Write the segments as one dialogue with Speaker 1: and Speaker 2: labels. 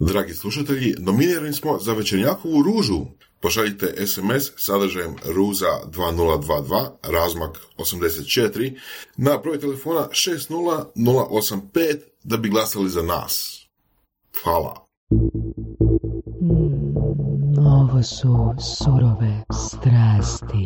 Speaker 1: Dragi slušatelji, nominirani smo za večernjakovu ružu. Pošaljite SMS sadržajem ruza 2022, razmak 84, na broj telefona 60085 da bi glasali za nas. Hvala.
Speaker 2: Mm, ovo su surove strasti.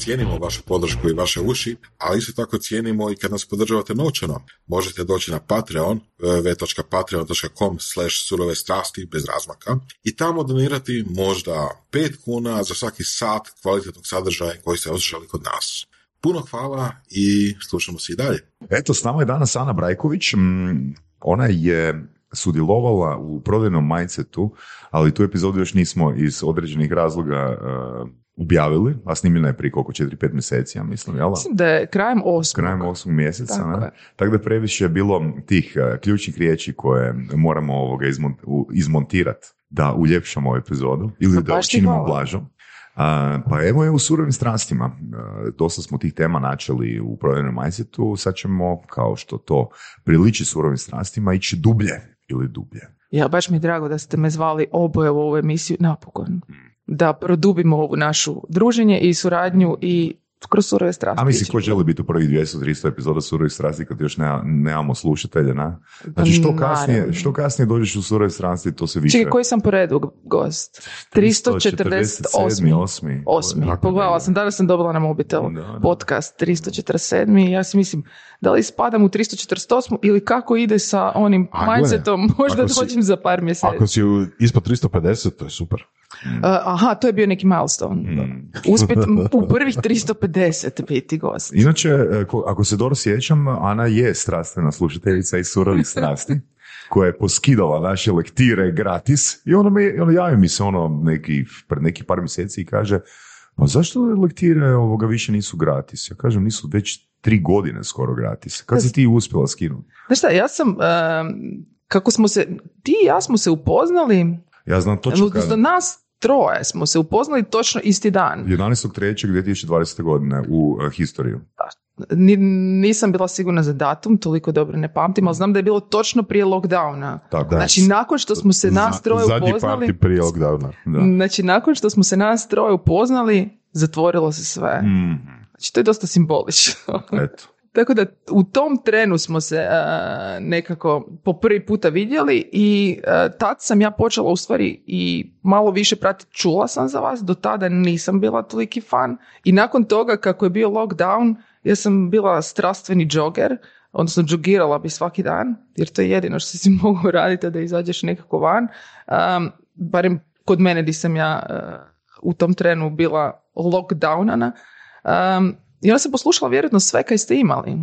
Speaker 1: Cijenimo vašu podršku i vaše uši, ali isto tako cijenimo i kad nas podržavate novčano. Možete doći na Patreon, www.patreon.com slash surove strasti bez razmaka i tamo donirati možda 5 kuna za svaki sat kvalitetnog sadržaja koji ste osjećali kod nas. Puno hvala i slušamo se i dalje.
Speaker 3: Eto, s nama je danas Ana Brajković. Mm, Ona je sudjelovala u prodajnom mindsetu, ali tu epizodu još nismo iz određenih razloga uh, objavili, a snimljena je prije koliko, 4-5 mjeseci, ja mislim, jel?
Speaker 4: Mislim da je krajem osmog.
Speaker 3: Krajem osmog mjeseca,
Speaker 4: Tako
Speaker 3: ne? Tako da previše je bilo tih uh, ključnih riječi koje moramo ovoga izmon- izmontirati da uljepšamo ovu epizodu ili
Speaker 4: Pa
Speaker 3: da učinimo blažom. A, pa evo je u surovim strastima. A, dosta smo tih tema načeli u prodajnom mindsetu, sad ćemo, kao što to priliči surovim strastima, ići dublje ili dublje.
Speaker 4: Ja, baš mi je drago da ste me zvali oboje u ovu emisiju napokon. Da produbimo ovu našu druženje i suradnju i kroz surove strasti.
Speaker 3: A mislim, ko želi biti u prvih 200-300 epizoda surovih strasti kad još nema, nemamo slušatelja, na? Znači, što kasnije,
Speaker 4: Naravno.
Speaker 3: što kasnije dođeš u surove strasti, to se više...
Speaker 4: Čekaj, koji sam po redu gost? 347.
Speaker 3: osmi.
Speaker 4: Osmi.
Speaker 3: Tako
Speaker 4: Pogledala
Speaker 3: negdje.
Speaker 4: sam, danas sam dobila na mobitel
Speaker 3: Da, da.
Speaker 4: podcast 347. I ja si mislim, da li spadam u 348. ili kako ide sa onim
Speaker 5: A,
Speaker 4: mindsetom, možda dođem za par mjeseci.
Speaker 5: Ako si u, ispod 350, to je super.
Speaker 4: Uh, aha, to je bio neki milestone.
Speaker 3: Mm.
Speaker 4: Uspjet u prvih 350 biti gost.
Speaker 3: Inače, e, ko- ako se dobro sjećam, Ana je strastvena slušateljica iz surovih strasti, koja je poskidala naše lektire gratis i ona, mi, ona javi mi se ono neki, pred neki par mjeseci i kaže pa zašto lektire ovoga više nisu gratis? Ja kažem, nisu već tri godine skoro gratis. Kad si ti uspjela skinuti?
Speaker 4: Znaš šta, ja sam, um, kako smo se, ti i ja smo se upoznali,
Speaker 3: Ja znam točno kada.
Speaker 4: nas troje smo se upoznali točno isti dan.
Speaker 3: 11.3.2020. godine u uh, historiju.
Speaker 4: Ni- nisam bila sigurna za datum, toliko dobro ne pamtim, ali znam da je bilo točno prije lockdowna.
Speaker 3: Tako.
Speaker 5: Da.
Speaker 4: Znači, nakon što smo se nas troje
Speaker 5: Zadnji
Speaker 4: upoznali,
Speaker 5: party prije lockdowna.
Speaker 3: Da.
Speaker 4: znači, nakon što smo se nas troje upoznali, zatvorilo se sve.
Speaker 3: Mhm.
Speaker 4: Znači, to je dosta simbolično.
Speaker 3: Eto.
Speaker 4: Tako da u tom trenu smo se a, nekako po prvi puta vidjeli i a, tad sam ja počela u stvari i malo više pratiti, čula sam za vas, do tada nisam bila toliki fan i nakon toga kako je bio lockdown, ja sam bila strastveni džoger, odnosno džogirala bi svaki dan, jer to je jedino što si mogao raditi da izađeš nekako van. Um, barem kod mene di sam ja uh, u tom trenu bila lockdownana. Um, I onda sam poslušala vjerojatno sve kaj ste imali.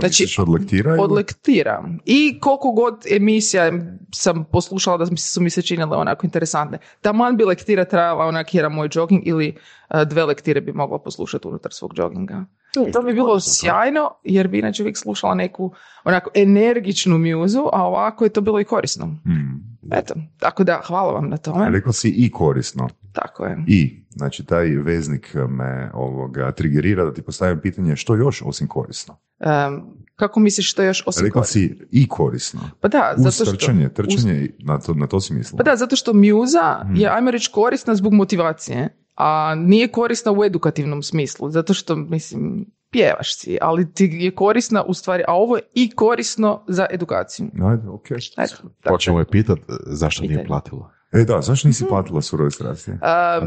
Speaker 4: Znači,
Speaker 3: od lektira?
Speaker 4: Od lektira. I koliko god emisija sam poslušala da mi se- su mi se činile onako interesantne. Taman bi lektira trajala onak jedan moj jogging ili a, dve lektire bi mogla poslušati unutar svog jogginga. To bi bilo sjajno jer bi inače uvijek slušala neku onako energičnu mjuzu, a ovako je to bilo i korisno.
Speaker 3: Hmm.
Speaker 4: Eto, tako da hvala vam na tome.
Speaker 3: Rekla si i korisno.
Speaker 4: Tako je.
Speaker 3: I, znači taj veznik me ovoga trigerira da ti postavim pitanje što još osim korisno.
Speaker 4: Em, kako misliš što još osim
Speaker 3: Rekla
Speaker 4: korisno?
Speaker 3: si i korisno.
Speaker 4: Pa da,
Speaker 3: Uz
Speaker 4: zato što...
Speaker 3: trčanje,
Speaker 4: uz-
Speaker 3: trčanje, na, to, na to si mislila.
Speaker 4: Pa da, zato što mjuza
Speaker 3: Hmm.
Speaker 4: je, ajmo reći, korisna zbog motivacije, a nije korisna u edukativnom smislu, zato što, mislim, pjevaš si, ali ti je korisna u stvari, a ovo je i korisno za edukaciju.
Speaker 3: Ajde, okej.
Speaker 4: Tako.
Speaker 5: Hoćemo je pitat e, zašto nije
Speaker 4: Pitanje.
Speaker 3: E da, zašto nisi platila surove strasti?
Speaker 4: Um,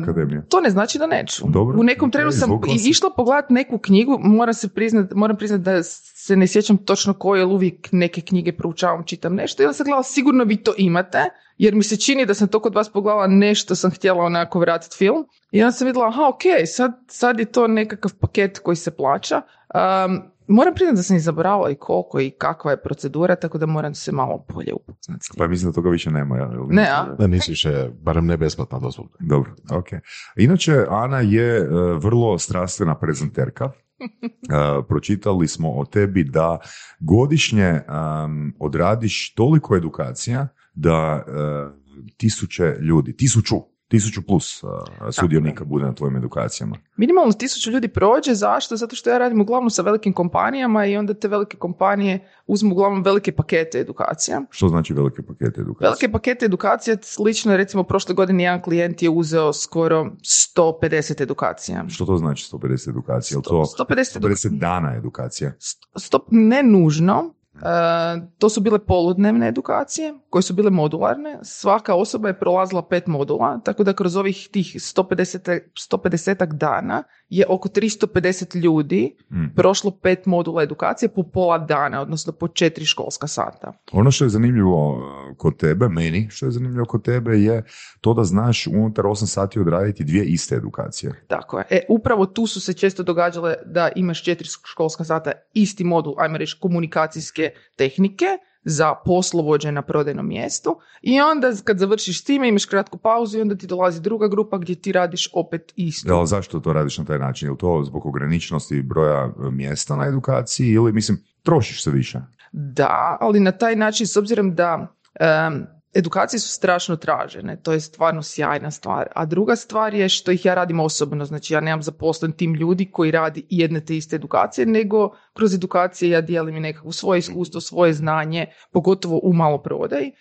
Speaker 3: Akademija.
Speaker 4: to ne znači da neću.
Speaker 3: Dobro,
Speaker 4: U nekom
Speaker 3: ok,
Speaker 4: trenu sam išla pogledati neku knjigu, moram se priznat, moram priznat da se ne sjećam točno koje, jer uvijek neke knjige proučavam, čitam nešto i onda sam gledala sigurno vi to imate, jer mi se čini da sam to kod vas pogledala nešto sam htjela onako vratiti film i onda sam vidjela, aha ok, sad, sad je to nekakav paket koji se plaća. Um, moram priznat da sam i zaboravila i koliko i kakva je procedura, tako da moram se malo bolje upoznati.
Speaker 3: Pa mislim da toga više nema. Ja, jel?
Speaker 4: Ne, a?
Speaker 5: Da nisi više, barem ne besplatna dozvola.
Speaker 3: Dobro, ok. Inače, Ana je e, vrlo strastvena prezenterka. E, pročitali smo o tebi da godišnje em, odradiš toliko edukacija da e, tisuće ljudi, tisuću, tisuću plus a, sudionika bude na tvojim edukacijama.
Speaker 4: Minimalno tisuću ljudi prođe, zašto? Zato što ja radim uglavnom sa velikim kompanijama i onda te velike kompanije uzmu uglavnom velike pakete edukacija.
Speaker 3: Što znači velike pakete edukacije?
Speaker 4: Velike pakete edukacija, slično recimo prošle godine jedan klijent je uzeo skoro 150 edukacija.
Speaker 3: Što to znači 150 edukacija? Jel to
Speaker 4: 150
Speaker 3: 150 dana edukacija?
Speaker 4: Stop, ne nužno. E, to su bile poludnevne edukacije koje su bile modularne. Svaka osoba je prolazila pet modula, tako da kroz ovih tih 150, 150 dana je oko 350 ljudi
Speaker 3: Mhm.
Speaker 4: prošlo pet modula edukacije po pola dana, odnosno po četiri školska sata.
Speaker 3: Ono što je zanimljivo kod tebe, meni, što je zanimljivo kod tebe je to da znaš unutar 8 sati odraditi dvije iste edukacije.
Speaker 4: Tako je. E, upravo tu su se često događale da imaš četiri školska sata isti modul, ajmo reći, komunikacijske tehnike za poslovođe na prodajnom mjestu i onda kad završiš s time imaš kratku pauzu i onda ti dolazi druga grupa gdje ti radiš opet isto.
Speaker 3: Jel, zašto to radiš na taj način? Je li to zbog ograničenosti broja uh, mjesta na edukaciji ili, mislim, trošiš se više?
Speaker 4: Da, ali na taj način, s obzirom da em, edukacije su strašno tražene, to je stvarno sjajna stvar. A druga stvar je što ih ja radim osobno, znači ja nemam zaposlen tim ljudi koji radi jedne te iste edukacije, nego kroz edukacije ja dijelim i nekako svoje iskustvo, svoje znanje, pogotovo u maloprodaji.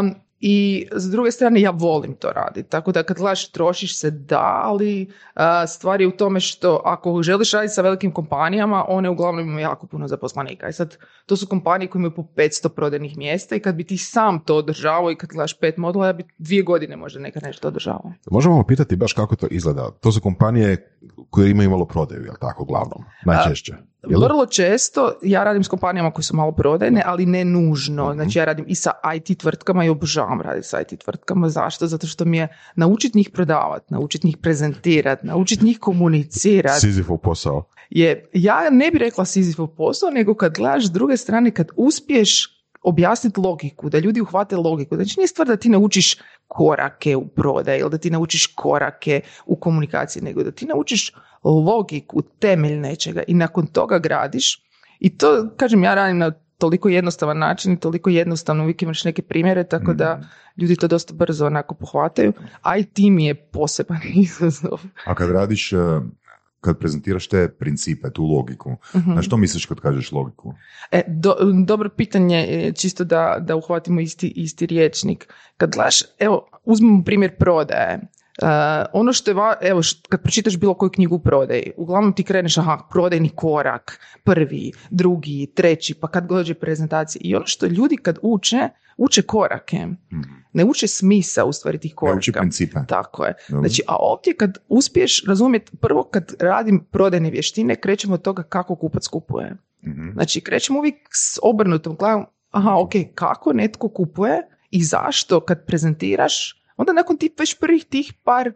Speaker 4: Um, I s druge strane ja volim to raditi, tako da kad gledaš trošiš se da, ali a, stvar je u tome što ako želiš raditi sa velikim kompanijama, one uglavnom imaju jako puno zaposlenika. I sad to su kompanije koje imaju po 500 prodajnih mjesta i kad bi ti sam to održavao i kad gledaš pet modula, ja bi dvije godine možda nekad nešto održavao.
Speaker 5: Možemo vam pitati baš kako to izgleda. To su kompanije koje imaju malo prodaju, jel tako, uglavnom? Najčešće. Da?
Speaker 4: Vrlo često ja radim s kompanijama koje su malo prodajne, ali ne nužno. Znači ja radim i sa IT tvrtkama i obožavam raditi sa IT tvrtkama. Zašto? Zato što mi je naučiti njih prodavati, naučiti njih prezentirati, naučiti njih komunicirati.
Speaker 5: Sizifov posao.
Speaker 4: Je, ja ne bi rekla Sizifov posao, nego kad gledaš s druge strane, kad uspiješ objasniti logiku, da ljudi uhvate logiku. Znači nije stvar da ti naučiš korake u prodaji ili da ti naučiš korake u komunikaciji, nego da ti naučiš logiku, temelj nečega i nakon toga gradiš. I to, kažem, ja radim na toliko jednostavan način i toliko jednostavno, uvijek imaš neke primjere, tako da ljudi to dosta brzo onako pohvataju. IT mi je poseban izazov.
Speaker 3: A kad radiš, uh, kad prezentiraš te principe, tu logiku, na što misliš kad kažeš logiku?
Speaker 4: E, do, dobro pitanje, je čisto da, da uhvatimo isti, isti riječnik. Kad gledaš, evo, uzmemo primjer prodaje. Uh, ono što je, va, evo, št- kad pročitaš bilo koju knjigu u prodaji, uglavnom ti kreneš, aha, prodajni korak, prvi, drugi, treći, pa kad dođe prezentacija. I ono što ljudi kad uče, uče korake. Ne uče smisa u stvari tih
Speaker 3: Ne
Speaker 4: koraka.
Speaker 3: uči principe.
Speaker 4: Tako je.
Speaker 3: Dobro.
Speaker 4: Znači, a ovdje kad uspiješ razumjeti, prvo kad radim prodajne vještine, krećemo od toga kako kupac kupuje.
Speaker 3: Mhm.
Speaker 4: Znači, krećemo uvijek s obrnutom glavom, aha, ok, kako netko kupuje i zašto kad prezentiraš, onda nakon tih već prvih tih par,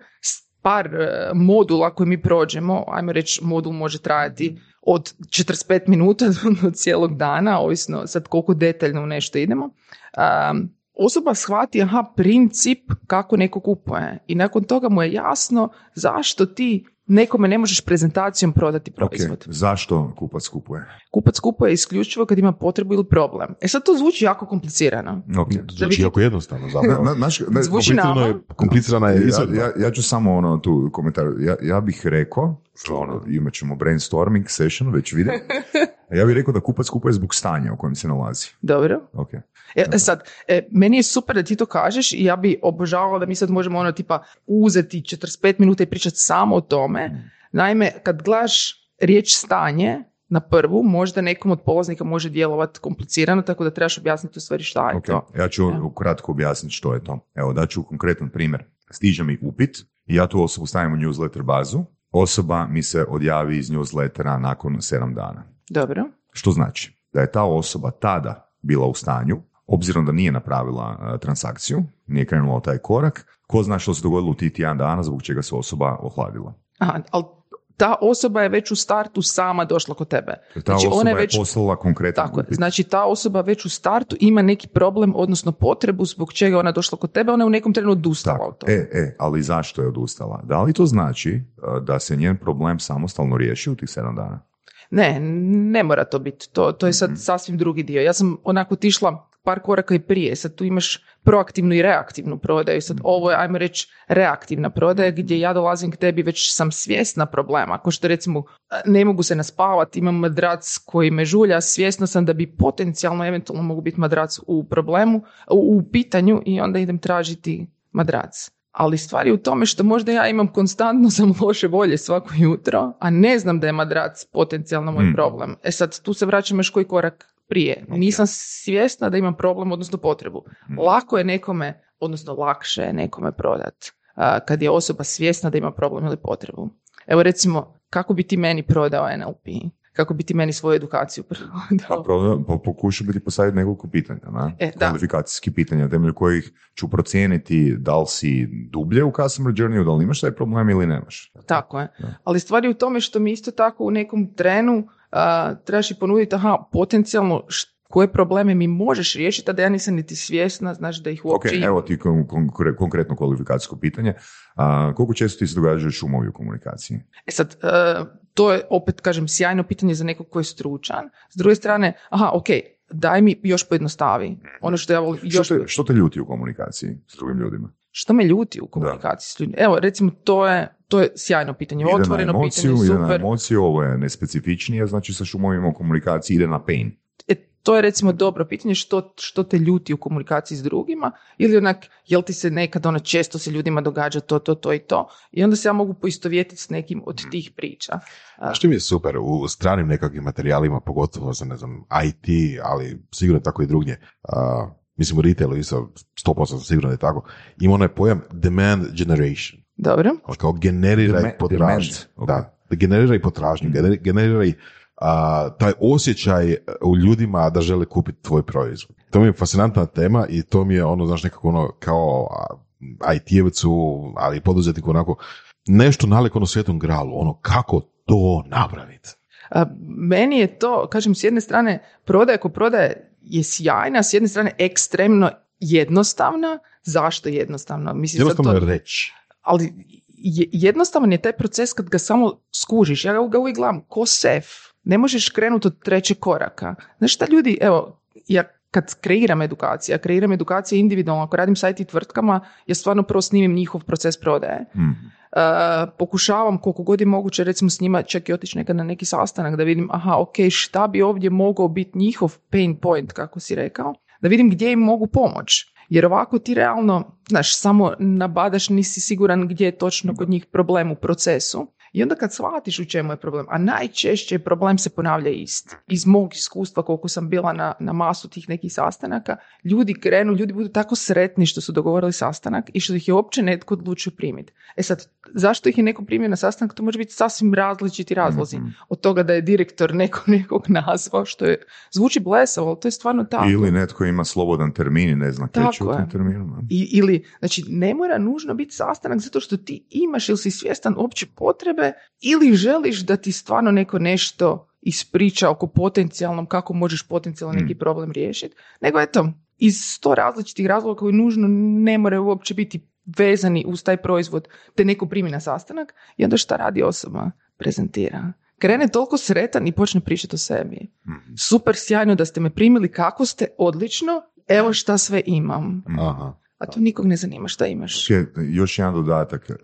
Speaker 4: par e, modula koje mi prođemo, ajmo reći, modul može trajati od 45 minuta do cijelog dana, ovisno sad koliko detaljno u nešto idemo, um, osoba shvati, aha, princip kako neko kupuje. I nakon toga mu je jasno zašto ti nekome ne možeš prezentacijom prodati proizvod.
Speaker 3: zašto kupac kupuje?
Speaker 4: Kupac kupuje isključivo kad ima potrebu ili problem. E sad to zvuči jako komplicirano.
Speaker 3: Ok.
Speaker 5: Znači, jako jednostavno
Speaker 3: Na,
Speaker 5: zapravo.
Speaker 3: na,
Speaker 4: Zvuči nama.
Speaker 5: je, komplicirana je
Speaker 3: ja, ja, ja ću samo ono tu komentar, ja, ja bih rekao, što ono, imat ćemo brainstorming session, već vidim, ja bih rekao da kupac kupuje zbog stanja u kojem se nalazi.
Speaker 4: Dobro.
Speaker 3: Ok.
Speaker 4: E, sad, e, meni je super da ti to kažeš i ja bi obožavala da mi sad možemo ono tipa uzeti 45 minuta i pričati samo o tome. Naime, kad gledaš riječ stanje na prvu, možda nekom od polaznika može djelovati komplicirano, tako da trebaš objasniti u stvari šta je
Speaker 3: Ok,
Speaker 4: to.
Speaker 3: ja ću ukratko objasniti što je to. Evo, daću konkretan primjer. Stiže mi upit i ja tu osobu stavim u newsletter bazu. Osoba mi se odjavi iz newslettera nakon 7 dana.
Speaker 4: Dobro.
Speaker 3: Što znači da je ta osoba tada bila u stanju, obzirom da nije napravila e, transakciju, nije krenula taj korak, ko zna što se dogodilo u tih tjedan dana zbog čega se osoba ohladila.
Speaker 4: Aha, ali ta osoba je već u startu sama došla kod tebe.
Speaker 3: Ta
Speaker 4: Znači,
Speaker 3: osoba
Speaker 4: ona
Speaker 3: je,
Speaker 4: već-
Speaker 3: poslala konkretan
Speaker 4: Tako je. Znači ta osoba već u startu ima neki problem, odnosno potrebu zbog čega ona došla kod tebe, ona je u nekom trenu odustala
Speaker 3: Tako,
Speaker 4: od toga.
Speaker 3: e, e, ali zašto je odustala? Da li to znači e, da se njen problem samostalno riješi u tih 7 dana?
Speaker 4: Ne, ne mora to biti. To, to je sad
Speaker 3: Mhm.
Speaker 4: sasvim drugi dio. Ja sam onako tišla par koraka i prije. Sad tu imaš proaktivnu i reaktivnu prodaju. Sad ovo je, ajmo reći, reaktivna prodaja gdje ja dolazim k tebi, već sam svjesna problema. Ako što recimo ne mogu se naspavati, imam madrac koji me žulja, svjesna sam da bi potencijalno, eventualno mogu biti madrac u problemu, u, u pitanju i onda idem tražiti madrac. Ali stvar je u tome što možda ja imam konstantno sam loše volje svako jutro, a ne znam da je madrac potencijalno moj
Speaker 3: Mm.
Speaker 4: problem. E sad, tu se vraćam još koji korak prije. Nisam svjesna da imam problem, odnosno potrebu. Lako je nekome, odnosno lakše je nekome prodat a, kad je osoba svjesna da ima problem ili potrebu. Evo recimo, kako bi ti meni prodao NLP? Kako bi ti meni svoju edukaciju
Speaker 3: A
Speaker 4: prodao?
Speaker 3: pro, po, pokušao bi ti postaviti nekoliko pitanja, ne?
Speaker 4: E, da.
Speaker 3: kvalifikacijskih pitanja, temelju kojih ću procijeniti da li si dublje u customer journeyu, da li imaš taj problem ili nemaš.
Speaker 4: Tako je.
Speaker 3: Da.
Speaker 4: Ali stvar je u tome što mi isto tako u nekom trenu a, trebaš i ponuditi, aha, potencijalno š- koje probleme mi možeš riješiti, a da ja nisam niti svjesna, znaš da ih
Speaker 3: Ok,
Speaker 4: uopće imam.
Speaker 3: evo ti kon- konkre- konkretno kvalifikacijsko pitanje. A, koliko često ti se događaju šumovi u komunikaciji?
Speaker 4: E sad, to je opet, kažem, sjajno pitanje za nekog ko je stručan. S druge strane, aha, ok, daj mi još pojednostavi. Ono što ja volim, još...
Speaker 3: Što te, što te ljuti u komunikaciji s drugim ljudima?
Speaker 4: Što me ljuti u komunikaciji s ljudima? Evo, recimo, to je, to je sjajno pitanje,
Speaker 3: Ide na
Speaker 4: otvoreno
Speaker 3: emociju,
Speaker 4: pitanje,
Speaker 3: ide na
Speaker 4: super.
Speaker 3: emociju, ovo je nespecifičnije, znači sa šumovima u komunikaciji ide na pain.
Speaker 4: To je recimo dobro pitanje što, što te ljuti u komunikaciji s drugima ili onak, jel ti se nekad ono često se ljudima događa to, to, to i to i onda se ja mogu poistovjetiti s nekim od tih priča.
Speaker 5: A što mi je super, u stranim nekakvim materijalima, pogotovo za, ne znam, IT, ali sigurno tako i drugdje, a, mislim u retailu isto 100% sam siguran da je tako, ima onaj pojam demand generation.
Speaker 4: Dobro?
Speaker 5: Ono Kao generiraj
Speaker 3: Deme-
Speaker 5: potražnju.
Speaker 3: demand, ok.
Speaker 5: Da, generiraj potražnju, gener- generiraj a, taj osjećaj e, u ljudima da žele kupiti tvoj proizvod. To mi je fascinantna tema i to mi je ono, znaš, nekako ono kao IT-evcu, ali i poduzetniku onako, nešto naleko na svetom gralu, ono kako to napraviti.
Speaker 4: A, meni je to, kažem, s jedne strane, prodaja ko prodaje je sjajna, s jedne strane ekstremno jednostavna. Zašto jednostavna? Mislim,
Speaker 5: Jednostavno
Speaker 4: to-
Speaker 5: je reći.
Speaker 4: ali je- jednostavan je taj proces kad ga samo skužiš. Ja ga uvijek gledam ko sef. Ne možeš krenuti od trećeg koraka. Znaš šta ljudi, evo, ja kad kreiram edukacije, ja kreiram edukacije individualno, ako radim sa IT tvrtkama, ja stvarno prvo snimim njihov proces prodaje.
Speaker 3: Mm.
Speaker 4: Uh, pokušavam koliko god je moguće recimo s njima čak i otići nekad na neki sastanak da vidim aha ok šta bi ovdje mogao biti njihov pain point kako si rekao da vidim gdje im mogu pomoć jer ovako ti realno znaš samo nabadaš nisi siguran gdje je točno kod njih problem u procesu i onda kad shvatiš u čemu je problem, a najčešće problem se ponavlja ist. Iz mog iskustva koliko sam bila na, na masu tih nekih sastanaka, ljudi krenu, ljudi budu tako sretni što su dogovorili sastanak i što ih je uopće netko odlučio primiti. E sad, zašto ih je neko primio na sastanak, to može biti sasvim različiti razlozi. Od toga da je direktor nekog nekog nazvao, što je, zvuči blesavo, ali to je stvarno tako.
Speaker 3: Ili netko ima slobodan termin i ne zna kreće u tom terminu.
Speaker 4: I, ili, znači, ne mora nužno biti sastanak zato što ti imaš ili si svjestan opće potrebe ili želiš da ti stvarno neko nešto ispriča oko potencijalnom, kako možeš potencijalno neki problem riješiti, nego eto, iz sto različitih razloga koji nužno ne moraju uopće biti vezani uz taj proizvod, te neko primi na sastanak i onda šta radi osoba? Prezentira. Krene toliko sretan i počne pričati o sebi. Super, sjajno da ste me primili, kako ste, odlično, evo šta sve imam.
Speaker 5: Aha.
Speaker 4: A to nikog ne zanima šta imaš.
Speaker 3: Ok, još jedan dodatak. E,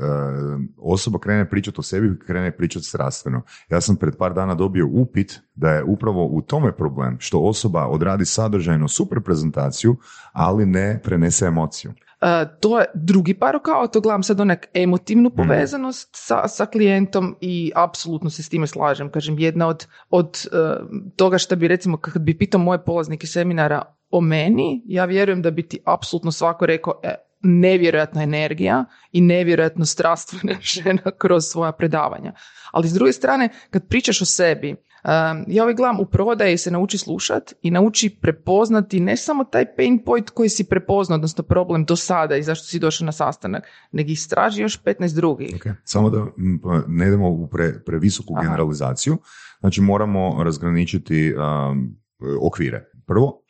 Speaker 3: osoba krene pričati o sebi, krene pričati strastveno. Ja sam pred par dana dobio upit da je upravo u tome problem što osoba odradi sadržajno super prezentaciju, ali ne prenese emociju.
Speaker 4: E, to je drugi par rukava, to gledam sad onak emotivnu povezanost sa, sa klijentom i apsolutno se s time slažem. Kažem, jedna od, od e, toga što bi recimo, kad bi pitao moje polaznike seminara o meni, ja vjerujem da bi ti apsolutno svako rekao, e, nevjerojatna energija i nevjerojatno strastvena žena kroz svoja predavanja. Ali s druge strane, kad pričaš o sebi, Um, ja uvijek gledam u prodaji se nauči slušat i nauči prepoznati ne samo taj pain point koji si prepoznao, odnosno problem do sada i zašto si došao na sastanak, nego istraži još 15 drugih.
Speaker 3: Ok, Samo da pa ne idemo u pre, previsoku
Speaker 4: Aha.
Speaker 3: generalizaciju, znači moramo razgraničiti um, okvire. Prvo,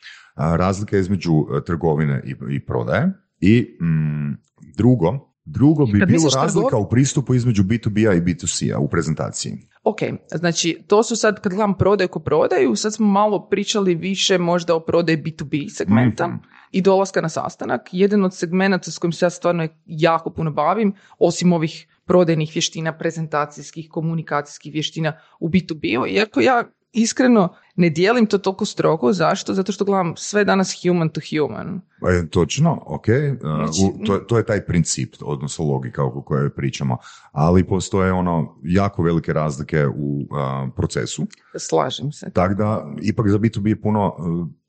Speaker 3: razlika između e, trgovine i, i prodaje i mm, drugo, Drugo bi bilo razlika
Speaker 4: trgov-
Speaker 3: u pristupu između B2B-a i B2C-a u prezentaciji.
Speaker 4: Ok, znači to su sad kad gledam prodaju ko prodaju, sad smo malo pričali više možda o prodaji B2B segmenta
Speaker 3: Mhm.
Speaker 4: i dolaska na sastanak. Jedan od segmenata s kojim se ja stvarno jako puno bavim, osim ovih prodajnih vještina, prezentacijskih, komunikacijskih vještina u B2B-u, iako ja iskreno ne dijelim to toliko strogo. Zašto? Zato što gledam sve danas human to human.
Speaker 3: E, točno, ok, e,
Speaker 4: Znači,
Speaker 3: to, to je taj princip, odnosno logika oko koje pričamo, ali postoje ono jako velike razlike u a, procesu,
Speaker 4: Slažem se.
Speaker 3: tako da ipak za B2B je puno, e,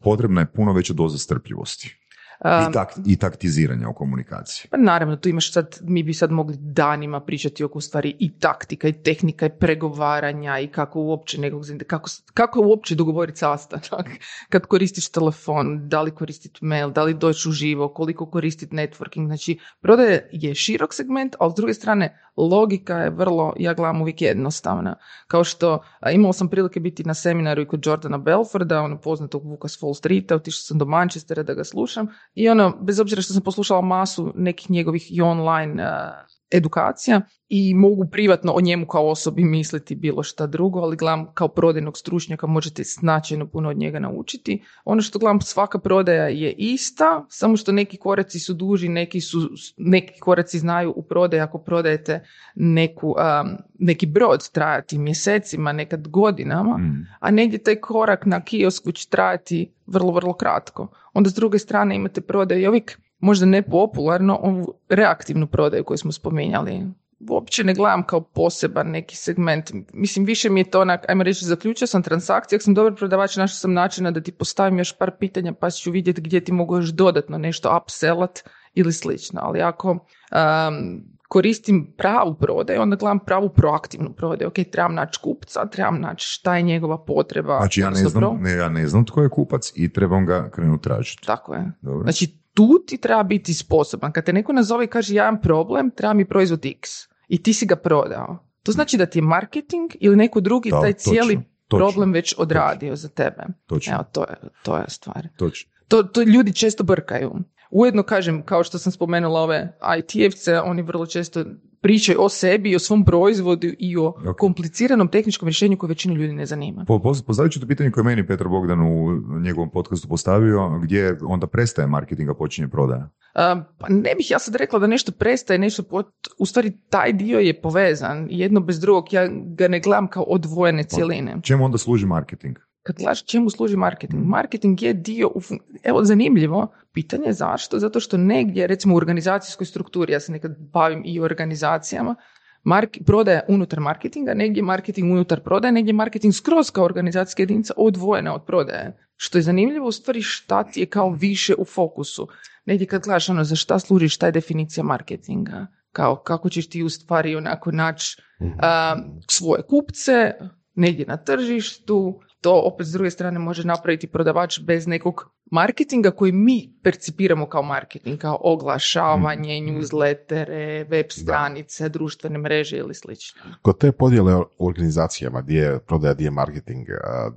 Speaker 3: potrebna je puno veća doza strpljivosti i, tak, i taktiziranja u komunikaciji.
Speaker 4: Pa naravno, tu imaš sad, mi bi sad mogli danima pričati oko stvari i taktika i tehnika i pregovaranja i kako uopće nekog, kako, kako uopće dogovoriti sastanak, kad koristiš telefon, da li koristiti mail, da li doći uživo, koliko koristiti networking. Znači, prodaje je širok segment, ali s druge strane, logika je vrlo, ja gledam uvijek jednostavna. Kao što a, imala sam prilike biti na seminaru i kod Jordana Belforda, ono poznatog Vuka s Wall Streeta, otišla sam do Manchestera da ga slušam i ono, bez obzira što sam poslušala masu nekih njegovih i online a, edukacija i mogu privatno o njemu kao osobi misliti bilo šta drugo, ali gledam kao prodajnog stručnjaka možete značajno puno od njega naučiti. Ono što gledam, svaka prodaja je ista, samo što neki koraci su duži, neki, su, neki koraci znaju u prodaji ako prodajete neku, a, neki brod trajati mjesecima, nekad godinama,
Speaker 3: Mm.
Speaker 4: a negdje taj korak na kiosku će trajati vrlo, vrlo kratko. Onda s druge strane imate prodaju i uvijek možda nepopularno ovu reaktivnu prodaju koju smo spominjali. Uopće ne gledam kao poseban neki segment. Mislim, više mi je to onak, ajmo reći, zaključio sam transakciju, ako sam dobar prodavač, našao sam načina da ti postavim još par pitanja pa ću vidjeti gdje ti mogu još dodatno nešto upsellat ili slično. Ali ako um, koristim pravu prodaju, onda gledam pravu proaktivnu prodaju. Ok, trebam naći kupca, trebam naći šta je njegova potreba.
Speaker 3: Znači ja ne, znam, ne, ja ne znam tko je kupac i trebam ga krenuti tražiti.
Speaker 4: Tako je.
Speaker 3: Dobro.
Speaker 4: Znači, tu ti treba biti sposoban. Kad te neko nazove i kaže ja imam problem, treba mi proizvod X i ti si ga prodao. To znači da ti je marketing ili neko drugi
Speaker 3: Da,
Speaker 4: taj
Speaker 3: točno,
Speaker 4: cijeli
Speaker 3: točno,
Speaker 4: problem već odradio za tebe.
Speaker 3: Točno,
Speaker 4: Evo, to je, to je stvar.
Speaker 3: točno.
Speaker 4: To, to ljudi često brkaju. Ujedno kažem, kao što sam spomenula ove IT-evce, oni vrlo često pričaju o sebi i o svom proizvodu i o
Speaker 3: Ok.
Speaker 4: kompliciranom tehničkom rješenju koje većinu ljudi ne zanima.
Speaker 3: Po, poz- postavit ću to pitanje koje je meni Petar Bogdan u njegovom podcastu postavio, gdje onda prestaje marketing, a počinje prodaja.
Speaker 4: Pa ne bih ja sad rekla da nešto prestaje, nešto pot... u stvari taj dio je povezan, jedno bez drugog, ja ga ne gledam kao odvojene cjeline.
Speaker 3: Čemu onda služi marketing?
Speaker 4: Kad gledaš čemu služi marketing? Marketing je dio, u fun- evo zanimljivo, pitanje je zašto, zato što negdje, recimo u organizacijskoj strukturi, ja se nekad bavim i organizacijama, mark, prodaja unutar marketinga, negdje marketing unutar prodaje, negdje marketing skroz kao organizacijska jedinica odvojena od prodaje. Što je zanimljivo u stvari šta ti je kao više u fokusu. Negdje kad gledaš ono za šta služi, šta je definicija marketinga, kao kako ćeš ti u stvari onako naći a, svoje kupce, negdje na tržištu, to opet s druge strane može napraviti prodavač bez nekog marketinga koji mi percipiramo kao marketing, kao oglašavanje, newslettere, web stranice, društvene mreže ili slično.
Speaker 5: Kod te podjele u organizacijama gdje je prodaja, gdje je marketing,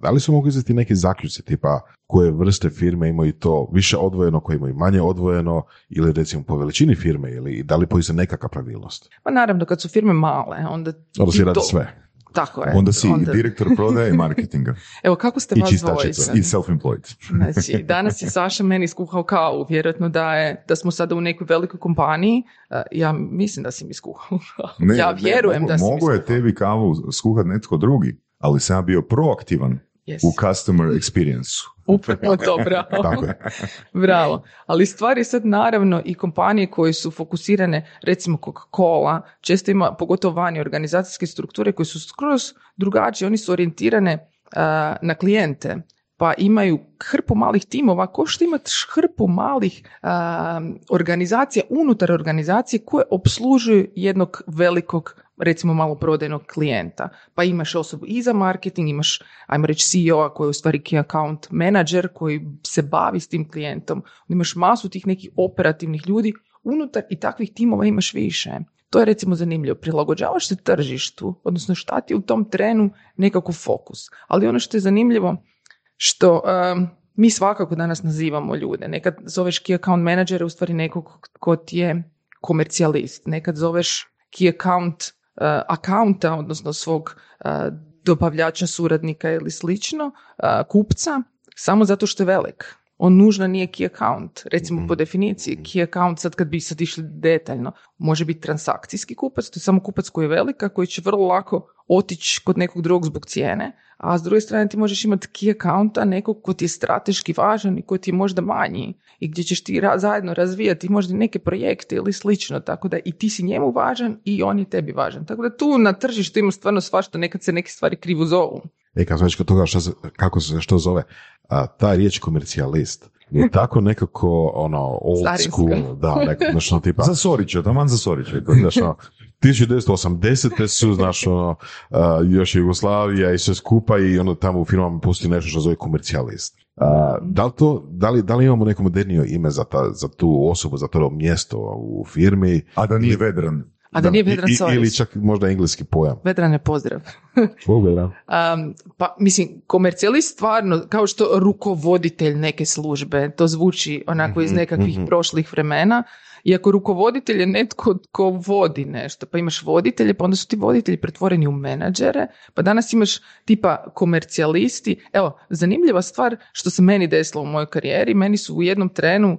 Speaker 5: da li su mogu izvesti neki zaključci tipa koje vrste firme imaju to više odvojeno, koje imaju manje odvojeno ili recimo po veličini firme ili da li postoji nekakva pravilnost?
Speaker 4: Pa naravno, kad su firme male, onda...
Speaker 5: Onda si radi
Speaker 4: to-
Speaker 5: sve.
Speaker 4: Tako je.
Speaker 3: Onda si i direktor prodaje i marketinga.
Speaker 4: Evo, kako ste
Speaker 5: I
Speaker 4: vas dvojica?
Speaker 3: I self-employed.
Speaker 4: Znači, danas je Saša meni skuhao kavu, vjerojatno da je, da smo sada u nekoj velikoj kompaniji. Uh, Ja mislim da si mi skuhao.
Speaker 3: Ne,
Speaker 4: ja
Speaker 3: ne,
Speaker 4: vjerujem
Speaker 3: mogu-
Speaker 4: da si mi
Speaker 3: Mogu je tebi kavu skuhat netko drugi, ali sam ja bio proaktivan U customer experience
Speaker 4: Upravo to, bravo.
Speaker 5: Tako je.
Speaker 4: Bravo. Ali stvar je sad naravno i kompanije koje su fokusirane, recimo Coca-Cola, često ima, pogotovo vani organizacijske strukture koje su skroz drugačije, oni su orijentirane a, na klijente pa imaju hrpu malih timova, ko što imate hrpu malih a, organizacija unutar organizacije koje obslužuju jednog velikog recimo maloprodajnog klijenta. Pa imaš osobu i za marketing, imaš, ajmo reći, CEO-a koji je u stvari key account manager koji se bavi s tim klijentom. Imaš masu tih nekih operativnih ljudi unutar i takvih timova imaš više. To je recimo zanimljivo. Prilagođavaš se tržištu, odnosno šta ti u tom trenu nekako fokus. Ali ono što je zanimljivo, što um, mi svakako danas nazivamo ljude. Nekad zoveš key account menadžere u stvari nekog ko ti je komercijalist, nekad zoveš key account uh, accounta, odnosno svog uh, dobavljača, suradnika ili slično, uh, kupca, samo zato što je velik. On nužno nije key account. Recimo po definiciji, key account, sad kad bi sad išli detaljno, može biti transakcijski kupac, to je samo kupac koji je velika, koji će vrlo lako otići kod nekog drugog zbog cijene, a s druge strane ti možeš imati key accounta nekog ko ti je strateški važan i koji ti je možda manji i gdje ćeš ti ra- zajedno razvijati možda neke projekte ili slično, tako da i ti si njemu važan i on je tebi važan. Tako da tu na tržištu ima stvarno svašta, nekad se neke stvari krivo zovu.
Speaker 5: E, kad smo već kod toga šta kako se što zove, a, ta riječ komercijalist je tako nekako ono old
Speaker 4: Starinska.
Speaker 5: school, da, neko, znaš, ono, tipa,
Speaker 3: Za Sorića, taman za Sorića.
Speaker 5: znaš, ono, 1980. su, znaš, ono, a, još Jugoslavija i sve skupa i ono tamo u firmama postoji nešto što zove komercijalist. A, da, li to, da, li, da li imamo neko modernije ime za, ta, za tu osobu, za to mjesto u firmi?
Speaker 3: A da nije vedran.
Speaker 4: A da, nije
Speaker 5: I-
Speaker 4: Vedran Soris.
Speaker 5: Ili čak možda engleski pojam.
Speaker 4: Vedrane pozdrav.
Speaker 5: Vedran.
Speaker 4: Um, pa mislim, komercijalist stvarno, kao što rukovoditelj neke službe, to zvuči onako iz
Speaker 5: Mhm,
Speaker 4: nekakvih
Speaker 5: mhm.
Speaker 4: prošlih vremena, iako rukovoditelj je netko tko vodi nešto, pa imaš voditelje, pa onda su ti voditelji pretvoreni u menadžere, pa danas imaš tipa komercijalisti. Evo, zanimljiva stvar što se meni desilo u mojoj karijeri, meni su u jednom trenu, uh,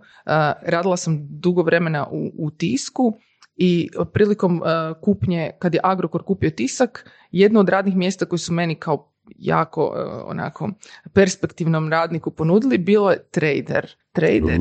Speaker 4: radila sam dugo vremena u, u tisku, i prilikom uh, kupnje, kad je Agrokor kupio tisak, jedno od radnih mjesta koji su meni kao jako uh, onako perspektivnom radniku ponudili bilo je trader. Trader.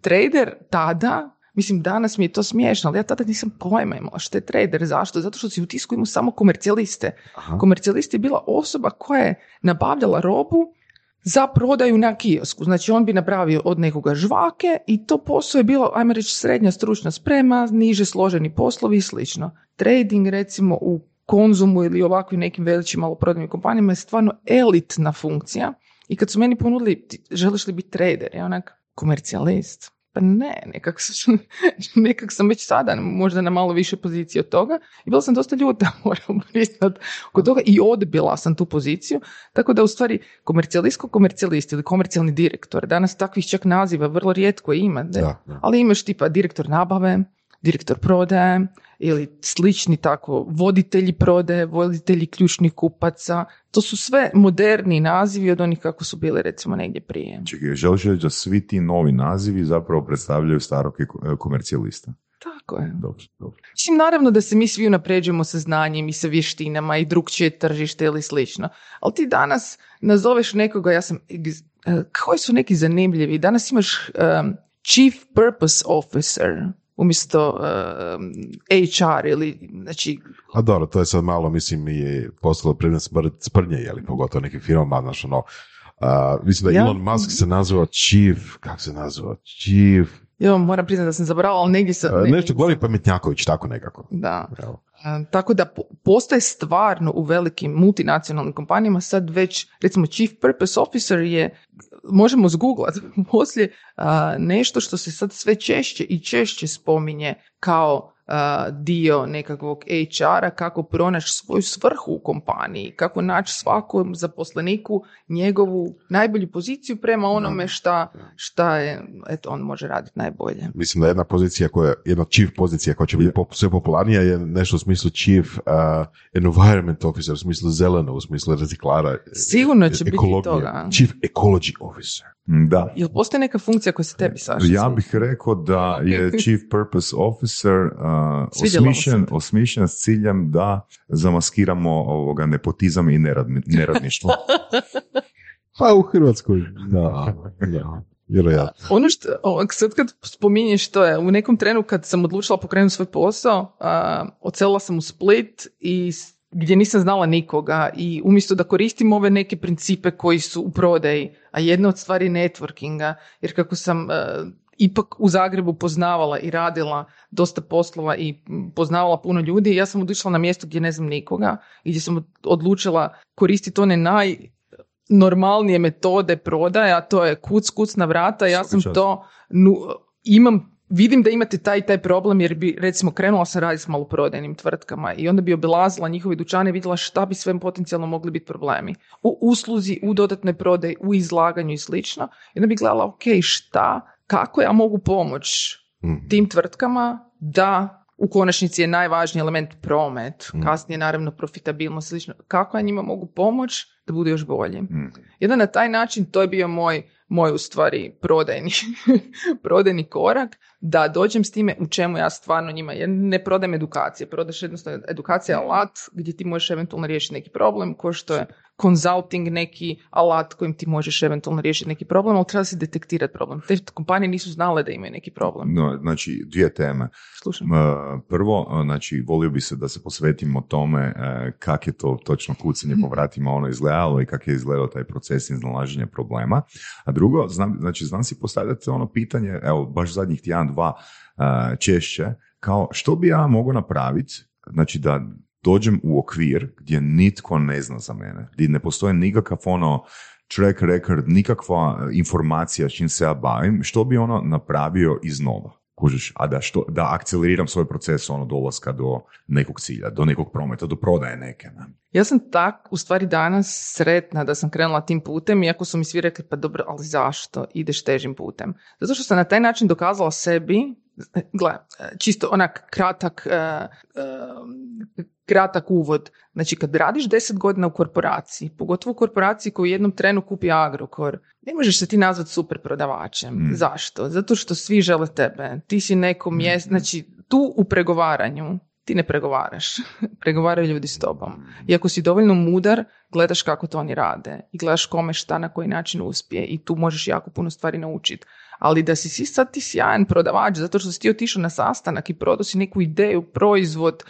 Speaker 4: Trader tada, mislim danas mi je to smiješno, ali ja tada nisam pojma imala što je trader. Zašto? Zato što si u tisku imao samo komercijaliste.
Speaker 5: Aha.
Speaker 4: Komercijalist je bila osoba koja je nabavljala robu za prodaju na kiosku. Znači on bi napravio od nekoga žvake i to posao je bilo, ajmo reći, srednja stručna sprema, niže složeni poslovi i slično. Trading recimo u konzumu ili ovakvim nekim veličim maloprodajnim kompanijama je stvarno elitna funkcija. I kad su meni ponudili, "Ti želiš li biti trader? Ja onak, komercijalist. Pa ne, nekak sam, nekak sam već sada možda na malo više poziciji od toga i bila sam dosta ljuta, moram priznat, kod toga i odbila sam tu poziciju, tako da u stvari komercijalistko komercijalist ili komercijalni direktor, danas takvih čak naziva vrlo rijetko ima, ne?
Speaker 5: Da, da.
Speaker 4: ali imaš tipa direktor nabave, direktor prodaje ili slični tako voditelji prodaje, voditelji ključnih kupaca, to su sve moderni nazivi od onih kako su bili recimo negdje prije.
Speaker 3: Čekaj, želiš reći da svi ti novi nazivi zapravo predstavljaju starog e, komercijalista?
Speaker 4: Tako je.
Speaker 3: Dobro, dobro.
Speaker 4: Mislim, naravno da se mi svi unapređujemo sa znanjem i sa vještinama i drugčije tržište ili slično. Ali ti danas nazoveš nekoga, ja sam, e, koji su neki zanimljivi, danas imaš em, chief purpose officer umjesto em, HR ili, znači,
Speaker 5: A dobro, to je sad malo, mislim, i postalo predmet spr- sprnje, jeli, pogotovo nekim firmama, znaš, ono, a, mislim da
Speaker 4: Ja-
Speaker 5: Elon Musk se nazvao Chief, kako se nazvao, Chief,
Speaker 4: ja moram priznati da sam zaboravila, ali negdje sam... negdje
Speaker 5: nešto
Speaker 4: sam-
Speaker 5: govori pametnjaković, tako nekako.
Speaker 4: Da.
Speaker 5: Evo.
Speaker 4: E, Tako da po- postoje stvarno u velikim multinacionalnim kompanijama sad već, recimo Chief Purpose Officer je, možemo zgooglat poslije, a, nešto što se sad sve češće i češće spominje kao dio nekakvog HR-a, kako pronaći svoju svrhu u kompaniji, kako naći svakom zaposleniku njegovu najbolju poziciju prema onome šta, šta je, eto, on može raditi najbolje.
Speaker 5: Mislim da jedna pozicija koja, jedna chief pozicija koja će biti pop- sve popularnija je nešto u smislu chief uh, environment officer, u smislu zeleno, u smislu reciklara.
Speaker 4: Sigurno će biti
Speaker 5: ekologije.
Speaker 4: toga.
Speaker 5: Chief ecology officer.
Speaker 3: Da.
Speaker 4: Jel postoji neka funkcija koja se tebi, Saša?
Speaker 3: Ja bih rekao da je Chief Purpose Officer uh, osmišljen,
Speaker 4: se.
Speaker 3: osmišljen s ciljem da zamaskiramo ovoga nepotizam i neradni- neradništvo.
Speaker 5: Pa u Hrvatskoj, da, da, vjerojatno.
Speaker 4: Ono što, sad kad spominješ to je, u nekom trenu kad sam odlučila pokrenuti svoj posao, a, odselila sam u Split i gdje nisam znala nikoga i umjesto da koristim ove neke principe koji su u prodaji, a jedna od stvari je networkinga, jer kako sam e, ipak u Zagrebu poznavala i radila dosta poslova i poznavala puno ljudi, ja sam otišla na mjesto gdje ne znam nikoga i gdje sam odlučila koristiti one naj normalnije metode prodaje, a to je kuc, kuc na vrata. Ja sam to, nu, imam, vidim da imate taj i taj problem jer bi, recimo, krenula sam raditi s maloprodajnim tvrtkama i onda bi obilazila njihove dućane i vidjela šta bi sve potencijalno mogli biti problemi. U usluzi, u dodatnoj prodaji, u izlaganju i slično. I onda bi gledala, ok, šta, kako ja mogu pomoći
Speaker 5: Mhm.
Speaker 4: tim tvrtkama da u konačnici je najvažniji element promet,
Speaker 3: Mm.
Speaker 4: kasnije naravno profitabilnost, slično. Kako ja njima mogu pomoći da budu još bolji?
Speaker 3: Mm.
Speaker 4: Jedan na taj način, to je bio moj, moj u stvari prodajni, prodajni korak, da dođem s time u čemu ja stvarno njima, ja ne prodajem edukacije, prodaš jednostavno edukacija alat gdje ti možeš eventualno riješiti neki problem, ko što je consulting neki alat kojim ti možeš eventualno riješiti neki problem, ali treba si detektirati problem. Te kompanije nisu znale da imaju neki problem.
Speaker 3: No, znači, dvije teme.
Speaker 4: Slušam.
Speaker 3: E, Prvo, e, znači, volio bi se da se posvetimo tome e, kak je to točno kucanje po vratima ono izgledalo i kak je izgledao taj proces iznalaženja problema. A drugo, znam, znači, znam si postavljati ono pitanje, evo, baš zadnjih tjedan, dva češće, kao što bi ja mogao napraviti, znači da dođem u okvir gdje nitko ne zna za mene, gdje ne postoji nikakav ono track record, nikakva informacija s čim se ja bavim, što bi ono napravio iznova. Kužiš, a da, što, da akceleriram svoj proces ono dolaska do nekog cilja, do nekog prometa, do prodaje neke. Ne?
Speaker 4: Ja sam tak u stvari danas sretna da sam krenula tim putem, iako su mi svi rekli pa dobro, ali zašto ideš težim putem? Zato što sam na taj način dokazala sebi, gle, čisto onak kratak, eh, eh, kratak uvod. Znači kad radiš deset godina u korporaciji, pogotovo u korporaciji koju u jednom trenu kupi Agrokor, ne možeš se ti nazvati super prodavačem.
Speaker 3: Mm.
Speaker 4: Zašto? Zato što svi žele tebe. Ti si neko mjesto, znači tu u pregovaranju ti ne pregovaraš. Pregovaraju ljudi s tobom. I ako si dovoljno mudar, gledaš kako to oni rade i gledaš kome šta na koji način uspije i tu možeš jako puno stvari naučiti. Ali da si si sad ti sjajan prodavač zato što si ti otišao na sastanak i prodao si neku ideju, proizvod,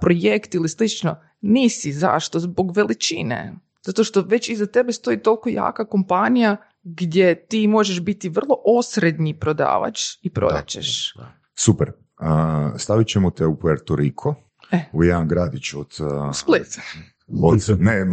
Speaker 4: projekt ili slično, nisi. Zašto? Zbog veličine. Zato što već iza tebe stoji toliko jaka kompanija gdje ti možeš biti vrlo osrednji prodavač i prodat ćeš.
Speaker 3: Super. A, stavit ćemo te u Puerto Rico,
Speaker 4: E.
Speaker 3: u jedan gradić od...
Speaker 4: Split.
Speaker 3: od ne,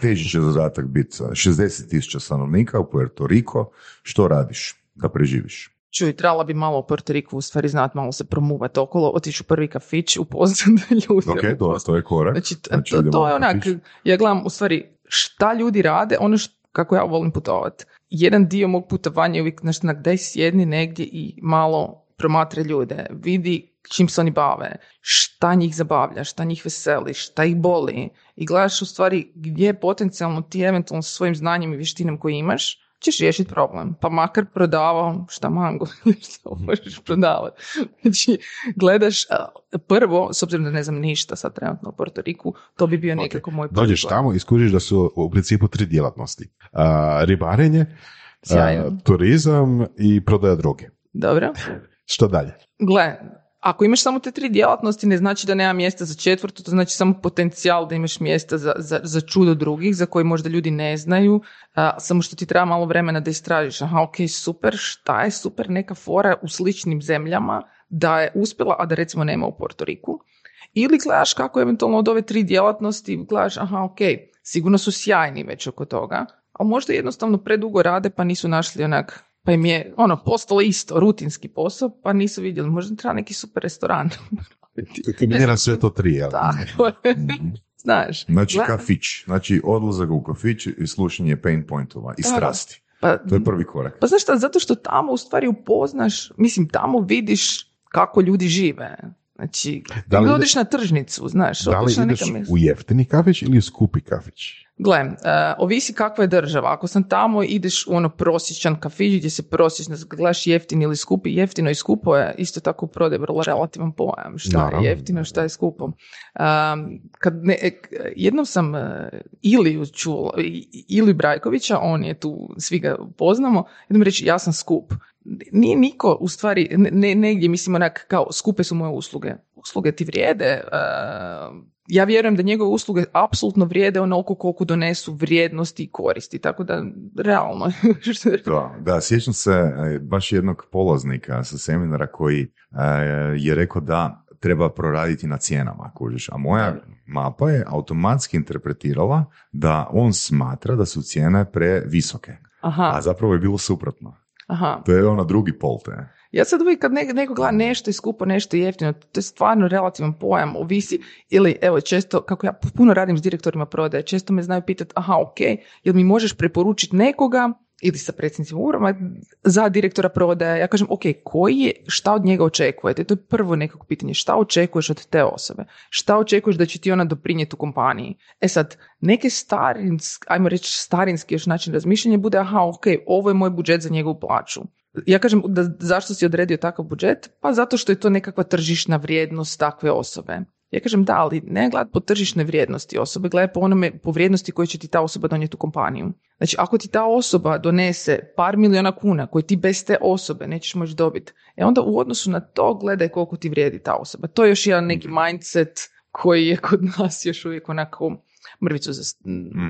Speaker 3: teži će zadatak biti 60 tisuća stanovnika u Puerto Rico. Što radiš da preživiš?
Speaker 4: Čuj, trebala bi malo o Puerto Riku u stvari znat, malo se promuvati okolo, otići u prvi kafić, upoznat ljude.
Speaker 3: Ok, to, to je korak.
Speaker 4: Znači,
Speaker 3: Znači,
Speaker 4: to, to je
Speaker 3: na
Speaker 4: onak,
Speaker 3: kafić.
Speaker 4: ja gledam u stvari šta ljudi rade, ono št- kako ja volim putovati. Jedan dio mog putovanja je uvijek, znači, daj sjedni negdje i malo promatre ljude, vidi čim se oni bave, šta njih zabavlja, šta njih veseli, šta ih boli i gledaš u stvari gdje potencijalno ti eventualno svojim znanjem i vještinama koje imaš ćeš riješiti problem. Pa makar prodavao šta mango ili šta možeš prodavati. Znači, gledaš prvo, s obzirom da ne znam ništa sad trenutno u Puerto Riku, to bi bio nekako moj prvi
Speaker 5: Dođeš tamo i skužiš da su u principu tri djelatnosti. A, ribarenje, a, turizam i prodaja droge.
Speaker 4: Dobro.
Speaker 5: Što dalje?
Speaker 4: Gle, ako imaš samo te tri djelatnosti, ne znači da nema mjesta za četvrtu, to znači samo potencijal da imaš mjesta za, za, za čudo drugih, za koje možda ljudi ne znaju, a, samo što ti treba malo vremena da istražiš. Aha, ok, super, šta je super neka fora u sličnim zemljama da je uspjela, a da recimo nema u Porto Riku. Ili gledaš kako eventualno od ove tri djelatnosti, gledaš, aha, ok, sigurno su sjajni već oko toga, ali možda jednostavno predugo rade pa nisu našli onak, pa im je ono postalo isto, rutinski posao, pa nisu vidjeli, možda treba neki super restoran.
Speaker 5: Kombinira sve to tri, jel?
Speaker 4: Tako je. Znaš.
Speaker 3: Znači kafić, znači odlazak u kafić i slušanje pain pointova i strasti.
Speaker 4: Pa,
Speaker 3: To je prvi korak.
Speaker 4: pa znaš šta, zato što tamo u stvari upoznaš, mislim, tamo vidiš kako ljudi žive. Znači,
Speaker 5: Da li
Speaker 4: odiš na tržnicu, znaš,
Speaker 5: Da li ideš u jeftini kafić ili u skupi kafić?
Speaker 4: Gle, e, ovisi kakva je država. Ako sam tamo, ideš u ono prosječan kafić gdje se prosječno gledaš jeftin ili skupi. Jeftino i skupo je isto tako u prodaju vrlo relativan pojam. Šta
Speaker 5: Naravno.
Speaker 4: je jeftino, šta je skupo. Um, kad ne, e, jednom sam e, Iliju čula, I- Iliju Brajkovića, on je tu, svi ga poznamo, jednom reći ja sam skup. Nije niko, u stvari, ne, ne- negdje, mislim onak, kao skupe su moje usluge. Usluge ti vrijede, e, ja vjerujem da njegove usluge apsolutno vrijede onoliko koliko donesu vrijednosti i koristi, tako da realno.
Speaker 3: Da, da, sjećam se e, baš jednog polaznika sa seminara koji e, je rekao da treba proraditi na cijenama, kužiš. A moja mapa je automatski interpretirala da on smatra da su cijene previsoke.
Speaker 4: Aha,
Speaker 3: A zapravo je bilo suprotno.
Speaker 4: Aha.
Speaker 3: To je ono drugi pol te.
Speaker 4: Ja sad uvijek kad ne- neko gleda nešto je skupo, nešto je jeftino, to je stvarno relativan pojam, ovisi, ili evo često, kako ja puno radim s direktorima prodaje, često me znaju pitati, aha, ok, jel mi možeš preporučiti nekoga ili sa predsjednicima uprava za direktora prodaje. Ja kažem, ok, koji je, šta od njega očekujete? To je prvo nekako pitanje. Šta očekuješ od te osobe? Šta očekuješ da će ti ona doprinijeti u kompaniji? E sad, neke starinski, ajmo reći starinski još način razmišljanja bude, aha, ok, ovo je moj budžet za njegovu plaću. Ja kažem, da, zašto si odredio takav budžet? Pa zato što je to nekakva tržišna vrijednost takve osobe. Ja kažem da, ali ne gledati po tržišnoj vrijednosti osobe, gledaj po onome, po vrijednosti koje će ti ta osoba donijeti u kompaniju. Znači, ako ti ta osoba donese par miliona kuna koje ti bez te osobe nećeš moći dobiti, e onda u odnosu na to gledaj koliko ti vrijedi ta osoba. To je još jedan neki mindset koji je kod nas još uvijek onako mrvicu za...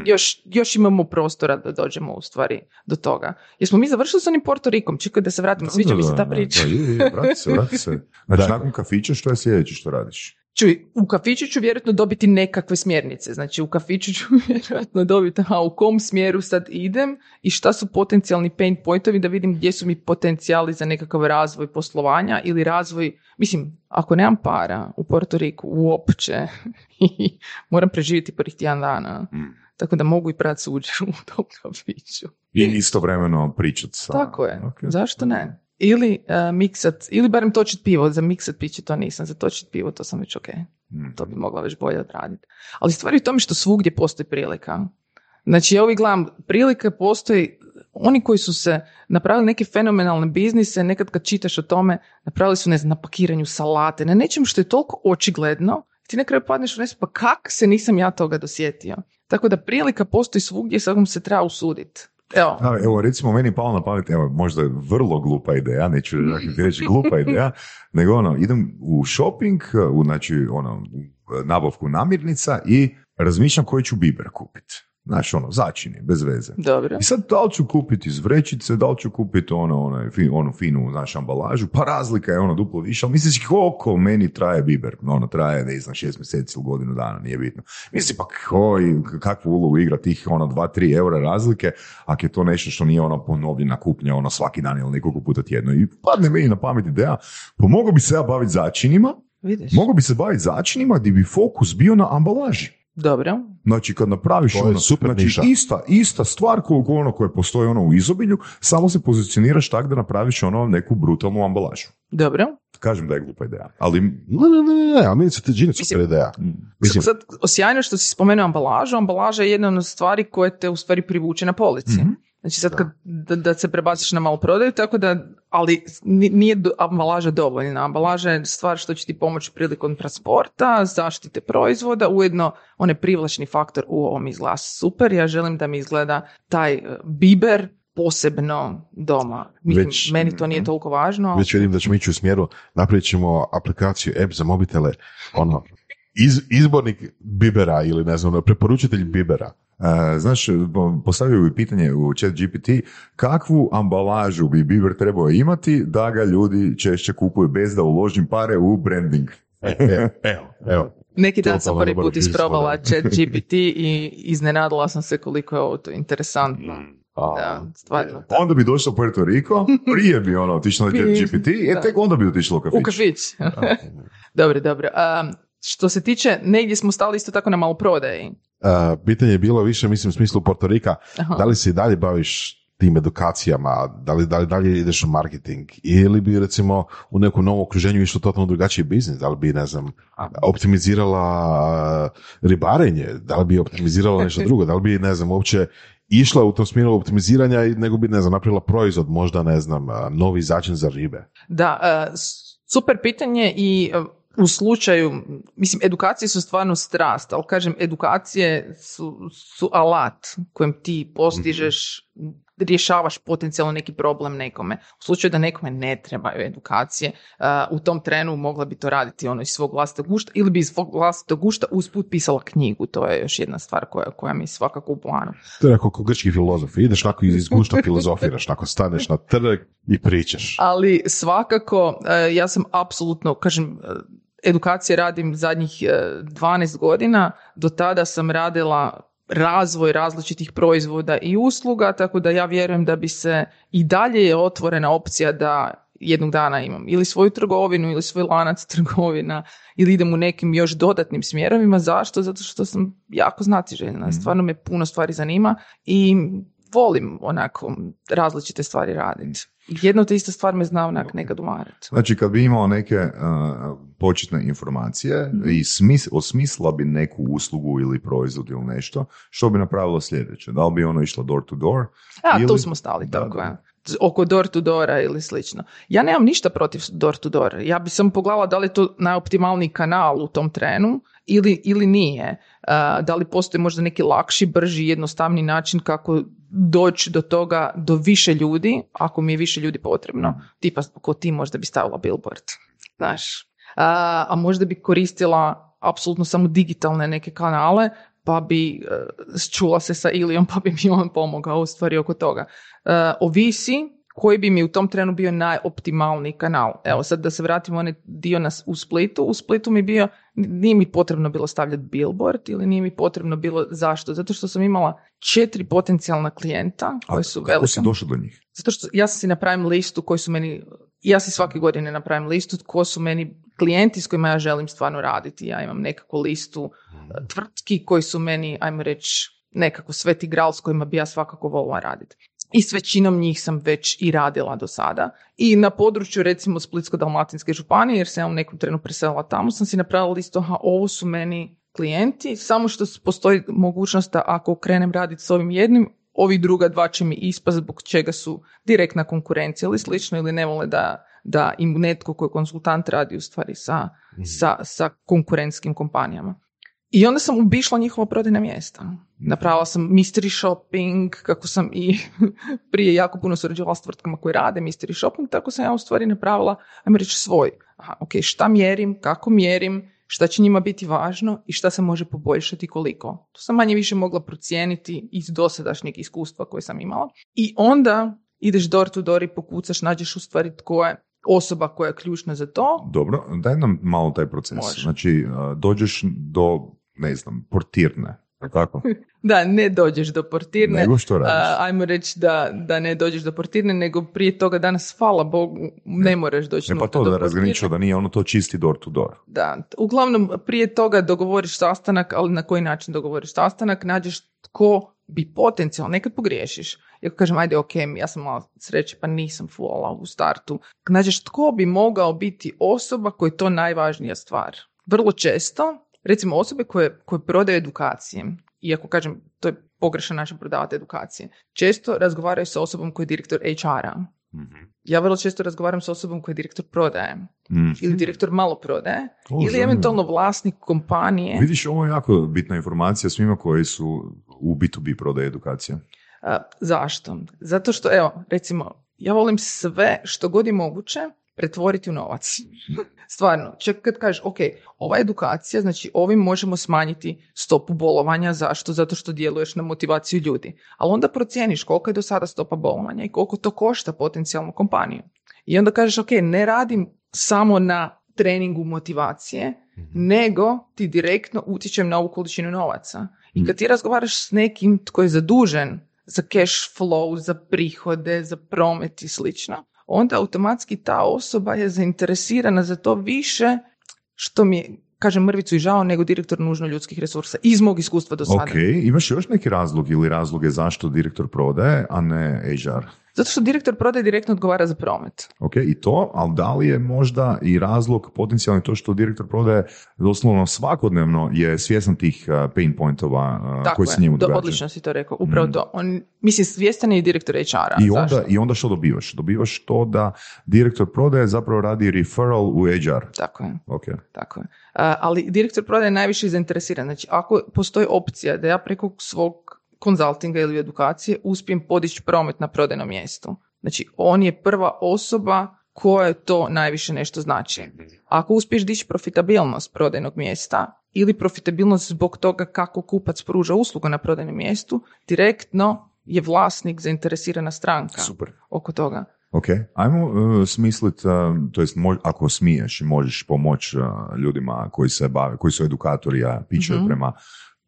Speaker 4: Još, još imamo prostora da dođemo u stvari do toga. Jesmo mi završili s onim Porto Rikom? Čekaj da se vratimo, sviđa mi se ta priča.
Speaker 3: Da, je, je, vrati se, vrati se. Znači, nakon kafića što je sljedeće što radiš?
Speaker 4: Čuj, u kafiću ću vjerojatno dobiti nekakve smjernice. Znači, u kafiću ću vjerojatno dobiti aha, u kom smjeru sad idem i šta su potencijalni pain pointovi da vidim gdje su mi potencijali za nekakav razvoj poslovanja ili razvoj, mislim, ako nemam para u Porto Riku uopće, moram preživjeti prvih tjedan dana. Tako da mogu i prat suđer u tom kafiću.
Speaker 3: I istovremeno pričat sa...
Speaker 4: Tako je.
Speaker 3: Ok.
Speaker 4: Zašto ne? Ili uh, miksat, ili barem točit pivo, za miksat piće to nisam, za točit pivo to sam već ok.
Speaker 3: Mm.
Speaker 4: To bi mogla već bolje odraditi. Ali stvar je u tome što svugdje postoji prilika. Znači ja uvijek gledam, prilike postoji, oni koji su se napravili neke fenomenalne biznise, nekad kad čitaš o tome, napravili su, ne znam, na pakiranju salate, na nečem što je toliko očigledno, ti na kraju padneš u nesvijest, pa kak se nisam ja toga dosjetio. Tako da prilika postoji svugdje, sad se treba usuditi. Evo,
Speaker 3: A, evo, recimo, meni palo na pamet, evo, možda je vrlo glupa ideja, neću reći glupa ideja, nego ono, idem u shopping, u, znači, ono, nabavku namirnica i razmišljam koji ću biber kupiti. Znaš, ono, začini, bez veze.
Speaker 4: dobro.
Speaker 3: I sad, da li ću kupiti iz vrećice, da li ću kupiti ono, ono, onu finu, znaš, ambalažu, pa razlika je ono duplo više, ali misliš koliko meni traje biber, ono, traje, ne znam, šest mjeseci ili godinu dana, nije bitno. Misli, pa koji, kakvu ulogu igra tih, ono, dva, tri eura razlike, ako je to nešto što nije ono ponovljena kupnja, ono, svaki dan ili nekoliko puta tjedno. I padne meni na pamet ideja, pa mogu bi se ja baviti začinima,
Speaker 4: Vidiš?
Speaker 3: mogu bi se baviti začinima gdje bi fokus bio na ambalaži.
Speaker 4: Dobro.
Speaker 3: Znači kad napraviš
Speaker 5: To je
Speaker 3: ono,
Speaker 5: super
Speaker 3: znači
Speaker 5: niša.
Speaker 3: ista, ista stvar koliko ono koje postoji ono u izobilju, samo se pozicioniraš tak da napraviš ono neku brutalnu ambalažu.
Speaker 4: Dobro.
Speaker 3: Kažem da je glupa ideja, ali
Speaker 5: Ne, ne, ne, ne, ne, ali meni se te džine super ideja. Mislim,
Speaker 4: Sad, sjajno što si spomenuo ambalažu, ambalaža je jedna od stvari koje te u stvari privuče na polici.
Speaker 3: Mhm.
Speaker 4: Znači sad kad, da, da se prebaciš na malo prodaju, tako da, ali ni- nije ambalaža dovoljna. Ambalaža je stvar što će ti pomoći prilikom transporta, zaštite proizvoda, ujedno on je privlačni faktor u ovom izgleda super. Ja želim da mi izgleda taj e, biber posebno doma. Mislim,
Speaker 5: Već-
Speaker 4: meni to nije toliko važno.
Speaker 5: već vidim da ćemo ići u smjeru, napravit ćemo aplikaciju, app za mobitele, ono, iz, izbornik Bibera ili ne znam, ono, preporučitelj Bibera.
Speaker 3: e, znaš, po- postavio bi pitanje u chat GPT, kakvu ambalažu bi Biber trebao imati da ga ljudi češće kupuju bez da uložim pare u branding?
Speaker 5: E, evo, evo.
Speaker 4: Neki dan sam
Speaker 5: pa
Speaker 4: prvi
Speaker 5: dobar
Speaker 4: put isprobala chat GPT i iznenadila sam se koliko je ovo to interesantno. Da, stvarno.
Speaker 3: Onda bi došlo u Puerto Rico, prije bi ono otišlo na GPT, e tek onda bi otišlo u kafić.
Speaker 4: U kafić. dobro, dobro. Um, što se tiče, negdje smo stali isto tako na maloprodaji.
Speaker 5: A, pitanje je bilo više, mislim, u smislu Porto Rika,
Speaker 4: Aha.
Speaker 5: da li se i dalje baviš tim edukacijama, da li, da li dalje ideš u marketing? Ili bi recimo u nekom novom okruženju išlo totalno drugačiji biznis, da li bi, ne znam, optimizirala a, ribarenje, da li bi optimizirala nešto drugo, da li bi, ne znam, uopće išla u tom smjeru optimiziranja i nego bi, ne znam, napravila proizvod, možda, ne znam, a, novi začin za ribe.
Speaker 4: Da, uh, super pitanje i uh, u slučaju, mislim, edukacije su stvarno strast, ali kažem, edukacije su, su alat kojim ti postižeš, rješavaš potencijalno neki problem nekome. U slučaju da nekome ne trebaju edukacije, uh, u tom trenu mogla bi to raditi ono iz svog vlastitog gušta ili bi iz svog vlastitog gušta usput pisala knjigu. To je još jedna stvar koja, koja mi je svakako u planu.
Speaker 5: To je ako ko grčki filozof, ideš tako iz gušta filozofiraš, tako staneš na trg i pričaš.
Speaker 4: Ali svakako, e, ja sam apsolutno, kažem, edukacije radim zadnjih e, 12 godina, do tada sam radila razvoj različitih proizvoda i usluga, tako da ja vjerujem da bi se i dalje je otvorena opcija da jednog dana imam ili svoju trgovinu ili svoj lanac trgovina ili idem u nekim još dodatnim smjerovima. Zašto? Zato što sam jako znatiželjna. Stvarno me puno stvari zanima i volim onako različite stvari raditi. Jedno te ista stvar me zna onak nekad umarati.
Speaker 3: Znači, kad bi imao neke uh, početne informacije i smis, osmislila bi neku uslugu ili proizvod ili nešto, što bi napravilo sljedeće? Da li bi ono išlo door to door?
Speaker 4: A,
Speaker 3: ili-
Speaker 4: tu smo stali
Speaker 3: Da,
Speaker 4: tako,
Speaker 3: da.
Speaker 4: ja. oko door to doora ili slično. Ja nemam ništa protiv door to door. Ja bi samo pogledala da li je to najoptimalniji kanal u tom trenu ili, ili nije. A, da li postoji možda neki lakši, brži, jednostavni način kako doći do toga, do više ljudi, ako mi je više ljudi potrebno. Tipa, ko ti možda bi stavila billboard. Znaš. A, a možda bi koristila apsolutno samo digitalne neke kanale, pa bi e, čula se sa Ilijom, pa bi mi on pomogao u stvari oko toga. E, ovisi koji bi mi u tom trenu bio najoptimalniji kanal. Evo sad da se vratimo onaj dio nas u Splitu. U Splitu mi bio, nije mi potrebno bilo stavljati billboard ili nije mi potrebno bilo zašto? Zato što sam imala četiri potencijalna klijenta koji su
Speaker 3: kako
Speaker 4: velika.
Speaker 3: si došao do njih?
Speaker 4: Zato što ja sam si napravim listu koji su meni, ja si svake godine napravim listu ko su meni klijenti s kojima ja želim stvarno raditi. Ja imam nekakvu listu e, tvrtki koji su meni, ajmo reći, nekako sveti gral s kojima bi ja svakako volila raditi. I s većinom njih sam već i radila do sada. I na području recimo Splitsko-dalmatinske županije, jer sam ja u nekom trenu preselila tamo, sam si napravila listu, aha, ovo su meni klijenti, samo što postoji mogućnost da ako krenem raditi s ovim jednim, ovi druga dva će mi ispast zbog čega su direktna konkurencija ili slično ili ne vole da, da im netko koji je konsultant radi u stvari sa, sa, sa konkurentskim kompanijama. I onda sam obišla njihova prodajna mjesta. Napravila sam mystery shopping, kako sam i prije jako puno surađivala s tvrtkama koje rade mystery shopping, tako sam ja u stvari napravila, ajmo reći, svoj. Aha, ok, šta mjerim, kako mjerim, šta će njima biti važno i šta se može poboljšati koliko. To sam manje više mogla procijeniti iz dosadašnjeg iskustva koje sam imala. I onda ideš door to door i pokucaš, nađeš u stvari tko je osoba koja je ključna za to.
Speaker 3: Dobro, daj nam malo taj proces.
Speaker 4: Može.
Speaker 3: Znači, dođeš do, ne znam, portirne, tako?
Speaker 4: Da, ne dođeš do portirne.
Speaker 3: Nego što radiš?
Speaker 4: A, ajmo reći da, da ne dođeš do portirne, nego prije toga danas, hvala Bogu, ne moraš doći
Speaker 3: Ne pa to
Speaker 4: do
Speaker 3: da razgraničio da nije ono to čisti door to door.
Speaker 4: Da, uglavnom prije toga dogovoriš sastanak, ali na koji način dogovoriš sastanak, nađeš tko bi potencijalno, nekad pogriješiš. Ako kažem, ajde, ok, ja sam malo sreće, pa nisam fulala u startu. Nađeš tko bi mogao biti osoba koja je to najvažnija stvar. Vrlo često, recimo osobe koje, koje prodaju edukacije, iako kažem, to je pogrešan način prodavati edukacije, često razgovaraju sa osobom koji je direktor HR-a. Ja vrlo često razgovaram sa osobom koji je direktor prodaje
Speaker 3: Mm.
Speaker 4: ili direktor malo prodaje
Speaker 3: O,
Speaker 4: ili eventualno vlasnik kompanije.
Speaker 3: Vidiš, ovo je jako bitna informacija svima koji su u B2B prodaje edukacija.
Speaker 4: A, zašto? Zato što, evo, recimo, ja volim sve što god je moguće pretvoriti u novac. Stvarno, čak kad kažeš, ok, ova edukacija, znači ovim možemo smanjiti stopu bolovanja, zašto? Zato što djeluješ na motivaciju ljudi. Ali onda procijeniš koliko je do sada stopa bolovanja i koliko to košta potencijalnu kompaniju. I onda kažeš, ok, ne radim samo na treningu motivacije, nego ti direktno utječem na ovu količinu novaca. I kad ti razgovaraš s nekim tko je zadužen za cash flow, za prihode, za promet i slično, onda automatski ta osoba je zainteresirana za to više što mi je, kažem mrvicu i žao, nego direktor nužno ljudskih resursa. Iz mog iskustva do sada.
Speaker 3: Ok, imaš još neki razlog ili razloge zašto direktor prodaje, a ne HR?
Speaker 4: Zato što direktor prodaje direktno odgovara za promet.
Speaker 3: Ok, i to, ali da li je možda i razlog potencijalni to što direktor prodaje doslovno svakodnevno je svjestan tih uh, pain pointova uh,
Speaker 4: Tako
Speaker 3: koji
Speaker 4: je,
Speaker 3: se njemu
Speaker 4: do-
Speaker 3: događaju?
Speaker 4: odlično si to rekao. Upravo to. On, mislim, svjestan je i direktor HR-a.
Speaker 3: I onda,
Speaker 4: Zašto?
Speaker 3: I onda što dobivaš? Dobivaš to da direktor prodaje zapravo radi referral u HR.
Speaker 4: Tako je.
Speaker 3: Ok.
Speaker 4: Tako je. A, ali direktor prodaje je najviše zainteresiran. Znači, ako postoji opcija da ja preko svog konzultinga ili edukacije uspijem podići promet na prodajnom mjestu. Znači, on je prva osoba koja to najviše nešto znači. Ako uspiješ dići profitabilnost prodajnog mjesta ili profitabilnost zbog toga kako kupac pruža uslugu na prodajnom mjestu, direktno je vlasnik zainteresirana stranka
Speaker 3: Super.
Speaker 4: oko toga.
Speaker 3: Ok, ajmo uh, smislit, uh, to jest mož- ako smiješ i možeš pomoći uh, ljudima koji se bave, koji su edukatori, a pičaju
Speaker 4: Mhm.
Speaker 3: prema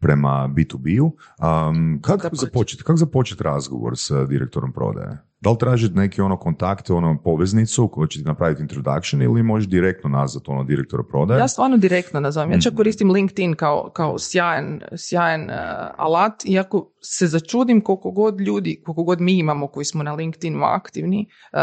Speaker 3: prema B2B-u. Um, kako
Speaker 4: Započeti.
Speaker 3: započeti? Kako započeti razgovor s direktorom prodaje? Da li tražiti neki ono kontakt, ono poveznicu koju će ti napraviti introduction ili možeš direktno nazvati ono direktora prodaje?
Speaker 4: Ja stvarno direktno nazovem. Ja čak
Speaker 3: Mhm.
Speaker 4: koristim LinkedIn kao, kao sjajan, sjajan uh, alat, iako se začudim koliko god ljudi, koliko god mi imamo koji smo na LinkedInu aktivni, uh,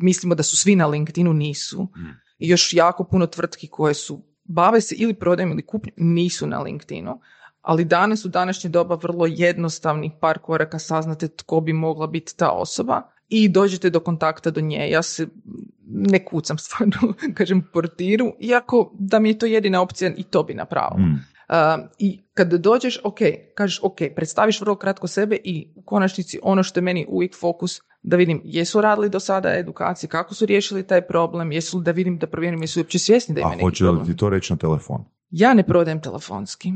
Speaker 4: mislimo da su svi na LinkedInu, nisu.
Speaker 3: Mhm.
Speaker 4: I još jako puno tvrtki koje su bave se ili prodajom ili kupnjom, nisu na LinkedInu. Ali danas u današnje doba vrlo jednostavnih par koraka saznate tko bi mogla biti ta osoba i dođete do kontakta do nje. Ja se ne kucam stvarno, kažem portiru, iako da mi je to jedina opcija i to bi napravila.
Speaker 3: Mm.
Speaker 4: Uh, I kad dođeš, ok, kažeš ok, predstaviš vrlo kratko sebe i u konačnici ono što je meni uvijek fokus da vidim jesu radili do sada edukacije, kako su riješili taj problem, jesu li da vidim da provjerim jesu uopće svjesni da
Speaker 3: A
Speaker 4: imaju neki
Speaker 3: hoće li
Speaker 4: problem.
Speaker 3: ti to reći na telefon?
Speaker 4: Ja ne prodajem telefonski.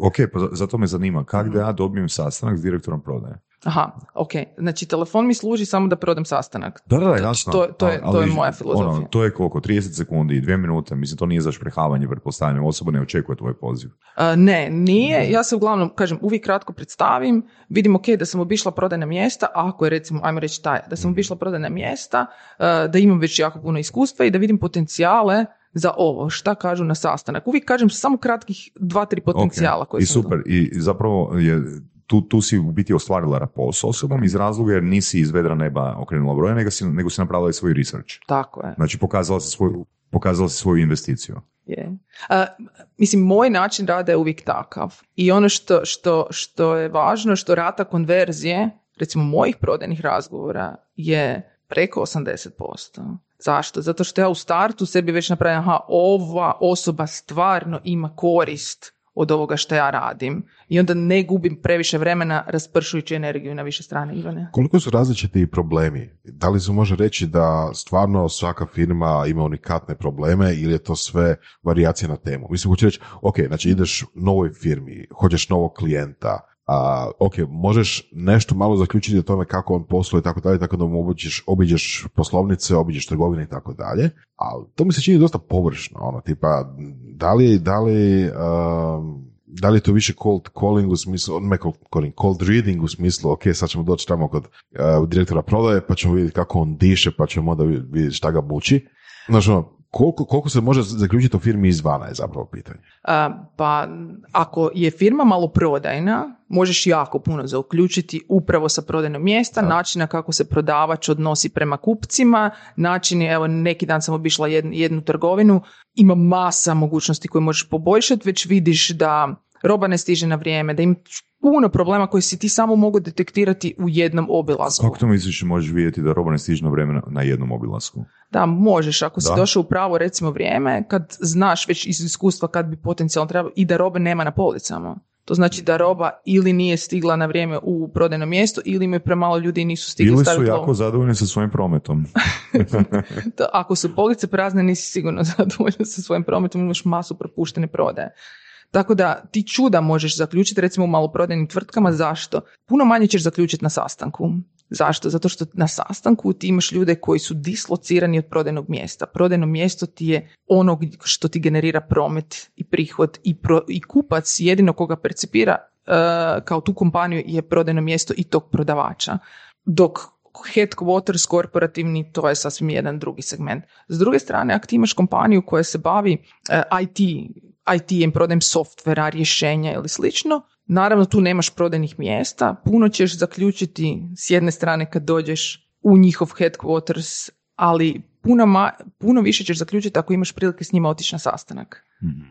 Speaker 3: Ok, pa za- zato me zanima, kako da ja dobijem sastanak s direktorom prodaje?
Speaker 4: Aha, ok. Znači telefon mi služi samo da prodam sastanak.
Speaker 3: Da, da, jasno.
Speaker 4: to- to je-
Speaker 3: Ali-
Speaker 4: to je moja filozofija.
Speaker 3: Ono, to je koliko, 30 sekundi, dvije minute, mislim, to nije za šprehavanje, pretpostavljam, osoba ne očekuje tvoj poziv.
Speaker 4: Uh, ne, nije. Ja se uglavnom, kažem, uvijek kratko predstavim, vidim ok, da sam obišla prodajna mjesta, a ako je recimo, ajmo reći taj, da sam obišla prodajna mjesta, da imam već jako puno iskustva i da vidim potencijale za ovo, šta kažu na sastanak. Uvijek kažem samo kratkih dva, tri potencijala
Speaker 3: Ok,
Speaker 4: koje
Speaker 3: I
Speaker 4: sam
Speaker 3: super, i zapravo je, tu, tu si u biti ostvarila rapol s osobom iz razloga jer nisi iz vedra neba okrenula broje, nego si, nego si napravila i svoj research.
Speaker 4: Tako je.
Speaker 3: Znači, pokazala si svoju, pokazala si svoju investiciju.
Speaker 4: Je. Mislim, moj način rada je uvijek takav. I ono što, što, što je važno, što rata konverzije, recimo mojih prodajnih razgovora, je preko 80%. Zašto? Zato što ja u startu sebi već napravim, aha, ova osoba stvarno ima korist od ovoga što ja radim. I onda ne gubim previše vremena raspršujući energiju na više strane, Ivane.
Speaker 5: Koliko su različiti problemi? Da li se može reći da stvarno svaka firma ima unikatne probleme ili je to sve varijacija na temu? Mislim, hoću reći, ok, znači ideš novoj firmi, hoćeš novog klijenta, a, ok, možeš nešto malo zaključiti o tome kako on posluje i tako dalje, tako da mu obiđeš, obiđeš poslovnice, obiđeš trgovine i tako dalje, ali to mi se čini dosta površno, ono, tipa, da li, da li, um, da li je to više cold calling u smislu, ne cold calling, cold reading u smislu, ok, sad ćemo doći tamo kod uh, direktora prodaje, pa ćemo vidjeti kako on diše, pa ćemo onda vidjeti šta ga muči. Znači, ono, koliko, koliko se može zaključiti o firmi izvana je zapravo pitanje.
Speaker 4: A, pa ako je firma malo prodajna, možeš jako puno zaključiti upravo sa prodajnog mjesta, načina kako se prodavač odnosi prema kupcima, načini, evo neki dan sam obišla jednu, jednu trgovinu, ima masa mogućnosti koje možeš poboljšati, već vidiš da roba ne stiže na vrijeme, da ima puno problema koje si ti samo mogu detektirati u jednom obilasku.
Speaker 3: Kako to misliš možeš vidjeti da roba ne stiže na vrijeme na- jednom obilasku?
Speaker 4: Da, možeš, ako si
Speaker 3: Da.
Speaker 4: došao u pravo recimo vrijeme, kad znaš već iz iskustva kad bi potencijalno trebalo i da robe nema na policama. To znači da roba ili nije stigla na vrijeme u prodajno mjesto ili imaju premalo ljudi i nisu stigli
Speaker 3: Ili su jako zadovoljni sa svojim prometom.
Speaker 4: Da, Ako su police prazne, nisi sigurno zadovoljan sa svojim prometom, imaš masu propuštene prodaje. Tako da ti čuda možeš zaključiti recimo u maloprodajnim tvrtkama. Zašto? Puno manje ćeš zaključiti na sastanku. Zašto? Zato što na sastanku ti imaš ljude koji su dislocirani od prodajnog mjesta. Prodajno mjesto ti je ono što ti generira promet i prihod i, pro- i kupac jedino koga percipira e, kao tu kompaniju je prodajno mjesto i tog prodavača. Dok headquarters korporativni, to je sasvim jedan drugi segment. S druge strane, ako ti imaš kompaniju koja se bavi e, IT, IT-em, prodajem softvera, rješenja ili slično, naravno tu nemaš prodajnih mjesta, puno ćeš zaključiti s jedne strane kad dođeš u njihov headquarters, ali puno, ma, puno više ćeš zaključiti ako imaš prilike s njima otići na sastanak.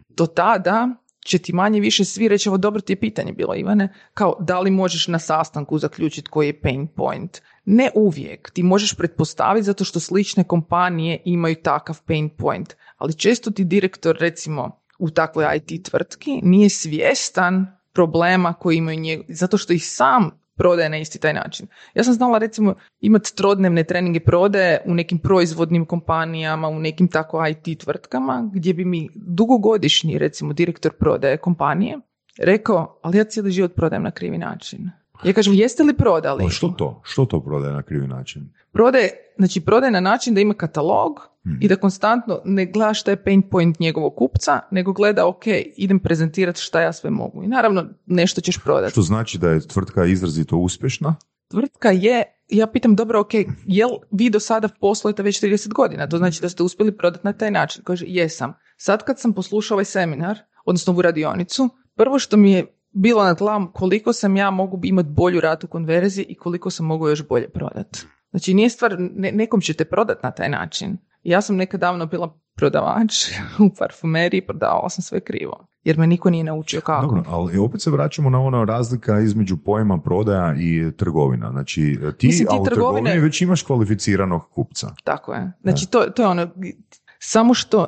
Speaker 4: Do tada će ti manje više svi reći, ovo dobro ti je pitanje bilo Ivane, kao da li možeš na sastanku zaključiti koji je pain point. Ne uvijek, ti možeš pretpostaviti zato što slične kompanije imaju takav pain point, ali često ti direktor recimo u takvoj IT tvrtki nije svjestan problema koji imaju njeg, zato što ih sam prodaje na isti taj način. Ja sam znala recimo imati trodnevne treninge prodaje u nekim proizvodnim kompanijama, u nekim tako IT tvrtkama gdje bi mi dugogodišnji recimo direktor prodaje kompanije rekao, ali ja cijeli život prodajem na krivi način. Ja kažem, jeste li prodali?
Speaker 3: Ali što to? Što to prodaje na krivi način?
Speaker 4: Prodaje, znači prodaje na način da ima katalog i da konstantno ne gleda šta je pain point njegovog kupca, nego gleda, ok, idem prezentirati šta ja sve mogu. I naravno, nešto ćeš prodati.
Speaker 3: Što znači da je tvrtka izrazito uspješna?
Speaker 4: Tvrtka je, ja pitam, dobro, ok, jel vi do sada poslujete već 30 godina? To znači da ste uspjeli prodati na taj način. Kaže, jesam. Sad kad sam poslušao ovaj seminar, odnosno ovu radionicu, prvo što mi je bilo na glavom koliko sam ja mogu imati bolju ratu konverzije i koliko sam mogu još bolje prodati. Znači nije stvar, ne, nekom ćete prodati na taj način. Ja sam nekad davno bila prodavač u parfumeriji, prodavala sam sve krivo. Jer me niko nije naučio kako.
Speaker 3: Dobro, ali opet se vraćamo na ono razlika između pojma prodaja i trgovina. Znači, ti,
Speaker 4: Mislim, ti
Speaker 3: a u
Speaker 4: trgovine-
Speaker 3: trgovini već imaš kvalificiranog kupca.
Speaker 4: Tako je. Znači, to, to je ono, samo što,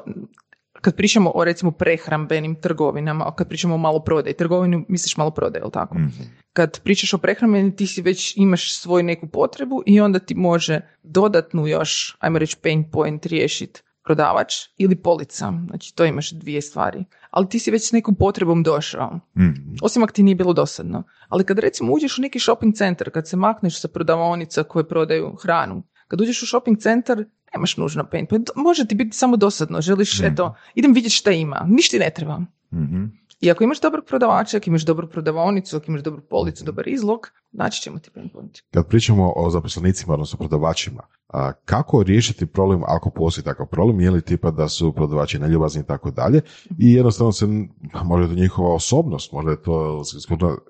Speaker 4: kad pričamo o recimo prehrambenim trgovinama, a kad pričamo o maloprodaji, trgovinu misliš maloprodaju, jel tako?
Speaker 3: Mhm.
Speaker 4: Kad pričaš o prehrambenim, ti si već imaš svoju neku potrebu i onda ti može dodatnu još, ajmo reći, pain point riješiti prodavač ili polica. Znači, to imaš dvije stvari. Ali ti si već s nekom potrebom došao.
Speaker 3: Mhm.
Speaker 4: Osim ako ti nije bilo dosadno. Ali kad recimo uđeš u neki shopping centar, kad se makneš sa prodavaonica koje prodaju hranu, kad uđeš u shopping centar, nemaš nužno pain point. Može ti biti samo dosadno. Želiš, eto, idem vidjeti šta ima. Ništa ti ne treba.
Speaker 3: Mhm.
Speaker 4: I ako imaš dobrog prodavača, ako imaš dobru prodavaonicu, ako imaš dobru policu, dobar izlog, naći ćemo ti pain point.
Speaker 5: Kad pričamo o zaposlenicima, odnosno prodavačima, a, kako riješiti problem ako postoji takav problem, je li tipa da su prodavači neljubazni i tako dalje i jednostavno se, možda je to njihova osobnost, možda je to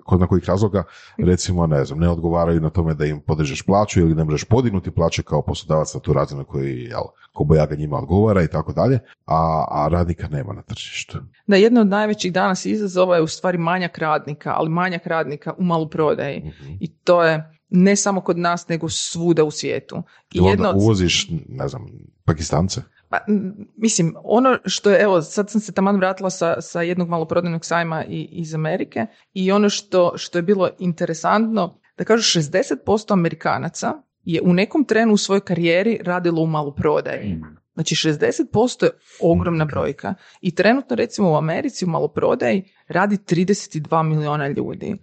Speaker 5: kod, na kojih razloga, recimo, ne znam, ne odgovaraju na tome da im podižeš plaću ili ne možeš podignuti plaću kao poslodavac na tu razinu koji, jel, ko bojaga njima odgovara i tako dalje, a, a radnika nema na tržištu.
Speaker 4: Da, jedno od najvećih danas izazova je u stvari manjak radnika, ali manjak radnika u maloprodaji.
Speaker 5: Mhm.
Speaker 4: I to je ne samo kod nas, nego svuda u svijetu. I jedno
Speaker 5: onda
Speaker 4: od-
Speaker 5: uvoziš, ne znam, Pakistance?
Speaker 4: Pa, mislim, ono što je, evo, sad sam se taman vratila sa, sa jednog maloprodajnog sajma i, iz Amerike i ono što, što je bilo interesantno, da kažu 60% Amerikanaca je u nekom trenu u svojoj karijeri radilo u maloprodaji. Znači 60% je ogromna brojka. I trenutno recimo u Americi u maloprodaji radi 32 miliona ljudi.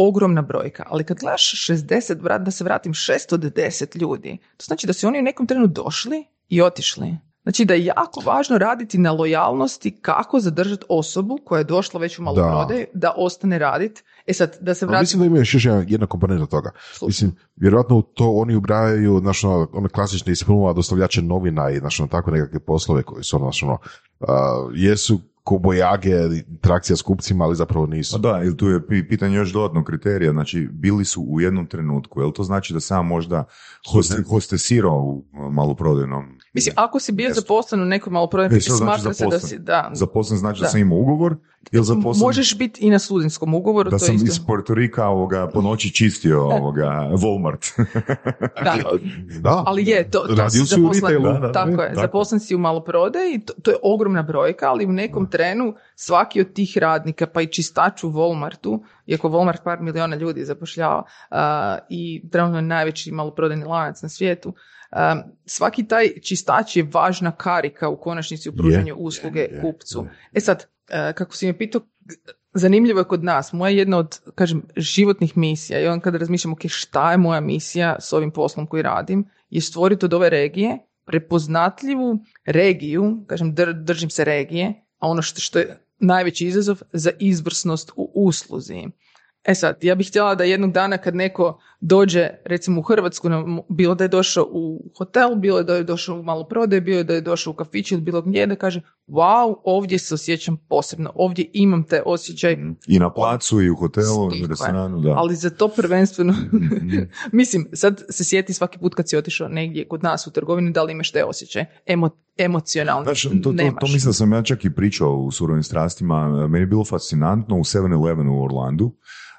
Speaker 4: Ogromna brojka. Ali kad gledaš 60, vrat- da se vratim 610 ljudi, to znači da su oni u nekom trenu došli i otišli. Znači da je jako važno raditi na lojalnosti kako zadržati osobu koja je došla već u maloprodaju da, ostane raditi. E sad, da se
Speaker 5: Ali
Speaker 4: vratim...
Speaker 5: mislim da ima još jedna, komponenta toga. Mislim, vjerojatno u to oni ubrajaju znaš, ono, one klasične filmova dostavljače novina i znaš, ono, tako nekakve poslove koji su ono, znaš, ono, a, jesu kobojage, trakcija s kupcima, ali zapravo nisu.
Speaker 3: Pa da, ili tu je pi- pitanje još dodatnog kriterija, znači bili su u jednom trenutku, jel to znači da sam možda hoste, hostesirao u uh, maloprodajnom?
Speaker 4: Mislim, ako si bio zaposlen u nekoj maloprodajnoj
Speaker 3: E,
Speaker 4: firmi,
Speaker 3: što znači
Speaker 4: smatra se da
Speaker 3: zaposlen?
Speaker 4: si, da,
Speaker 3: Zaposlen znači da,
Speaker 4: Da.
Speaker 3: sam imao ugovor, ili zaposlen
Speaker 4: možeš biti i na studentskom ugovoru,
Speaker 3: da
Speaker 4: to je
Speaker 3: sam
Speaker 4: isto.
Speaker 3: iz Puerto Rika ovoga, po noći čistio ovoga, Walmart.
Speaker 4: Da.
Speaker 5: Da,
Speaker 4: Ali je, to, to si
Speaker 5: si u
Speaker 4: zaposlen,
Speaker 5: retailu.
Speaker 3: Da, da,
Speaker 4: tako
Speaker 3: da,
Speaker 4: je,
Speaker 3: tako.
Speaker 4: zaposlen si u maloprodaji, to, to je ogromna brojka, ali u nekom trenu svaki od tih radnika, pa i čistač u Walmartu, iako Walmart par miliona ljudi zapošljava a, i trenutno je najveći maloprodajni lanac na svijetu, a, svaki taj čistač je važna karika u konačnici u pružanju usluge
Speaker 5: je,
Speaker 4: kupcu. E sad, a, kako si me pitao, zanimljivo je kod nas, moja jedna od, kažem, životnih misija, i on kada razmišljam, ok, šta je moja misija s ovim poslom koji radim, je stvoriti od ove regije prepoznatljivu regiju, kažem, dr- držim se regije, a ono što, je najveći izazov za izvrsnost u usluzi. E sad, ja bih htjela da jednog dana kad neko dođe, recimo u Hrvatsku, bilo da je došao u hotel, bilo da je došao u maloprodaju, bilo da je došao u kafić ili bilo gdje, da kaže, wow, ovdje se osjećam posebno, ovdje imam taj osjećaj,
Speaker 3: I na placu, i u hotelu, i u restoranu, da.
Speaker 4: ali za to prvenstveno,
Speaker 3: Mhm.
Speaker 4: mislim, sad se sjeti svaki put kad si otišao negdje kod nas u trgovini, da li imaš taj osjećaj, Emo, emocionalni,
Speaker 3: Znaš, to, to,
Speaker 4: nemaš.
Speaker 3: to mislim da sam ja čak i pričao u surovim strastima. Meni je bilo fascinantno u 7-Eleven u Orlandu,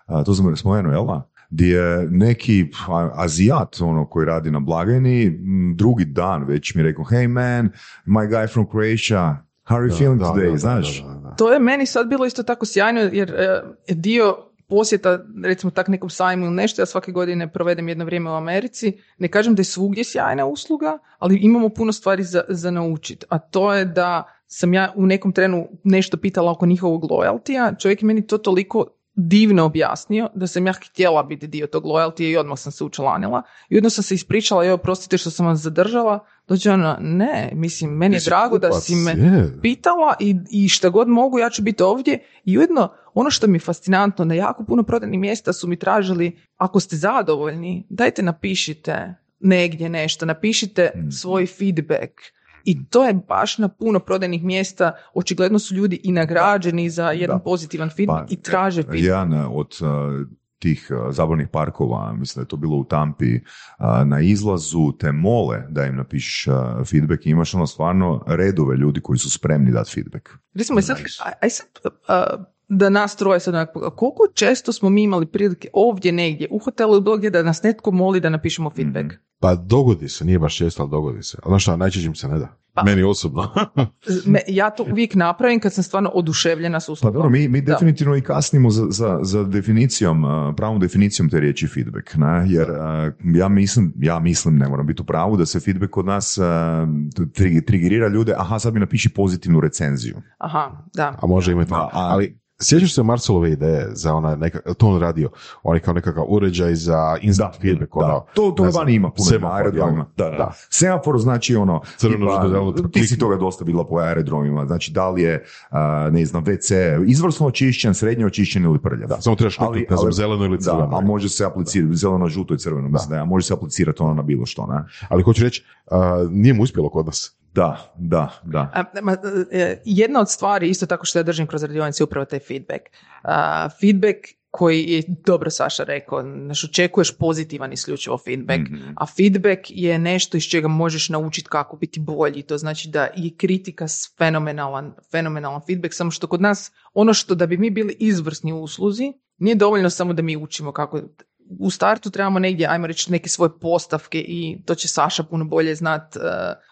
Speaker 3: a, to sam spomenuo, jel? Gdje je neki azijat ono, koji radi na blagajni, drugi dan već mi je rekao, hey man, my guy from Croatia, how are you feeling
Speaker 5: Da,
Speaker 3: today,
Speaker 5: da, da,
Speaker 3: znaš?
Speaker 5: da, da, da.
Speaker 4: To je meni sad bilo isto tako sjajno jer e, dio posjeta recimo tak nekom sajmu ili nešto, ja svake godine provedem jedno vrijeme u Americi, ne kažem da je svugdje sjajna usluga, ali imamo puno stvari za, za naučiti, a to je da sam ja u nekom trenu nešto pitala oko njihovog lojaltija, čovjek je meni to toliko divno objasnio da sam ja htjela biti dio tog loyalty i odmah sam se učlanila. I odmah sam se ispričala, evo, prostite što sam vas zadržala. Dođe ona, ne, mislim, meni je drago da si me
Speaker 5: je.
Speaker 4: pitala i, i šta god mogu, ja ću biti ovdje. I ujedno, ono što mi je fascinantno, na jako puno prodajnih mjesta su mi tražili, ako ste zadovoljni, dajte napišite negdje nešto, napišite
Speaker 3: Mm.
Speaker 4: svoj feedback. I to je baš na puno prodajnih mjesta, očigledno su ljudi i nagrađeni za jedan
Speaker 3: Da.
Speaker 4: pozitivan feedback
Speaker 3: Pa,
Speaker 4: i traže feedback.
Speaker 3: Jedan uh, od uh, tih uh, zabavnih parkova, mislim da je to bilo u Tampi, uh, na izlazu te mole da im napišeš uh, feedback i imaš ono stvarno redove ljudi koji su spremni dati feedback.
Speaker 4: Recimo, sad,
Speaker 3: Nice.
Speaker 4: aj, aj sad, a, da nas troje sad onak, koliko često smo mi imali prilike ovdje negdje, u hotelu ili bilo gdje da nas netko moli da napišemo feedback?
Speaker 3: Mhm.
Speaker 5: Pa dogodi se, nije baš često, ali dogodi se. Ali znaš šta, najčešće mi se ne da.
Speaker 4: Pa.
Speaker 5: Meni osobno.
Speaker 4: Me- ja to uvijek napravim kad sam stvarno oduševljena s
Speaker 3: Pa
Speaker 4: uslugom.
Speaker 3: dobro, mi, mi
Speaker 4: Da.
Speaker 3: definitivno i kasnimo za, za, za definicijom, pravom definicijom te riječi feedback, ne? jer ja mislim, ja mislim, ne moram biti u pravu, da se feedback kod nas tri- trigerira ljude, aha, sad mi napiši pozitivnu recenziju.
Speaker 4: Aha, da.
Speaker 5: A može imati.
Speaker 3: Pa,
Speaker 5: Ali sjećaš se Marcelove ideje za ona neka, to on radio, on je kao nekakav uređaj za instant feedback,
Speaker 3: Da,
Speaker 5: ono,
Speaker 3: to, to
Speaker 5: znam,
Speaker 3: vani ima puno
Speaker 5: semafor,
Speaker 3: na aerodromima. Da, da.
Speaker 5: Da.
Speaker 3: Semafor znači ono,
Speaker 5: Crveno,
Speaker 3: tipa,
Speaker 5: žuto, zeleno,
Speaker 3: ti si toga dosta bila po aerodromima, znači da li je, a, ne znam, WC izvrsno očišćen, srednje očišćen ili prljav.
Speaker 5: Da, samo trebaš
Speaker 3: Ali-
Speaker 5: ne znam, zeleno ili
Speaker 3: Da,
Speaker 5: crveno.
Speaker 3: a može se aplicirati, zeleno, žuto i crveno, mislim da, a može se aplicirati ono na bilo što, ne?
Speaker 5: Ali hoću reći, a, nije mu uspjelo kod nas.
Speaker 3: Da, da, da.
Speaker 4: A, ma, e, jedna od stvari, isto tako što ja držim kroz radionice, je upravo taj feedback. A, feedback koji je, dobro Saša rekao, znaš, očekuješ pozitivan isključivo feedback,
Speaker 3: Mhm.
Speaker 4: a feedback je nešto iz čega možeš naučiti kako biti bolji. To znači da i kritika s fenomenalan, fenomenalan feedback, samo što kod nas ono što da bi mi bili izvrsni u usluzi, nije dovoljno samo da mi učimo kako u startu trebamo negdje, ajmo reći, neke svoje postavke i to će Saša puno bolje znat, uh,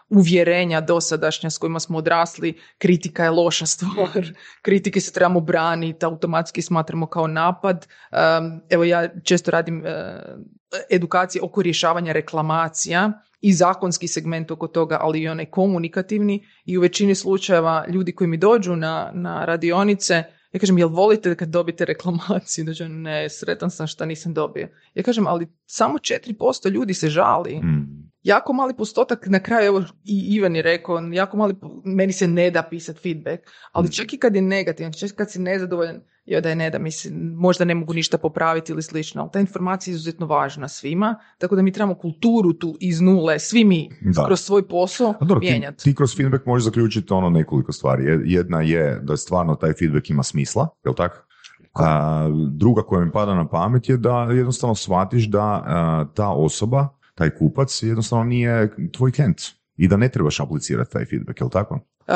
Speaker 4: uvjerenja dosadašnja s kojima smo odrasli, kritika je loša stvar, kritike se trebamo braniti, automatski smatramo kao napad. Um, evo ja često radim uh, edukacije oko rješavanja reklamacija i zakonski segment oko toga, ali i onaj komunikativni. I u većini slučajeva ljudi koji mi dođu na, na radionice, ja kažem, jel volite kad dobite reklamaciju? Dođe, ne, sretan sam što nisam dobio. Ja kažem, ali samo 4% ljudi se žali.
Speaker 3: Mm.
Speaker 4: Jako mali postotak, na kraju, evo i Ivan je rekao, jako mali, meni se ne da pisati feedback, ali čak i kad je negativan, čak i kad si nezadovoljan, joj da je ne da, mislim, možda ne mogu ništa popraviti ili slično, ali ta informacija je izuzetno važna svima, tako da mi trebamo kulturu tu iz nule, svi mi,
Speaker 3: Da.
Speaker 4: kroz svoj posao,
Speaker 3: A dobro, ti,
Speaker 4: mijenjati.
Speaker 3: ti kroz feedback možeš zaključiti ono nekoliko stvari. Je- Jedna je da stvarno taj feedback ima smisla, jel tako? A, druga koja mi pada na pamet je da jednostavno shvatiš da a, ta osoba, taj kupac jednostavno nije tvoj klijent i da ne trebaš aplicirati taj feedback, jel tako?
Speaker 4: Uh,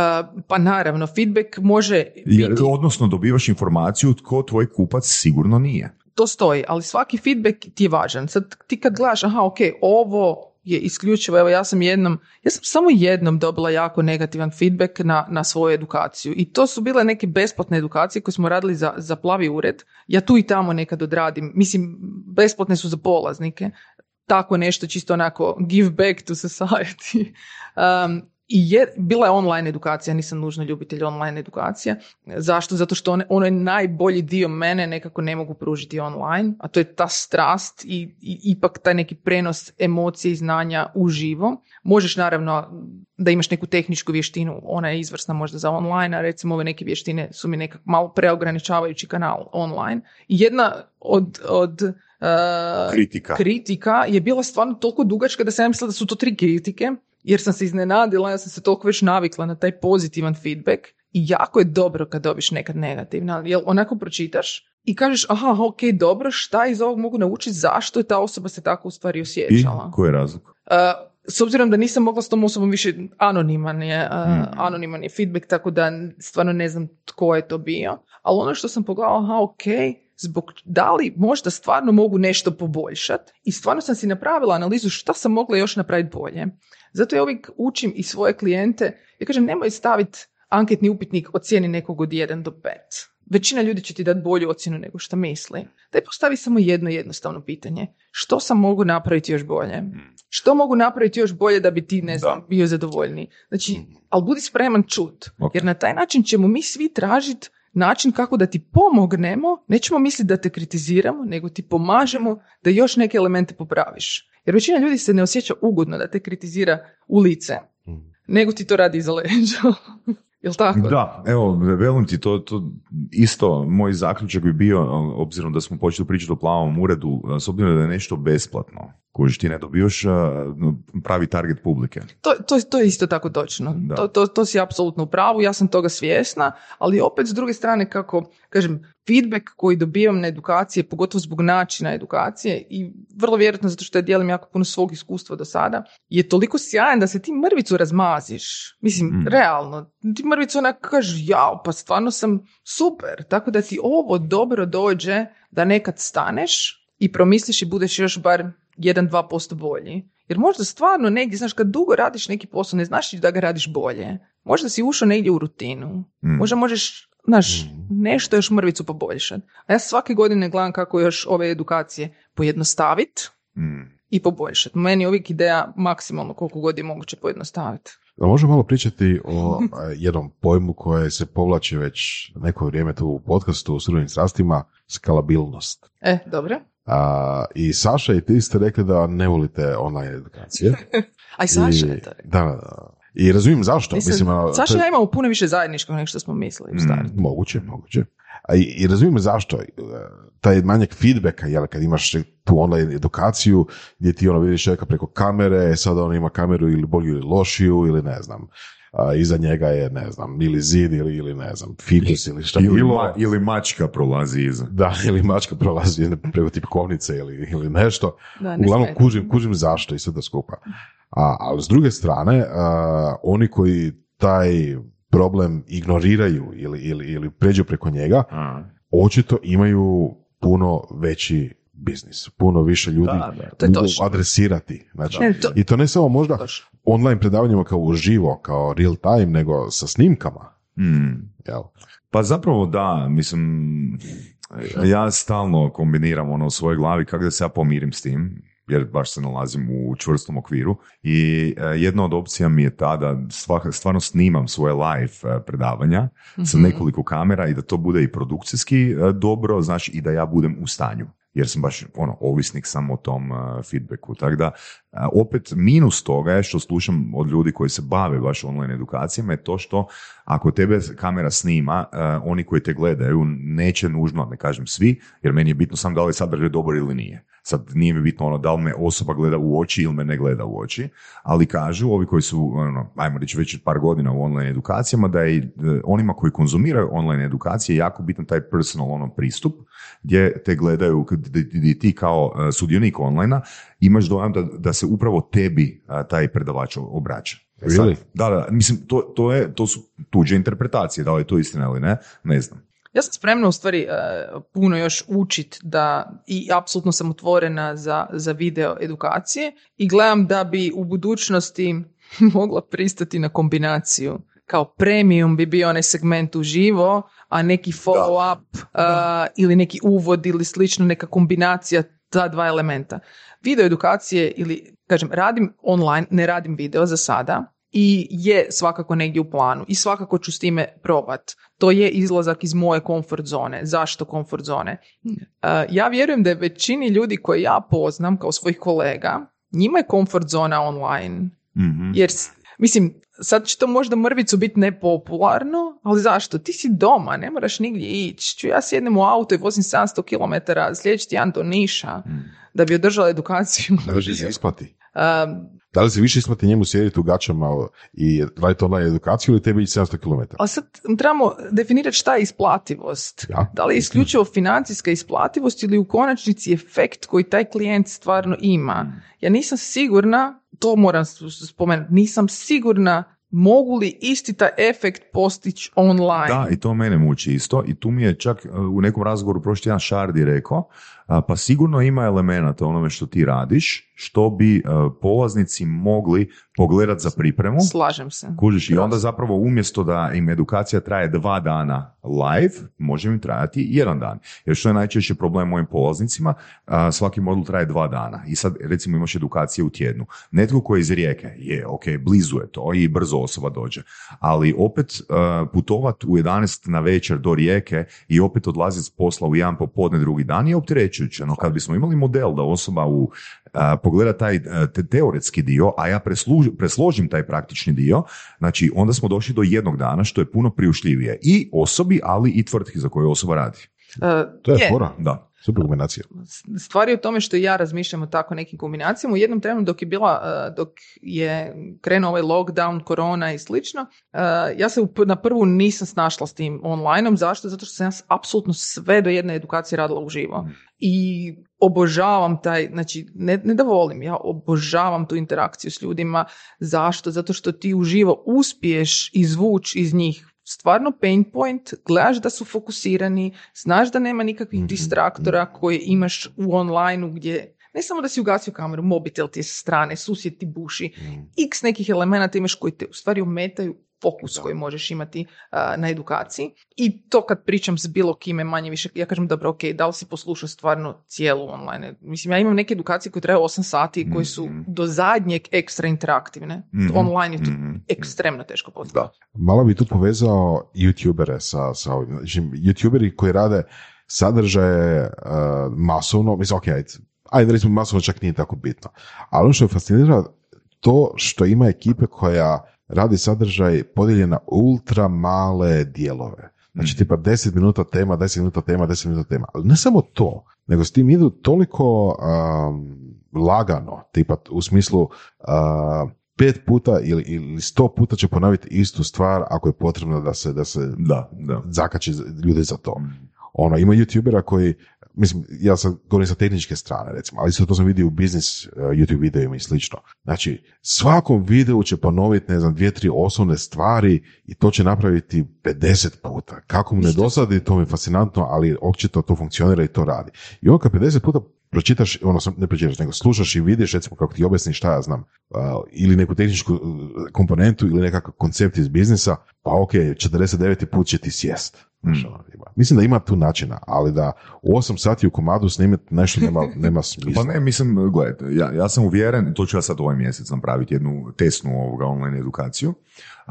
Speaker 4: pa naravno, feedback može
Speaker 3: Jer,
Speaker 4: biti,
Speaker 3: odnosno dobivaš informaciju tko tvoj kupac sigurno nije.
Speaker 4: to stoji, ali svaki feedback ti je važan. Sad ti kad gledaš, aha, ok, ovo je isključivo, evo ja sam jednom, ja sam samo jednom dobila jako negativan feedback na, na svoju edukaciju i to su bile neke besplatne edukacije koje smo radili za, za plavi ured. Ja tu i tamo nekad odradim, mislim, besplatne su za polaznike, tako nešto čisto onako give back to society. Um, i je, bila je online edukacija, nisam nužno ljubitelj online edukacija. Zašto? Zato što on, ono je najbolji dio mene nekako ne mogu pružiti online, a to je ta strast i, i ipak taj neki prenos emocije i znanja uživo. Možeš naravno da imaš neku tehničku vještinu, ona je izvrsna možda za online, a recimo ove neke vještine su mi nekako malo preograničavajući kanal online. I jedna od, od uh,
Speaker 3: Kritika.
Speaker 4: kritika je bila stvarno toliko dugačka da sam ja mislila da su to tri kritike, jer sam se iznenadila, ja sam se toliko već navikla na taj pozitivan feedback i jako je dobro kad dobiš nekad negativno, ali jel onako pročitaš i kažeš, aha, ok, dobro, šta iz ovog mogu naučiti, zašto je ta osoba se tako u stvari
Speaker 3: I
Speaker 4: osjećala?
Speaker 3: koji je razlog?
Speaker 4: Uh, s obzirom da nisam mogla s tom osobom više anoniman je, uh, anoniman je feedback, tako da stvarno ne znam tko je to bio. Ali ono što sam pogledala, aha, ok, zbog da li možda stvarno mogu nešto poboljšati i stvarno sam si napravila analizu šta sam mogla još napraviti bolje. Zato ja uvijek učim i svoje klijente, ja kažem nemoj staviti anketni upitnik ocijeni nekog od 1 do 5. Većina ljudi će ti dati bolju ocjenu nego što misli. Daj postavi samo jedno jednostavno pitanje. Što sam mogu napraviti još bolje? Što mogu napraviti još bolje da bi ti, ne znam,
Speaker 3: Da.
Speaker 4: bio zadovoljniji? Znači, ali budi spreman čut.
Speaker 3: Ok.
Speaker 4: Jer na taj način ćemo mi svi tražiti način kako da ti pomognemo, nećemo misliti da te kritiziramo, nego ti pomažemo da još neke elemente popraviš. Jer većina ljudi se ne osjeća ugodno da te kritizira u lice, nego ti to radi iza leđa. Jel tako?
Speaker 3: Da, evo, velim ti, to, to isto, moj zaključak bi bio, obzirom da smo počeli pričati o plavom uredu, s obzirom da je nešto besplatno, kojiš ti ne dobijaš pravi target publike.
Speaker 4: To, to, to je isto tako točno.
Speaker 3: Da.
Speaker 4: To, to, to si apsolutno u pravu, ja sam toga svjesna, ali opet s druge strane kako, kažem, feedback koji dobivam na edukacije, pogotovo zbog načina edukacije i vrlo vjerojatno zato što ja dijelim jako puno svog iskustva do sada, je toliko sjajan da se ti mrvicu razmaziš. Mislim,
Speaker 3: Mm.
Speaker 4: realno, ti mrvicu onak kažeš, jao, pa stvarno sam super, tako da ti ovo dobro dođe da nekad staneš i promisliš i budeš još bar 1-2% bolji. Jer možda stvarno negdje, znaš, kad dugo radiš neki posao, ne znaš da ga radiš bolje. Možda si ušao negdje u rutinu.
Speaker 3: Mm.
Speaker 4: Možda možeš, znaš, nešto još mrvicu poboljšati. A ja svake godine gledam kako još ove edukacije pojednostaviti
Speaker 3: Mm.
Speaker 4: i poboljšati. Meni je uvijek ideja maksimalno koliko god je moguće pojednostaviti.
Speaker 5: Da možemo malo pričati o jednom pojmu koje se povlači već neko vrijeme tu u podcastu u surovim strastima, skalabilnost.
Speaker 4: E, dobro.
Speaker 5: A, I Saša i ti ste rekli da ne volite online edukacije.
Speaker 4: A i Saša
Speaker 5: I,
Speaker 4: je to rekao.
Speaker 5: da, da, da. I razumijem zašto.
Speaker 4: Mislim,
Speaker 5: Mislim, a,
Speaker 4: Saša ja imamo puno više zajedničkog nego što smo mislili u startu.
Speaker 5: Moguće, moguće. A i, i razumijem zašto. E, Taj manjak feedbacka, jel, kad imaš tu online edukaciju gdje ti ono vidiš čovjeka preko kamere, sada on ima kameru ili bolju ili lošiju ili ne znam. A, iza njega je, ne znam, ili zid ili, ili ne znam, fikus ili šta
Speaker 3: Ili,
Speaker 5: bilo.
Speaker 3: ma- ili mačka prolazi iza.
Speaker 5: Da, ili mačka prolazi preko tipkovnice ili, ili nešto.
Speaker 4: Da, ne
Speaker 5: Uglavnom, kužim, kužim zašto i sve to skupa. A, ali s druge strane, a, oni koji taj problem ignoriraju ili, ili, ili pređu preko njega,
Speaker 3: A.
Speaker 5: očito imaju puno veći biznis, puno više ljudi
Speaker 3: Da, da.
Speaker 5: Mogu adresirati. Znači,
Speaker 4: Ne, to-
Speaker 5: I to ne samo možda
Speaker 4: Točno.
Speaker 5: online predavanjima kao uživo, kao real time, nego sa snimkama.
Speaker 3: Mm.
Speaker 5: Jel?
Speaker 3: Pa zapravo da, mislim, ja stalno kombiniram ono u svojoj glavi kako da se ja pomirim s tim, jer baš se nalazim u čvrstom okviru i e, jedna od opcija mi je ta da stvarno snimam svoje live e, predavanja sa
Speaker 4: Mhm.
Speaker 3: nekoliko kamera i da to bude i produkcijski e, dobro, znači i da ja budem u stanju jer sam baš ono, ovisnik sam o tom e, feedbacku. Tako da, opet minus toga je što slušam od ljudi koji se bave baš online edukacijama je to što ako tebe kamera snima, e, oni koji te gledaju neće nužno, ne kažem svi, jer meni je bitno sam da li sadržaj dobar ili nije. Sad nije mi bitno ono da li me osoba gleda u oči ili me ne gleda u oči, ali kažu ovi koji su, ono, ajmo reći već par godina u online edukacijama, da je e, onima koji konzumiraju online edukacije jako bitan taj personal ono pristup, gdje te gledaju, gdje ti kao e, sudionik online imaš dojam da, da se upravo tebi a, taj predavač obraća. E sad,
Speaker 5: Really?
Speaker 3: Da, da, mislim, to, to, je, to su tuđe interpretacije, da li je to istina ili ne, ne znam.
Speaker 4: Ja sam spremna u stvari e, puno još učit da i apsolutno sam otvorena za, za video edukacije i gledam da bi u budućnosti mogla pristati na kombinaciju. Kao premium bi bio onaj segment uživo, a neki follow up e, ili neki uvod ili slično, neka kombinacija ta dva elementa. Video edukacije ili, kažem, radim online, ne radim video za sada, i je svakako negdje u planu i svakako ću s time probat. To je izlazak iz moje komfort zone. Zašto komfort zone? Uh, ja vjerujem da je većini ljudi koje ja poznam kao svojih kolega, njima je komfort zona online.
Speaker 3: Mhm.
Speaker 4: Jer, mislim, sad će to možda mrvicu biti nepopularno, ali zašto? Ti si doma, ne moraš nigdje ići. Ću ja sjednem u auto i vozim 700 km sljedeći tjedan do Niša da bi održala edukaciju.
Speaker 5: Da li se isplati?
Speaker 4: Um,
Speaker 5: Da li se više isplati njemu sjediti u gačama i raditi online edukaciju ili tebi ići 700 km?
Speaker 4: Ali sad trebamo definirati šta je isplativost.
Speaker 5: Ja.
Speaker 4: Da li je isključivo financijska isplativost ili u konačnici efekt koji taj klijent stvarno ima. Ja nisam sigurna, to moram spomenuti, nisam sigurna mogu li isti taj efekt postići online.
Speaker 3: Da, i to mene muči isto. I tu mi je čak uh, u nekom razgovoru prošli tjedan Šardi rekao, uh, a, pa sigurno ima elemenata onome što ti radiš, što bi e, polaznici mogli pogledati za pripremu.
Speaker 4: Slažem se.
Speaker 3: Kužiš, i onda zapravo umjesto da im edukacija traje dva dana live, može im trajati jedan dan. Jer što je najčešće problem mojim polaznicima, a, svaki modul traje dva dana. I sad recimo imaš edukacije u tjednu. Netko koji je iz rijeke, je, ok, blizu je to i brzo osoba dođe. Ali opet a, putovat u 11 na večer do rijeke i opet odlaziti s posla u jedan popodne drugi dan je opterećujuće. No kad bismo imali model da osoba u a, pogleda taj te- teoretski dio, a ja presluž- presložim taj praktični dio, znači onda smo došli do jednog dana što je puno priuštljivije i osobi, ali i tvrtki za koju osoba radi.
Speaker 4: E,
Speaker 5: To je
Speaker 4: je,
Speaker 5: fora.
Speaker 3: Da.
Speaker 5: Super kombinacija.
Speaker 4: Stvar je u tome što i ja razmišljam o tako nekim kombinacijama. U jednom trenu dok je bila, uh, dok je krenuo ovaj lockdown, korona i slično, uh, ja se na prvu nisam snašla s tim onlineom. Zašto? Zato što sam ja apsolutno sve do jedne edukacije radila uživo. I obožavam taj, znači ne, ne da volim, ja obožavam tu interakciju s ljudima. Zašto? Zato što ti uživo uspiješ izvući iz njih stvarno pain point, gledaš da su fokusirani, znaš da nema nikakvih
Speaker 5: Mhm,
Speaker 4: distraktora koje imaš u onlineu gdje ne samo da si ugasio kameru, mobitel ti je sa strane, susjed ti buši, x nekih elemenata imaš koji te u stvari ometaju fokus koji možeš imati a, na edukaciji. I to kad pričam s bilo kime manje više, ja kažem dobro, ok, da li si poslušao stvarno cijelu online? Mislim, ja imam neke edukacije koje traju 8 sati, koje su
Speaker 3: Mhm.
Speaker 4: do zadnjeg ekstra interaktivne.
Speaker 3: Mhm,
Speaker 4: Online je to
Speaker 3: mhm.
Speaker 4: ekstremno teško postaviti.
Speaker 5: Malo bi tu povezao youtubere sa, sa ovim. Znači, youtuberi koji rade sadržaje uh, masovno, mislim, ok, ajde, ajde recimo masovno čak nije tako bitno. Ali ono što je fascinira, to što ima ekipe koja radi sadržaj podijeljen na ultra male dijelove. Znači, tipa 10 minuta tema, 10 minuta tema, 10 minuta tema. Ali ne samo to, nego s tim idu toliko um, lagano, tipa u smislu uh, pet puta ili, ili sto puta će ponoviti istu stvar ako je potrebno da se, da se
Speaker 3: Da, da.
Speaker 5: zakači ljude za to. Ono, ima youtubera koji, mislim, ja sad govorim sa tehničke strane, recimo, ali isto to sam vidio u biznis uh, YouTube videima i slično. Znači, svakom videu će ponoviti, ne znam, dvije, tri osnovne stvari i to će napraviti 50 puta. Kako mu ne dosadi, to mi je fascinantno, ali očito to funkcionira i to radi. I on kad 50 puta pročitaš, ono sam ne pročitaš, nego slušaš i vidiš, recimo kako ti objasni šta ja znam, uh, ili neku tehničku uh, komponentu ili nekakav koncept iz biznisa, pa ok, 49. put će ti sjest. Znaš, ono, ima. Mislim da ima tu načina, ali da u 8 sati u komadu snimiti nešto nema, nema smisla.
Speaker 3: Pa ne, mislim, gledajte, ja, ja sam uvjeren, to ću ja sad ovaj mjesec napraviti jednu tesnu ovoga online edukaciju.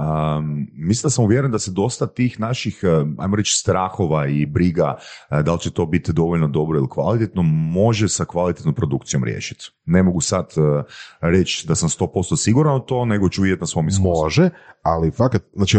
Speaker 3: Um, mislim da sam uvjeren da se dosta tih naših, eh, ajmo reći, strahova i briga, eh, da li će to biti dovoljno dobro ili kvalitetno, može sa kvalitetnom produkcijom riješiti. Ne mogu sad eh, reći da sam 100% siguran u to, nego ću vidjeti na svom iskustvu.
Speaker 5: Može, ali fakat, znači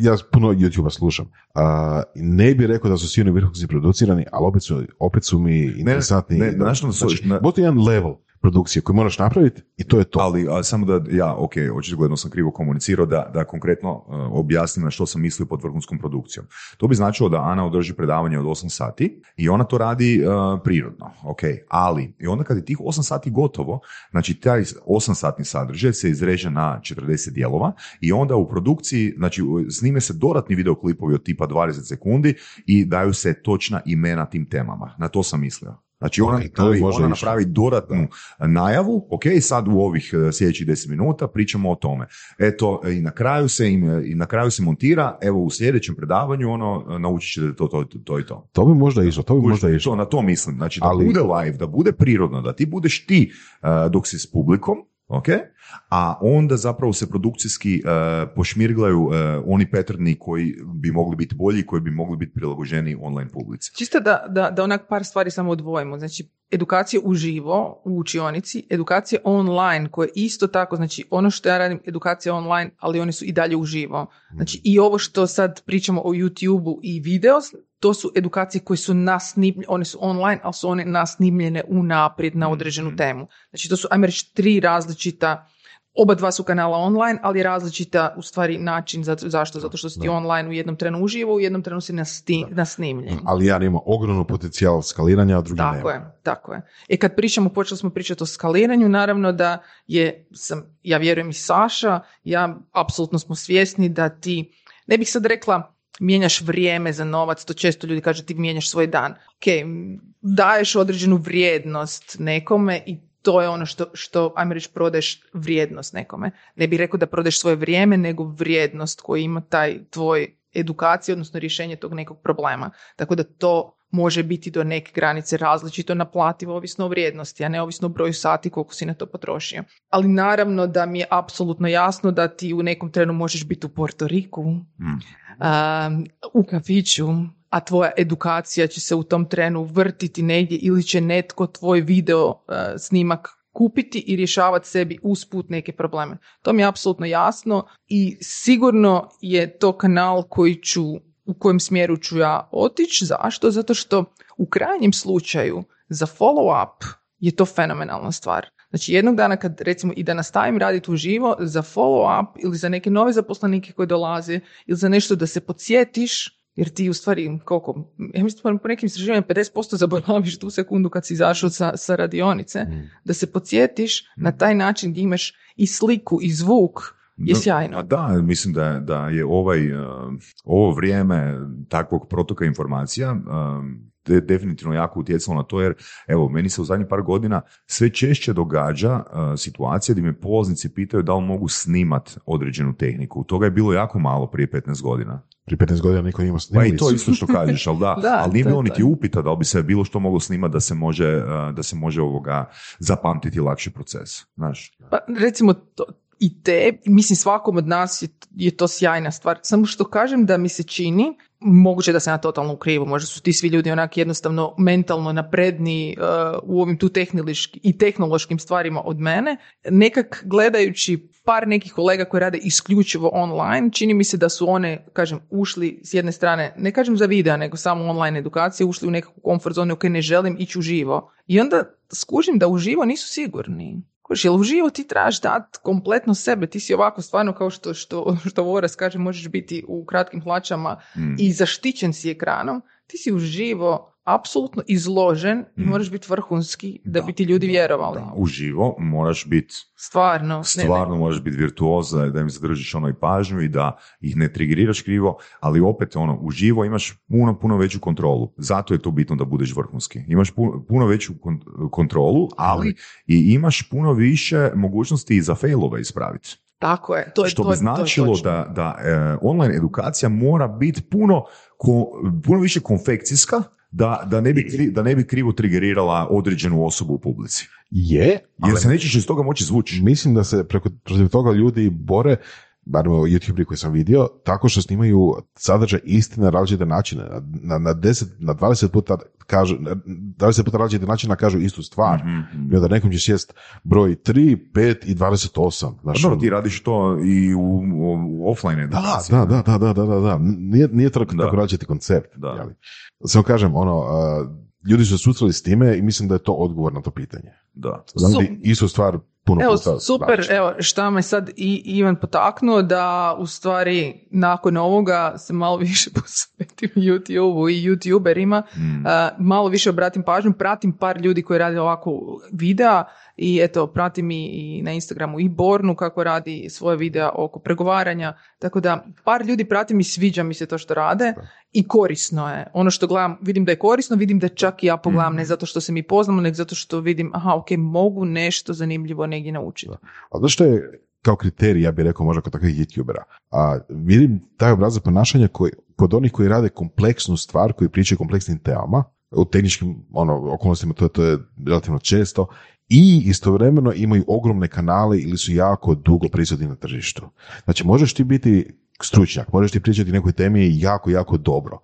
Speaker 5: ja puno YouTube-a slušam. A, ne bi rekao da su svi oni vrhunski producirani, ali opet su, opet su mi interesantni.
Speaker 3: ne, znaš na-
Speaker 5: znači,
Speaker 3: na-
Speaker 5: postoji jedan level produkcije koji moraš napraviti i to je to.
Speaker 3: Ali a, samo da, ja, ok, očigledno sam krivo komunicirao, da, da konkretno uh, objasnim na što sam mislio pod vrhunskom produkcijom. To bi značilo da Ana održi predavanje od 8 sati i ona to radi uh, prirodno, ok, ali i onda kad je tih 8 sati gotovo, znači taj 8 satni sadržaj se izreže na 40 dijelova i onda u produkciji, znači snime se dodatni videoklipovi od tipa 20 sekundi i daju se točna imena tim temama. Na to sam mislio. Znači ona,
Speaker 5: Ok, to
Speaker 3: napravi,
Speaker 5: može
Speaker 3: ona napravi dodatnu najavu, ok, sad u ovih e, sljedećih 10 minuta pričamo o tome. Eto, e, i na kraju se, im- i na kraju se montira, evo u sljedećem predavanju ono, e, naučit ćete to, to, to i to.
Speaker 5: To bi možda išlo, to bi možda
Speaker 3: To,
Speaker 5: išlo.
Speaker 3: na to mislim, znači da
Speaker 5: Ali-
Speaker 3: bude live, da bude prirodno, da ti budeš ti e, dok si s publikom, ok, a onda zapravo se produkcijski e, pošmirglaju e, oni paterni koji bi mogli biti bolji, koji bi mogli biti prilagođeni online publici.
Speaker 4: Čisto da, da, da onak par stvari samo odvojimo. Znači, edukacije uživo u učionici, edukacije online koje isto tako, znači ono što ja radim, edukacije online, ali one su i dalje uživo. Znači i ovo što sad pričamo o YouTube-u i video, to su edukacije koje su nasnimljene, one su online, ali su one nasnimljene unaprijed na određenu temu. Znači to su, ajmo reći, tri različita Oba dva su kanala online, ali različita u stvari način. Zato, zašto? Zato što si ti online u jednom trenu uživo, u jednom trenu si nasti, nasnimljen.
Speaker 5: Ali jedan ima ogromno potencijal skaliranja, a drugi
Speaker 4: Tako
Speaker 5: nema.
Speaker 4: je, tako je. I kad pričamo, počeli smo pričati o skaliranju, naravno da je, sam, ja vjerujem i Saša, ja apsolutno smo svjesni da ti, ne bih sad rekla mijenjaš vrijeme za novac, to često ljudi kažu ti mijenjaš svoj dan. Ok, daješ određenu vrijednost nekome i to je ono što, što ajmo reći, prodaješ vrijednost nekome. Ne bih rekao da prodaješ svoje vrijeme, nego vrijednost koju ima taj tvoj edukacija, odnosno rješenje tog nekog problema. Tako da to može biti do neke granice različito naplativo, ovisno o vrijednosti, a ne ovisno o broju sati koliko si na to potrošio. Ali naravno da mi je apsolutno jasno da ti u nekom trenu možeš biti u Porto Riku, um, u kafiću, a tvoja edukacija će se u tom trenu vrtiti negdje ili će netko tvoj video uh, snimak kupiti i rješavati sebi usput neke probleme. To mi je apsolutno jasno i sigurno je to kanal koji ću u kojem smjeru ću ja otići. Zašto? Zato što u krajnjem slučaju za follow up je to fenomenalna stvar. Znači jednog dana kad recimo i da nastavim raditi uživo za follow up ili za neke nove zaposlenike koji dolaze ili za nešto da se podsjetiš jer ti u stvari, koliko, ja mislim po nekim istraživanjima 50% zaboraviš tu sekundu kad si izašao sa, sa radionice, da se podsjetiš na taj način gdje imaš i sliku i zvuk je sjajno.
Speaker 3: Da, mislim da, da je ovaj, uh, ovo vrijeme takvog protoka informacija de- definitivno jako utjecalo na to jer evo meni se u zadnjih par godina sve češće događa uh, situacija gdje me polaznici pitaju da li mogu snimat određenu tehniku. Toga je bilo jako malo prije 15 godina.
Speaker 5: Prije 15 godina niko nije imao
Speaker 3: Pa i to isto što kažeš, ali da,
Speaker 4: Da,
Speaker 3: ali nije bilo niti upita da li bi se bilo što moglo snimati da se može, uh, da se može ovoga zapamtiti lakši proces. Znaš,
Speaker 4: Pa recimo to, i te, mislim svakom od nas je, je to sjajna stvar. Samo što kažem da mi se čini, moguće da se ja totalno u krivu, možda su ti svi ljudi onak jednostavno mentalno napredniji uh, u ovim tu tehnički i tehnološkim stvarima od mene. Nekak gledajući par nekih kolega koji rade isključivo online, čini mi se da su one, kažem, ušli s jedne strane, ne kažem za videa, nego samo online edukacije, ušli u nekakvu komfort zonu, ok, ne želim ići uživo. I onda skužim da uživo nisu sigurni. Kužiš, jel uživo ti trebaš dati kompletno sebe, ti si ovako stvarno kao što, što, što Voras kaže, možeš biti u kratkim hlačama
Speaker 3: Mm.
Speaker 4: i zaštićen si ekranom, ti si uživo apsolutno izložen i
Speaker 3: Mm.
Speaker 4: moraš biti vrhunski da,
Speaker 3: Da,
Speaker 4: bi ti ljudi vjerovali.
Speaker 3: da, uživo moraš biti
Speaker 4: Stvarno. ne,
Speaker 3: stvarno možeš biti virtuoz da, im zadržiš ono i pažnju i da ih ne triggeriraš krivo, ali opet ono, uživo imaš puno, puno veću kontrolu. Zato je to bitno da budeš vrhunski. Imaš puno, puno veću kon- kontrolu, ali i imaš puno više mogućnosti i za failove ispraviti.
Speaker 4: Tako je. To je
Speaker 3: Što
Speaker 4: to
Speaker 3: bi
Speaker 4: to
Speaker 3: značilo
Speaker 4: točno.
Speaker 3: da, da e, online edukacija mora biti puno, ko- puno više konfekcijska da, da, ne bi, kri- da ne bi krivo triggerirala određenu osobu u publici.
Speaker 5: Je,
Speaker 3: Jer
Speaker 5: ali
Speaker 3: se nećeš iz toga moći zvući.
Speaker 5: mislim da se preko, protiv toga ljudi bore bar u YouTube koji sam vidio, tako što snimaju sadržaj istine na različite načine. Na, na, 10, na 20 puta kažu, na 20 puta različite načina kažu istu stvar.
Speaker 3: Mhm.
Speaker 5: I onda nekom će sjest broj 3, 5 i 28.
Speaker 3: Pa
Speaker 5: Znaš,
Speaker 3: dobro,
Speaker 5: ono-
Speaker 3: ti radiš to i u, u offline
Speaker 5: da,
Speaker 3: edukaciji.
Speaker 5: da, da, da, da, da, da, da. Nije, nije to tako,
Speaker 3: Da.
Speaker 5: tako različiti koncept.
Speaker 3: Da.
Speaker 5: jeli. Samo kažem, ono, uh, ljudi su se susreli s time i mislim da je to odgovor na to pitanje.
Speaker 3: Da.
Speaker 5: Znam li istu stvar puno
Speaker 4: Evo,
Speaker 5: puta
Speaker 4: super,
Speaker 5: različito.
Speaker 4: evo, šta me sad i Ivan potaknuo da u stvari nakon ovoga se malo više posvetim YouTube-u i YouTuberima,
Speaker 3: Mm.
Speaker 4: a, malo više obratim pažnju, pratim par ljudi koji rade ovako videa i eto, pratim i, i na Instagramu i Bornu kako radi svoje videa oko pregovaranja, tako da par ljudi pratim i sviđa mi se to što rade i korisno je. Ono što gledam, vidim da je korisno, vidim da čak i ja pogledam, ne zato što se mi poznamo, nego zato što vidim, aha, ok, mogu nešto zanimljivo negdje naučiti.
Speaker 5: A što je kao kriterij, ja bih rekao možda kod takvih youtubera? A vidim taj obrazac ponašanja koji, kod onih koji rade kompleksnu stvar, koji pričaju kompleksnim temama, u tehničkim ono, okolnostima to, to je relativno često, i istovremeno imaju ogromne kanale ili su jako dugo prisutni na tržištu. Znači, možeš ti biti stručnjak, možeš ti pričati o nekoj temi jako, jako dobro,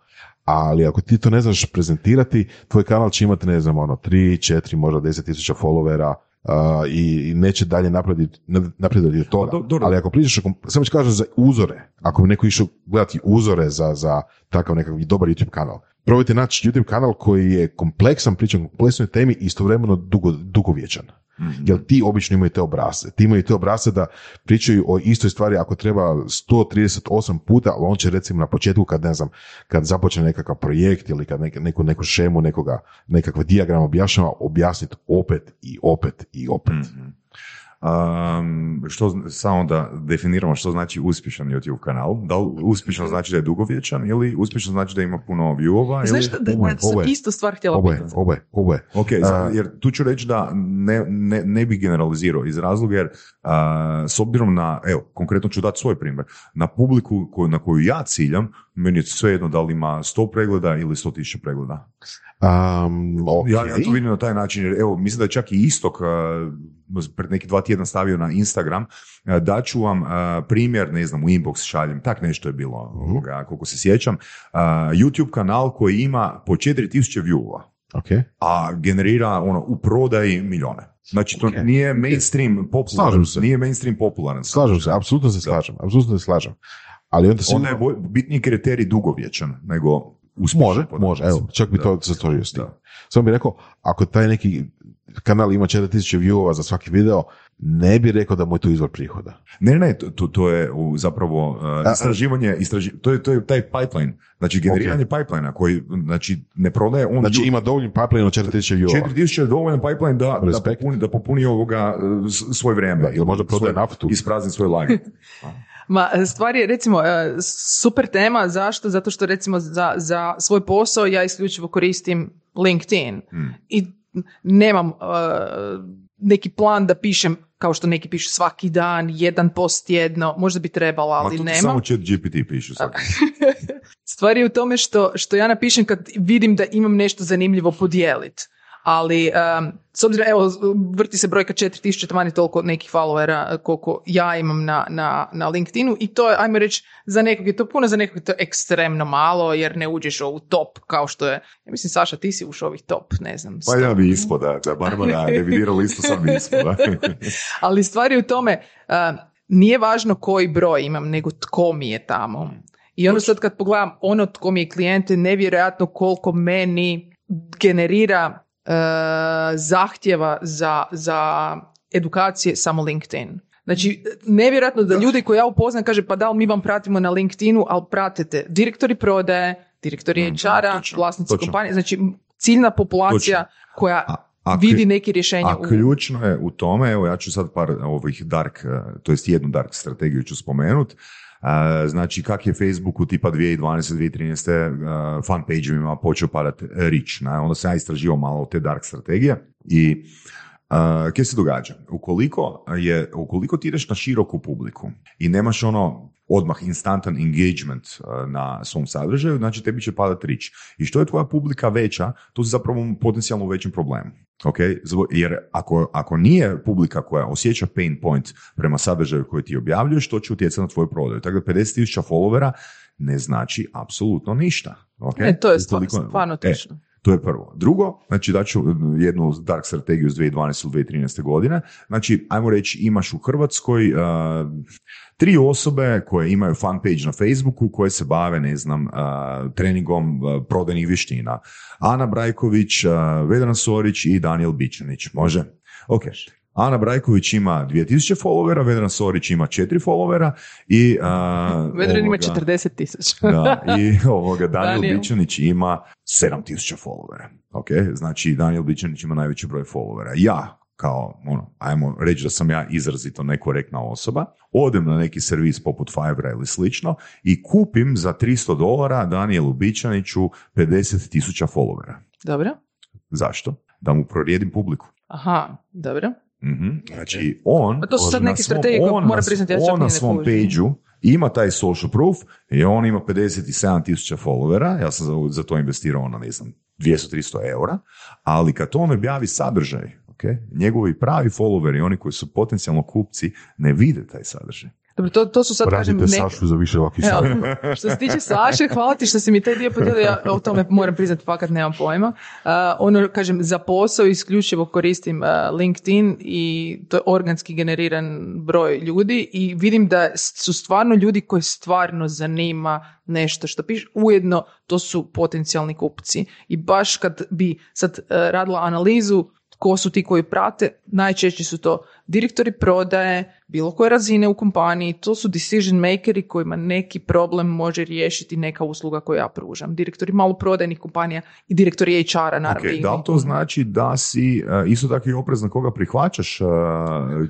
Speaker 5: ali ako ti to ne znaš prezentirati, tvoj kanal će imati, ne znam, ono, 3, 4, možda 10 tisuća followera, uh, i, i neće dalje naprediti, naprediti toga.
Speaker 3: Do-.
Speaker 5: Ali ako pričaš, samo ću kažem za uzore, ako bi neko išao gledati uzore za, za takav nekakav dobar YouTube kanal, probajte naći YouTube kanal koji je kompleksan, priča o kompleksnoj temi i istovremeno dugo, dugovječan.
Speaker 3: Mhm.
Speaker 5: Jer ti obično imaju te obrasce. Ti imaju te obrasce da pričaju o istoj stvari ako treba 138 puta, ali on će recimo na početku kad ne znam, kad započne nekakav projekt ili kad nek- neku, neku šemu, nekoga, nekakav dijagram objašnjava, objasniti opet i opet i opet.
Speaker 3: Mhm. Um, što, samo da definiramo što znači uspješan YouTube kanal. Da li uspješan znači da je dugovječan ili uspješan znači da ima puno viewova?
Speaker 4: Znaš
Speaker 3: ili...
Speaker 4: da, da sam isto stvar htjela
Speaker 5: Oboje,
Speaker 4: pitati.
Speaker 5: oboje, oboje.
Speaker 3: Ok,
Speaker 5: A-
Speaker 3: jer tu ću reći da ne, ne, ne bi generalizirao iz razloga jer a, s obzirom na, evo, konkretno ću dati svoj primjer, na publiku koju, na koju ja ciljam, meni je svejedno da li ima 100 pregleda ili 100 tisuća pregleda.
Speaker 5: Um, ok.
Speaker 3: Ja, ja to vidim na taj način, jer evo, mislim da je čak i Istok a, pred neki dva tjedna stavio na Instagram, a, daću vam a, primjer, ne znam, u inbox šaljem, tak nešto je bilo, ovoga, koliko se sjećam, YouTube kanal koji ima po 4000 viewova
Speaker 5: ok.
Speaker 3: a generira ono u prodaji milijone. Znači to
Speaker 5: Ok.
Speaker 3: nije mainstream popularan,
Speaker 5: Slažem se.
Speaker 3: nije mainstream popularan.
Speaker 5: Slažem se, apsolutno se slažem, apsolutno se slažem. Ali onda
Speaker 3: Onda je boj- bitniji kriterij dugovječan nego uspješan.
Speaker 5: Može, može, evo, čak bi
Speaker 3: Da.
Speaker 5: to složio s tim.
Speaker 3: Da.
Speaker 5: Samo bih rekao, ako taj neki kanal ima 4000 viewova za svaki video, ne bi rekao da mu je to izvor prihoda.
Speaker 3: Ne, ne, to, to, je zapravo uh, istraživanje, istraži, to, je, to je taj pipeline, znači generiranje pipelinea koji znači, ne prodaje on
Speaker 5: Znači ima dovoljno pipeline od 4000 viewova.
Speaker 3: 4000 je dovoljan pipeline da, da, popuni, da popuni ovoga uh, s- svoje vrijeme.
Speaker 5: Da, ili možda prodaje
Speaker 3: Svoj-
Speaker 5: naftu.
Speaker 3: Isprazni svoj lager.
Speaker 4: Ma, stvar je, recimo, e, super tema, zašto? Zato što, recimo, za, za svoj posao ja isključivo koristim LinkedIn.
Speaker 3: Hmm.
Speaker 4: I nemam e, neki plan da pišem, kao što neki pišu svaki dan, jedan post tjedno, možda bi trebala,
Speaker 3: Ma
Speaker 4: ali
Speaker 3: to ti
Speaker 4: nemam.
Speaker 3: samo chat GPT piše svaki.
Speaker 4: Stvar je u tome što, što ja napišem kad vidim da imam nešto zanimljivo podijeliti. Ali, um, s obzirom, evo, vrti se brojka 4000, taman je toliko nekih followera uh, koliko ja imam na, na, na LinkedInu i to je, ajmo reći, za nekog je to puno, za nekog je to ekstremno malo, jer ne uđeš u ovu top, kao što je, ja mislim, Saša, ti si ušao ovih top, ne znam.
Speaker 3: Pa ja bi ispod, da, da Barbara revidira listu, sam bi ispod. Da.
Speaker 4: Ali stvar je u tome, uh, nije važno koji broj imam, nego tko mi je tamo. I onda sad kad pogledam ono tko mi je klijent, je nevjerojatno koliko meni generira zahtjeva za, za edukacije samo LinkedIn. Znači, nevjerojatno da ljudi koje ja upoznam kaže pa da li mi vam pratimo na LinkedInu, ali pratite direktori prodaje, direktori HR-a,
Speaker 3: točno,
Speaker 4: vlasnici
Speaker 3: točno.
Speaker 4: kompanije, znači ciljna populacija koja
Speaker 3: A- a
Speaker 4: vidi neki rješenja
Speaker 3: A
Speaker 4: u-
Speaker 3: ključno je u tome, evo ja ću sad par ovih dark, eh, to jest jednu dark strategiju ću spomenut. Znači, kak je Facebooku tipa 2012-2013 fan page-ima počeo padat reach. Ne? Onda sam ja istraživao malo te dark strategije i Uh, kaj se događa? Ukoliko, je, ukoliko ti ideš na široku publiku i nemaš ono odmah instantan engagement uh, na svom sadržaju, znači tebi će padat reach. I što je tvoja publika veća, to si zapravo potencijalno u većem problemu. Ok, jer ako, ako nije publika koja osjeća pain point prema sadržaju koji ti objavljuješ, to će utjecati na tvoju prodaju. Tako da 50.000 followera ne znači apsolutno ništa. ok?
Speaker 4: E, to je stvar-
Speaker 3: Ukoliko-
Speaker 4: stvarno
Speaker 3: E,
Speaker 4: točno.
Speaker 3: To je prvo. Drugo, znači daću jednu dark strategiju iz 2012. ili 2013. godine. Znači, ajmo reći, imaš u Hrvatskoj uh, tri osobe koje imaju fan page na Facebooku koje se bave, ne znam, uh, treningom uh, prodajnih vještina. Ana Brajković, Vedran Sorić i Daniel Bičanić. Može? Ok. Ana Brajković ima 2000 followera, Vedran Sorić ima 4 followera i... Uh,
Speaker 4: Vedran ima
Speaker 3: ovoga-
Speaker 4: 40 tisuća.
Speaker 3: da, i ovoga Daniel,
Speaker 4: Daniel.
Speaker 3: Bičanić ima 7000 followera. Ok, znači Daniel Bičanić ima najveći broj followera. Ja, kao, ono, ajmo reći da sam ja izrazito nekorektna osoba, odem na neki servis poput Fivera ili slično i kupim za 300 dolara Danielu Bičaniću 50.000 followera.
Speaker 4: Dobro.
Speaker 3: Zašto? Da mu prorijedim publiku.
Speaker 4: Aha, dobro.
Speaker 3: Mhm. Znači, on...
Speaker 4: Pa to su sad
Speaker 3: na
Speaker 4: neke strategije koje
Speaker 3: na-
Speaker 4: priznati, ja
Speaker 3: On na svom page ima taj social proof i on ima 57 tisuća followera, ja sam za, za to investirao ono, ne znam, 200-300 eura, ali kad on objavi sadržaj, ok, njegovi pravi followeri, oni koji su potencijalno kupci, ne vide taj sadržaj.
Speaker 4: Dobro, to, to su sad, kažem,
Speaker 5: Pratite
Speaker 4: neke...
Speaker 5: Sašu za više ovakvih
Speaker 4: što se tiče Saše, hvala ti što si mi taj dio podijelio, ja o tome moram priznati, fakat nemam pojma. Uh, ono, kažem, za posao isključivo koristim uh, LinkedIn i to je organski generiran broj ljudi i vidim da su stvarno ljudi koji stvarno zanima nešto što piše, ujedno to su potencijalni kupci. I baš kad bi sad uh, radila analizu ko su ti koji prate, najčešće su to direktori prodaje, bilo koje razine u kompaniji, to su decision makeri kojima neki problem može riješiti neka usluga koju ja pružam. Direktori maloprodajnih kompanija i direktori HR-a, naravno.
Speaker 3: Ok, da li to znači da si uh, isto tako i oprezan koga prihvaćaš, uh,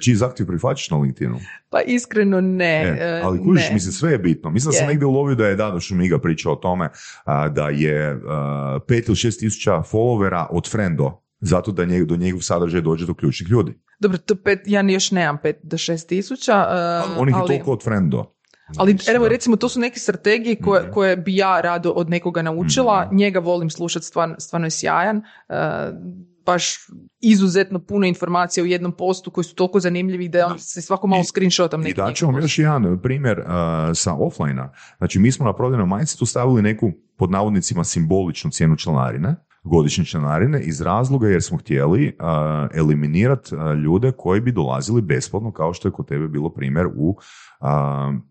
Speaker 3: čiji zahtjev prihvaćaš na LinkedInu?
Speaker 4: Pa iskreno ne.
Speaker 3: E,
Speaker 4: e,
Speaker 3: ali kužiš,
Speaker 4: ne.
Speaker 3: mislim, sve je bitno. Mislim da sam
Speaker 4: Je.
Speaker 3: negdje ulovio da je Dado Šumiga pričao o tome da je pet ili šest tisuća followera od Frendo zato da njeg, do njegov sadržaj dođe do ključnih ljudi.
Speaker 4: Dobro, to pet, ja još nemam pet do šest tisuća, uh,
Speaker 3: Ali onih je toliko od Frendo.
Speaker 4: ali evo recimo to su neke strategije koje,
Speaker 3: Mhm.
Speaker 4: koje bi ja rado od nekoga naučila,
Speaker 3: Mhm.
Speaker 4: njega volim slušati, stvarno, stvarno je sjajan, uh, baš izuzetno puno informacija u jednom postu koji su toliko zanimljivi da on se svako malo
Speaker 3: I-
Speaker 4: screenshotam
Speaker 3: I
Speaker 4: neki
Speaker 3: daću
Speaker 4: njegov
Speaker 3: vam
Speaker 4: post.
Speaker 3: još jedan primjer a, sa offline Znači, mi smo na prodajnom mindsetu stavili neku, pod navodnicima, simboličnu cijenu članarine, godišnje članarine, iz razloga jer smo htjeli eliminirati ljude koji bi dolazili besplatno, kao što je kod tebe bilo primjer u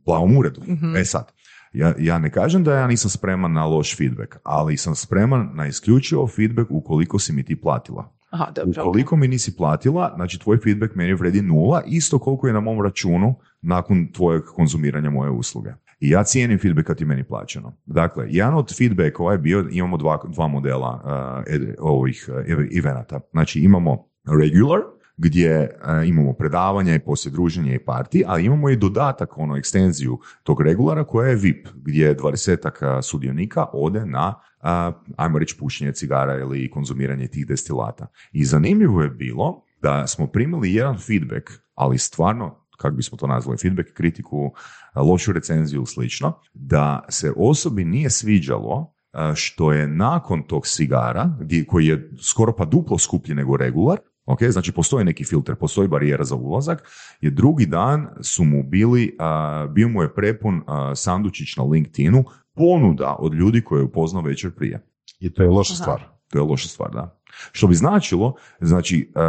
Speaker 3: plavom uredu.
Speaker 4: Mhm.
Speaker 3: E sad, ja, ja ne kažem da ja nisam spreman na loš feedback, ali sam spreman na isključivo feedback ukoliko si mi ti platila.
Speaker 4: Aha, dobro.
Speaker 3: Ukoliko mi nisi platila, znači tvoj feedback meni vredi nula, isto koliko je na mom računu nakon tvojeg konzumiranja moje usluge. I ja cijenim feedback kad ti meni plaćeno. Dakle, jedan od feedbackova je bio, imamo dva, dva modela uh, ed- ovih uh, evenata. Znači imamo regular, gdje uh, imamo predavanja i poslije druženja i parti, ali imamo i dodatak, ono, ekstenziju tog regulara koja je VIP, gdje 20 sudionika ode na a, ajmo reći pušenje cigara ili konzumiranje tih destilata. I zanimljivo je bilo da smo primili jedan feedback, ali stvarno, kako bismo to nazvali, feedback, kritiku, a, lošu recenziju ili slično, da se osobi nije sviđalo a, što je nakon tog cigara, gdje- koji je skoro pa duplo skuplji nego regular, Ok, znači postoji neki filter, postoji barijera za ulazak, je drugi dan su mu bili, a, bio mu je prepun sandučić na LinkedInu ponuda od ljudi koje je upoznao večer prije.
Speaker 5: I to je loša
Speaker 4: Aha.
Speaker 5: stvar.
Speaker 3: To je loša stvar, da. Što bi značilo, znači, uh,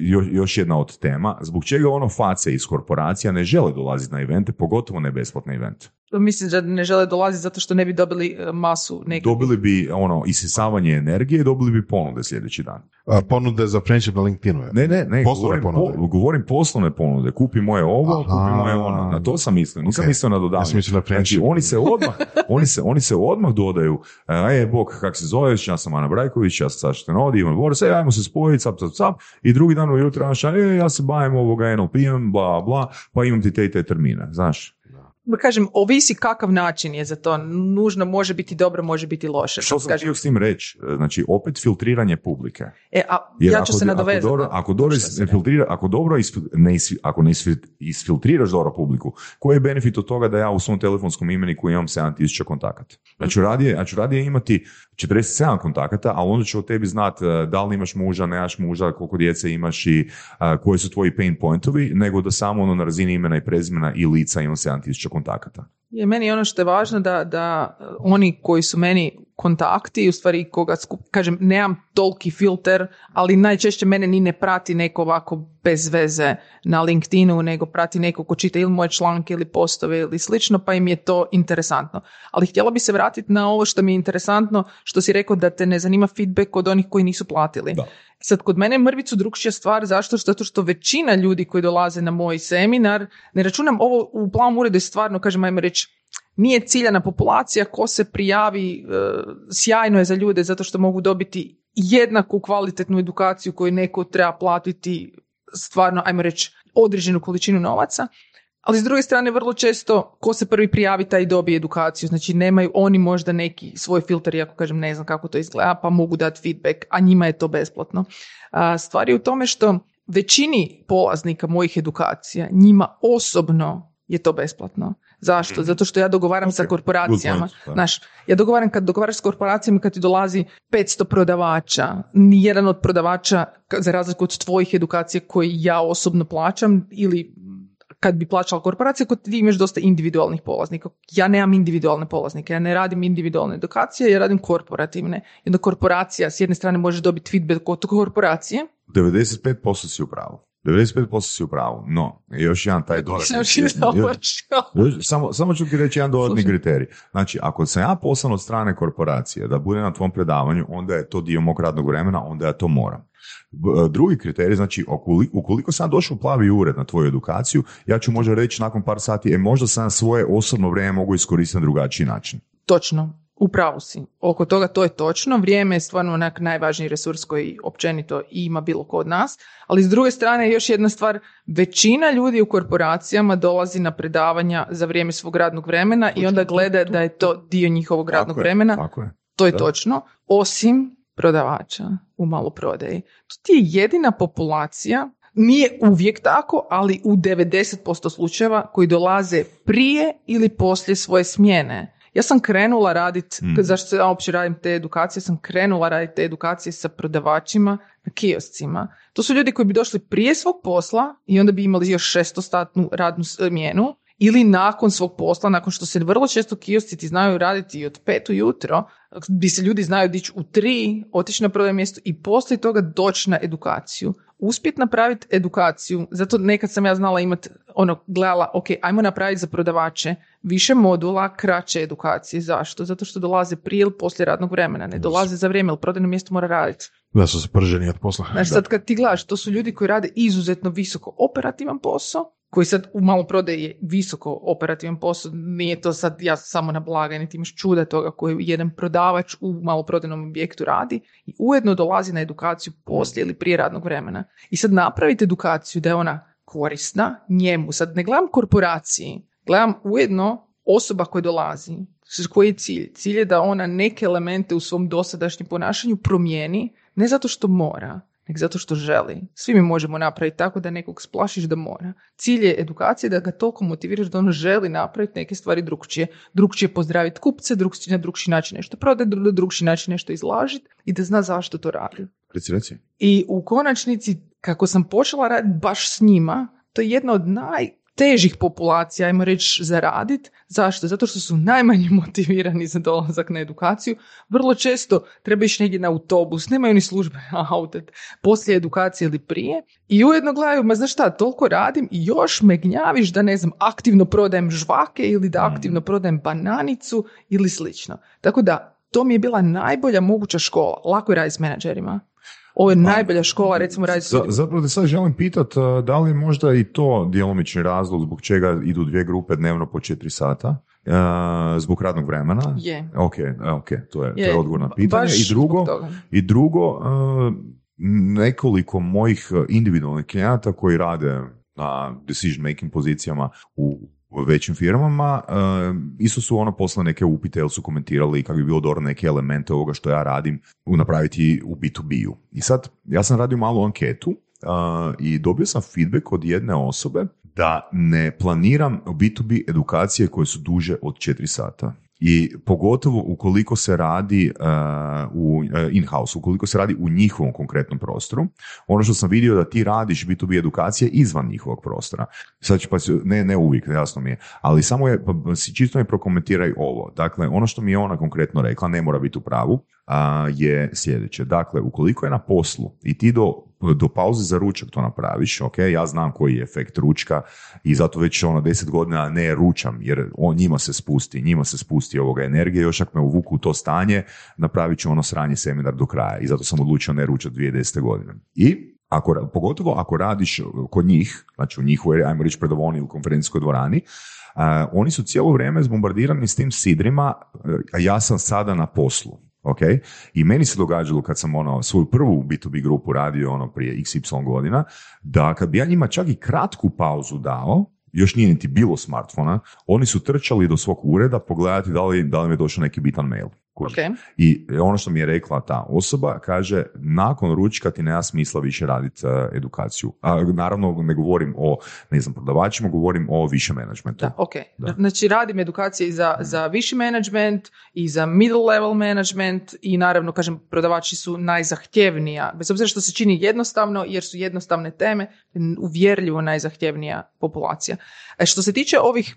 Speaker 3: jo- još jedna od tema, zbog čega ono face iz korporacija ne žele dolaziti na evente, pogotovo ne besplatne evente.
Speaker 4: Mislim da ne žele dolaziti zato što ne bi dobili e, masu nekih.
Speaker 3: Dobili bi ono isisavanje energije i dobili bi ponude sljedeći dan.
Speaker 5: A, ponude za friendship na LinkedInu. je.
Speaker 3: Ne, ne, ne,
Speaker 5: Poslovne
Speaker 3: govorim,
Speaker 5: ponude.
Speaker 3: po- govorim poslovne ponude. Kupi moje ovo,
Speaker 5: Aha.
Speaker 3: kupi moje ono. Na to sam mislio. Nisam
Speaker 5: Ok.
Speaker 3: mislio na
Speaker 5: Ja
Speaker 3: dodavanje.
Speaker 5: sam mislio na
Speaker 3: Znači, oni se odmah, oni se, oni se odmah dodaju, e, bok, kak se zoveš, ja sam Ana Brajković, ja sam Saša Tenodi, Ivan Boris, e, ajmo se spojiti, cap, cap, cap, i drugi dan ujutro, znaš, e, ja se bavim ovoga NLP-em, bla, bla, pa imam ti te i te termine, znaš.
Speaker 4: Kažem, ovisi kakav način je za to. Nužno može biti dobro, može biti loše.
Speaker 3: Što sam htio s tim reći? E, Znači, opet filtriranje publike.
Speaker 4: E, a
Speaker 3: Jer
Speaker 4: ja ću
Speaker 3: ako,
Speaker 4: se nadovezati.
Speaker 3: Ako dobro, ako dobro,
Speaker 4: rekao.
Speaker 3: filtrira, ako dobro isfil- ne isfi- ako ne isfil- isfiltriraš dobro publiku, koji je benefit od toga da ja u svom telefonskom imeniku imam 7000 kontakata? Ja ću radije, ja ću radije imati 47 kontakata, ali onda ću o tebi znat e, da li imaš muža, nemaš muža, koliko djece imaš i a, koji su tvoji pain pointovi, nego da samo ono na razini imena i prezimena i lica imam 7000 kontakata.
Speaker 4: Je meni ono što je važno da, da oni koji su meni kontakti, u stvari koga skup, kažem, nemam toliki filter, ali najčešće mene ni ne prati neko ovako bez veze na LinkedInu, nego prati neko ko čita ili moje članke ili postove ili slično, pa im je to interesantno. Ali htjela bi se vratiti na ovo što mi je interesantno, što si rekao da te ne zanima feedback od onih koji nisu platili.
Speaker 3: Da.
Speaker 4: Sad, kod mene je mrvicu drugčija stvar, zašto? Zato što većina ljudi koji dolaze na moj seminar, ne računam ovo u plavom uredu je stvarno, kažem, ajmo reći, nije ciljana populacija, ko se prijavi, e, sjajno je za ljude zato što mogu dobiti jednaku kvalitetnu edukaciju koju neko treba platiti stvarno, ajmo reći, određenu količinu novaca. Ali s druge strane, vrlo često ko se prvi prijavi taj dobije edukaciju. Znači, nemaju oni možda neki svoj filter, iako kažem ne znam kako to izgleda, pa mogu dati feedback, a njima je to besplatno. Stvar je u tome što većini polaznika mojih edukacija, njima osobno je to besplatno. Zašto? Zato što ja dogovaram sa
Speaker 3: Ok,
Speaker 4: korporacijama. Znaš, ja dogovaram kad dogovaraš s korporacijama kad ti dolazi 500 prodavača, nijedan od prodavača, za razliku od tvojih edukacija koje ja osobno plaćam ili kad bi plaćala korporacija, kod ti imaš dosta individualnih polaznika. Ja nemam individualne polaznike, ja ne radim individualne edukacije, ja radim korporativne. Onda korporacija s jedne strane može dobiti feedback od korporacije,
Speaker 3: 95% si u pravu. 95% si u pravu, no, još jedan taj dodatni...
Speaker 4: Još-
Speaker 3: samo, samo ću ti reći jedan dodatni
Speaker 4: Slušaj.
Speaker 3: kriterij. Znači, ako sam ja poslan od strane korporacije da budem na tvom predavanju, onda je to dio mog radnog vremena, onda ja to moram. B- Drugi kriterij, znači, ukoliko sam došao u plavi ured na tvoju edukaciju, ja ću možda reći nakon par sati, e, možda sam svoje osobno vrijeme mogu iskoristiti na drugačiji način.
Speaker 4: Točno, u pravu si. Oko toga to je točno. Vrijeme je stvarno onak najvažniji resurs koji općenito ima bilo ko od nas. Ali s druge strane još jedna stvar, većina ljudi u korporacijama dolazi na predavanja za vrijeme svog radnog vremena i onda gleda da je to dio njihovog radnog
Speaker 3: Tako je,
Speaker 4: vremena.
Speaker 3: Tako je.
Speaker 4: To je
Speaker 3: Da.
Speaker 4: točno. Osim prodavača u maloprodaji. To ti je jedina populacija, nije uvijek tako, ali u 90% slučajeva koji dolaze prije ili poslije svoje smjene. Ja sam krenula raditi,
Speaker 3: Mm.
Speaker 4: zašto ja uopće radim te edukacije, sam krenula raditi te edukacije sa prodavačima na kioscima. To su ljudi koji bi došli prije svog posla i onda bi imali još šestostatnu radnu smjenu ili nakon svog posla, nakon što se vrlo često kiosci ti znaju raditi i od pet ujutro, bi se ljudi znaju dići u tri, otići na prodaj mjesto i poslije toga doći na edukaciju. Uspjet napraviti edukaciju, zato nekad sam ja znala imati, ono, gledala, ok, ajmo napraviti za prodavače više modula, kraće edukacije. Zašto? Zato što dolaze prije ili poslije radnog vremena, ne dolaze za vrijeme, jer prodajno mjesto mora raditi.
Speaker 5: Da su se prženi od posla.
Speaker 4: Znači sad kad ti gledaš, to su ljudi koji rade izuzetno visoko operativan posao, koji sad u maloprodaji je visoko operativan posao, nije to sad ja samo na blagajni, ti imaš čuda toga koji jedan prodavač u maloprodajnom objektu radi i ujedno dolazi na edukaciju poslije ili prije radnog vremena. I sad napraviti edukaciju da je ona korisna njemu, sad ne gledam korporaciji, gledam ujedno osoba koja dolazi, koji je cilj? Cilj je da ona neke elemente u svom dosadašnjem ponašanju promijeni, ne zato što mora, nego zato što želi. Svi mi možemo napraviti tako da nekog splašiš da mora. Cilj je edukacije da ga toliko motiviraš da on želi napraviti neke stvari drugčije. Drugčije pozdraviti kupce, drugčije na drugčiji način nešto prodati, na drugčiji način nešto izlažiti i da zna zašto to radi.
Speaker 3: Reci, reci.
Speaker 4: I u konačnici, kako sam počela raditi baš s njima, to je jedna od najtežih populacija, ajmo reći, za radit. Zašto? Zato što su najmanje motivirani za dolazak na edukaciju. Vrlo često treba ići negdje na autobus, nemaju ni službe auto, poslije edukacije ili prije. I ujedno gledaju, ma znaš šta, toliko radim i još me gnjaviš da ne znam, aktivno prodajem žvake ili da aktivno prodajem bananicu ili slično. Tako da, to mi je bila najbolja moguća škola. Lako je raditi s menadžerima. Ovo je najbolja škola, recimo raditi s
Speaker 3: Za, zapravo te sad želim pitat, da li je možda i to djelomični razlog zbog čega idu dvije grupe dnevno po četiri sata? uh, zbog radnog vremena?
Speaker 4: Je.
Speaker 3: Ok, ok, to je, to je
Speaker 4: Je,
Speaker 3: odgovor na pitanje.
Speaker 4: baš
Speaker 3: I drugo, i drugo uh, nekoliko mojih individualnih klijenata koji rade na decision making pozicijama u u većim firmama, uh, isto su ono posle neke upite ili su komentirali kako bi bilo dobro neke elemente ovoga što ja radim napraviti u B2B-u. I sad, ja sam radio malu anketu uh, i dobio sam feedback od jedne osobe da ne planiram B2B edukacije koje su duže od 4 sata. I pogotovo ukoliko se radi uh, u uh, in-house, ukoliko se radi u njihovom konkretnom prostoru, ono što sam vidio da ti radiš B2B edukacije izvan njihovog prostora. Sad ću pa, ne, ne uvijek, jasno mi je, ali samo je, pa, pa čisto mi prokomentiraj ovo. Dakle, ono što mi je ona konkretno rekla, ne mora biti u pravu, a, je sljedeće. Dakle, ukoliko je na poslu i ti do, do pauze za ručak to napraviš, ok, ja znam koji je efekt ručka i zato već ono deset godina ne ručam, jer on njima se spusti, njima se spusti ovoga energije, još ako me uvuku u to stanje, napravit ću ono sranje seminar do kraja i zato sam odlučio ne ručati 2010. godine. I ako, pogotovo ako radiš kod njih, znači u njihovoj, ajmo reći, predavoni u konferencijskoj dvorani, a, oni su cijelo vrijeme zbombardirani s tim sidrima, a ja sam sada na poslu. Ok, i meni se događalo kad sam ono svoju prvu B2B grupu radio ono prije XY godina, da kad bi ja njima čak i kratku pauzu dao, još nije niti bilo smartfona, oni su trčali do svog ureda pogledati da li, da li mi je došao neki bitan mail. Kužiš?
Speaker 4: Ok.
Speaker 3: I ono što mi je rekla ta osoba, kaže, nakon ručka ti nema smisla više raditi uh, edukaciju. A, naravno, ne govorim o, ne znam, prodavačima, govorim o više menadžmentu.
Speaker 4: Da, ok.
Speaker 3: Da.
Speaker 4: Znači radim edukacije i za, za viši management i za middle level management i naravno, kažem, prodavači su najzahtjevnija, bez obzira što se čini jednostavno, jer su jednostavne teme, uvjerljivo najzahtjevnija populacija. E, što se tiče ovih,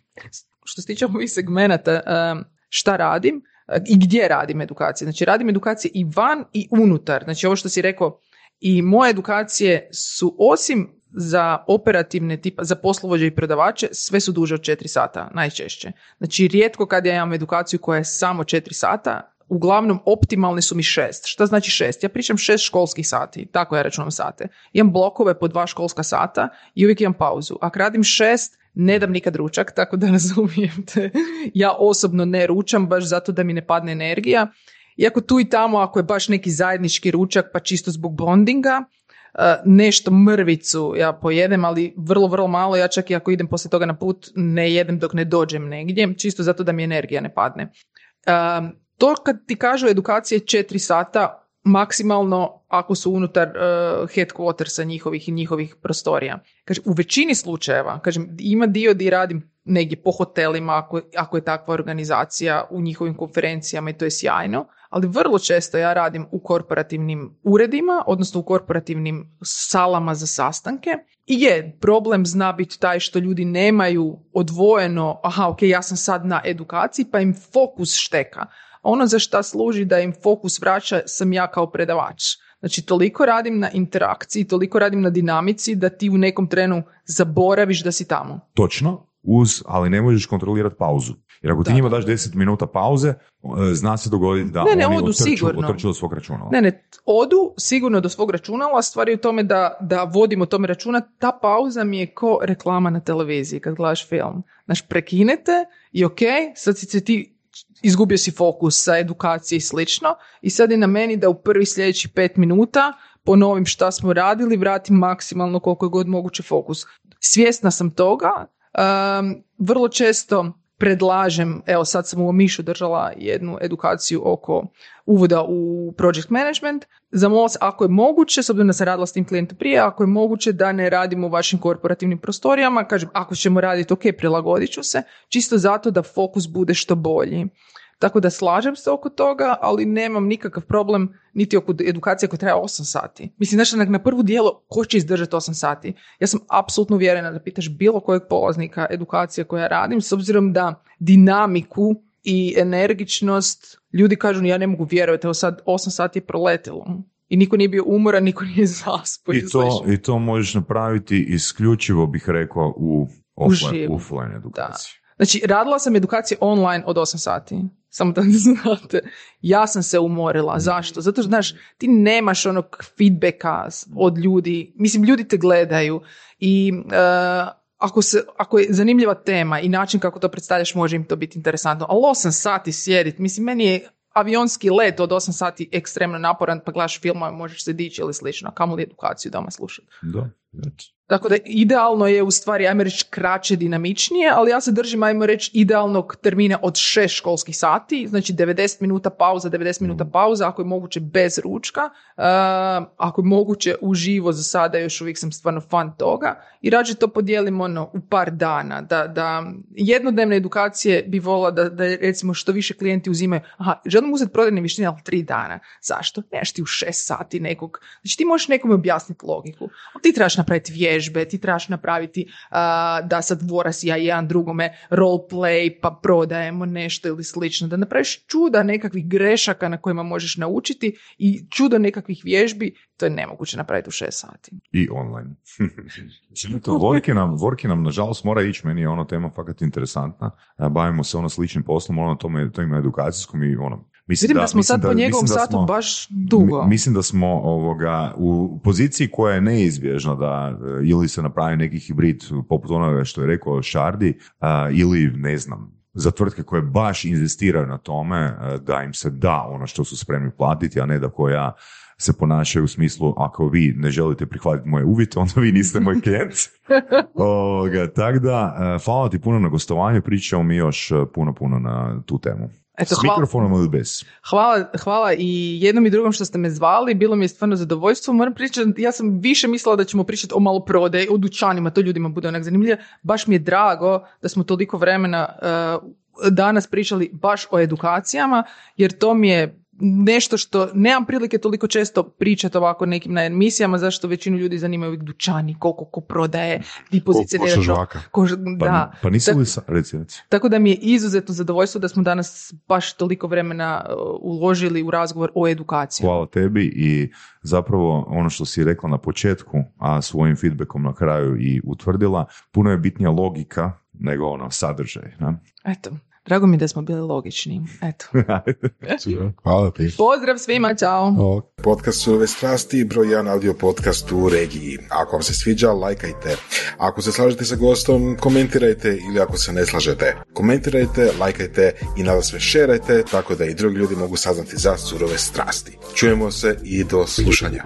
Speaker 4: što se tiče ovih segmenata, em, šta radim e, i gdje radim edukacije. Znači radim edukacije i van i unutar. Znači ovo što si rekao, i moje edukacije su osim za operativne tipa, za poslovođe i prodavače, sve su duže od 4 sata, najčešće. Znači, rijetko kad ja imam edukaciju koja je samo 4 sata, uglavnom optimalni su mi šest. Šta znači šest? Ja pričam šest školskih sati, tako ja računam sate. Imam blokove po dva školska sata i uvijek imam pauzu. Ako radim šest, ne dam nikad ručak, tako da razumijete. Ja osobno ne ručam baš zato da mi ne padne energija. Iako tu i tamo, ako je baš neki zajednički ručak, pa čisto zbog bondinga, e, nešto mrvicu ja pojedem, ali vrlo, vrlo malo. Ja čak i ako idem poslije toga na put, ne jedem dok ne dođem negdje, čisto zato da mi energija ne padne. E, to kad ti kažu edukacije četiri sata, maksimalno ako su unutar uh, headquartersa njihovih i njihovih prostorija. Kaže, u većini slučajeva, kažem, ima dio di radim negdje po hotelima ako, ako je takva organizacija u njihovim konferencijama i to je sjajno, ali vrlo često ja radim u korporativnim uredima, odnosno u korporativnim salama za sastanke. I je, problem zna biti taj što ljudi nemaju odvojeno, aha, ok, ja sam sad na edukaciji, pa im fokus šteka. Ono za šta služi da im fokus vraća sam ja kao predavač. Znači, toliko radim na interakciji, toliko radim na dinamici da ti u nekom trenu zaboraviš da si tamo.
Speaker 3: Točno, uz, ali ne možeš kontrolirati pauzu. Jer ako ti njima daš 10 minuta pauze, e, zna se dogoditi da
Speaker 4: ne, ne,
Speaker 3: oni
Speaker 4: odu
Speaker 3: otrču,
Speaker 4: sigurno.
Speaker 3: otrču do svog računala.
Speaker 4: Ne, ne, odu sigurno do svog računala, stvar je u tome da, da vodim o tome računa. Ta pauza mi je ko reklama na televiziji kad gledaš film. Znaš, prekinete i ok, sad si se ti izgubio si fokus sa edukacije i slično i sad je na meni da u prvi sljedećih pet minuta ponovim šta smo radili, vratim maksimalno koliko je god moguće fokus. Svjesna sam toga, um, vrlo često predlažem, evo sad sam u Omišu držala jednu edukaciju oko uvoda u project management, za MOS ako je moguće, s obzirom da sam radila s tim klijentom prije, ako je moguće da ne radimo u vašim korporativnim prostorijama, kažem ako ćemo raditi ok, prilagodit ću se, čisto zato da fokus bude što bolji. Tako da slažem se oko toga, ali nemam nikakav problem niti oko edukacije koja traje 8 sati. Mislim, znači, na prvu dijelo ko će izdržati 8 sati? Ja sam apsolutno uvjerena da pitaš bilo kojeg polaznika edukacije koja radim, s obzirom da dinamiku i energičnost, ljudi kažu ja ne mogu vjerovati, evo sad 8 sati je proletilo. I niko nije bio umoran, niko nije zaspo.
Speaker 3: I to, I to možeš napraviti isključivo, bih rekao, u offline,
Speaker 4: U
Speaker 3: offline edukaciji.
Speaker 4: Znači, radila sam edukacije online od 8 sati. Samo da znate. Ja sam se umorila. Zašto? Zato što, znaš, ti nemaš onog feedbacka od ljudi. Mislim, ljudi te gledaju i uh, ako, se, ako je zanimljiva tema i način kako to predstavljaš, može im to biti interesantno. Ali 8 sati sjediti, mislim, meni je avionski let od 8 sati ekstremno naporan, pa gledaš filmove, možeš se dići ili slično, kamo li edukaciju doma slušati.
Speaker 3: Da,
Speaker 4: Tako da idealno je u stvari, ajmo reći, kraće, dinamičnije, ali ja se držim, ajmo reći, idealnog termina od šest školskih sati, znači 90 minuta pauza, 90 minuta pauza, ako je moguće bez ručka, uh, ako je moguće uživo za sada, još uvijek sam stvarno fan toga. I rađe to podijelimo ono, u par dana, da, da jednodnevne edukacije bi volila da, da recimo što više klijenti uzimaju, aha, želim uzeti prodajne vještine, ali tri dana. Zašto? Neš ti u šest sati nekog, znači ti možeš nekome objasniti logiku, ali ti trebaš napraviti vježbe, ti trebaš napraviti uh, da sad dvoras ja jedan drugome roleplay pa prodajemo nešto ili slično, da napraviš čuda nekakvih grešaka na kojima možeš naučiti i čudo nekakvih vježbi, to je nemoguće napraviti u šest sati.
Speaker 3: I online. to Vorki nam, Vorki nam, nažalost, mora ići, meni je ono tema fakat interesantna. Bavimo se ono sličnim poslom, ono tome, to ima edukacijskom i ono, Mislim
Speaker 4: Vidim da, smo sad po njegovom satu smo, baš dugo.
Speaker 3: Mislim da smo ovoga, u poziciji koja je neizbježna da e, ili se napravi neki hibrid poput onoga što je rekao Šardi ili ne znam, za tvrtke koje baš inzistiraju na tome e, da im se da ono što su spremni platiti, a ne da koja se ponašaju u smislu ako vi ne želite prihvatiti moje uvjete, onda vi niste moj klijent. Tako da, e, hvala ti puno na gostovanju, pričamo mi još puno, puno na tu temu.
Speaker 4: Eto,
Speaker 3: S mikrofonom ili bez?
Speaker 4: Hvala, hvala i jednom i drugom što ste me zvali, bilo mi je stvarno zadovoljstvo. Moram pričati, ja sam više mislila da ćemo pričati o maloprodaji, o dućanima, to ljudima bude onak zanimljivo. Baš mi je drago da smo toliko vremena uh, danas pričali baš o edukacijama, jer to mi je nešto što nemam prilike toliko često pričati ovako nekim na emisijama, zašto većinu ljudi zanimaju uvijek dućani, koliko ko prodaje, di pozicionira
Speaker 6: ko
Speaker 4: to.
Speaker 6: žvaka.
Speaker 4: Ko
Speaker 3: Pa,
Speaker 4: da.
Speaker 3: pa
Speaker 4: Tak-
Speaker 3: li sa, reci, reci.
Speaker 4: Tako da mi je izuzetno zadovoljstvo da smo danas baš toliko vremena uh, uložili u razgovor o edukaciji.
Speaker 3: Hvala tebi i zapravo ono što si rekla na početku, a svojim feedbackom na kraju i utvrdila, puno je bitnija logika nego ono sadržaj. Ne?
Speaker 4: Eto, drago mi da smo bili logični. Eto.
Speaker 6: Hvala ti.
Speaker 4: Pozdrav svima, čao!
Speaker 5: Podcast Surove strasti, broj jedan audio podcast u regiji. Ako vam se sviđa, lajkajte. Ako se slažete sa gostom, komentirajte ili ako se ne slažete. Komentirajte, lajkajte i nada sve šerajte tako da i drugi ljudi mogu saznati za surove strasti. Čujemo se i do slušanja.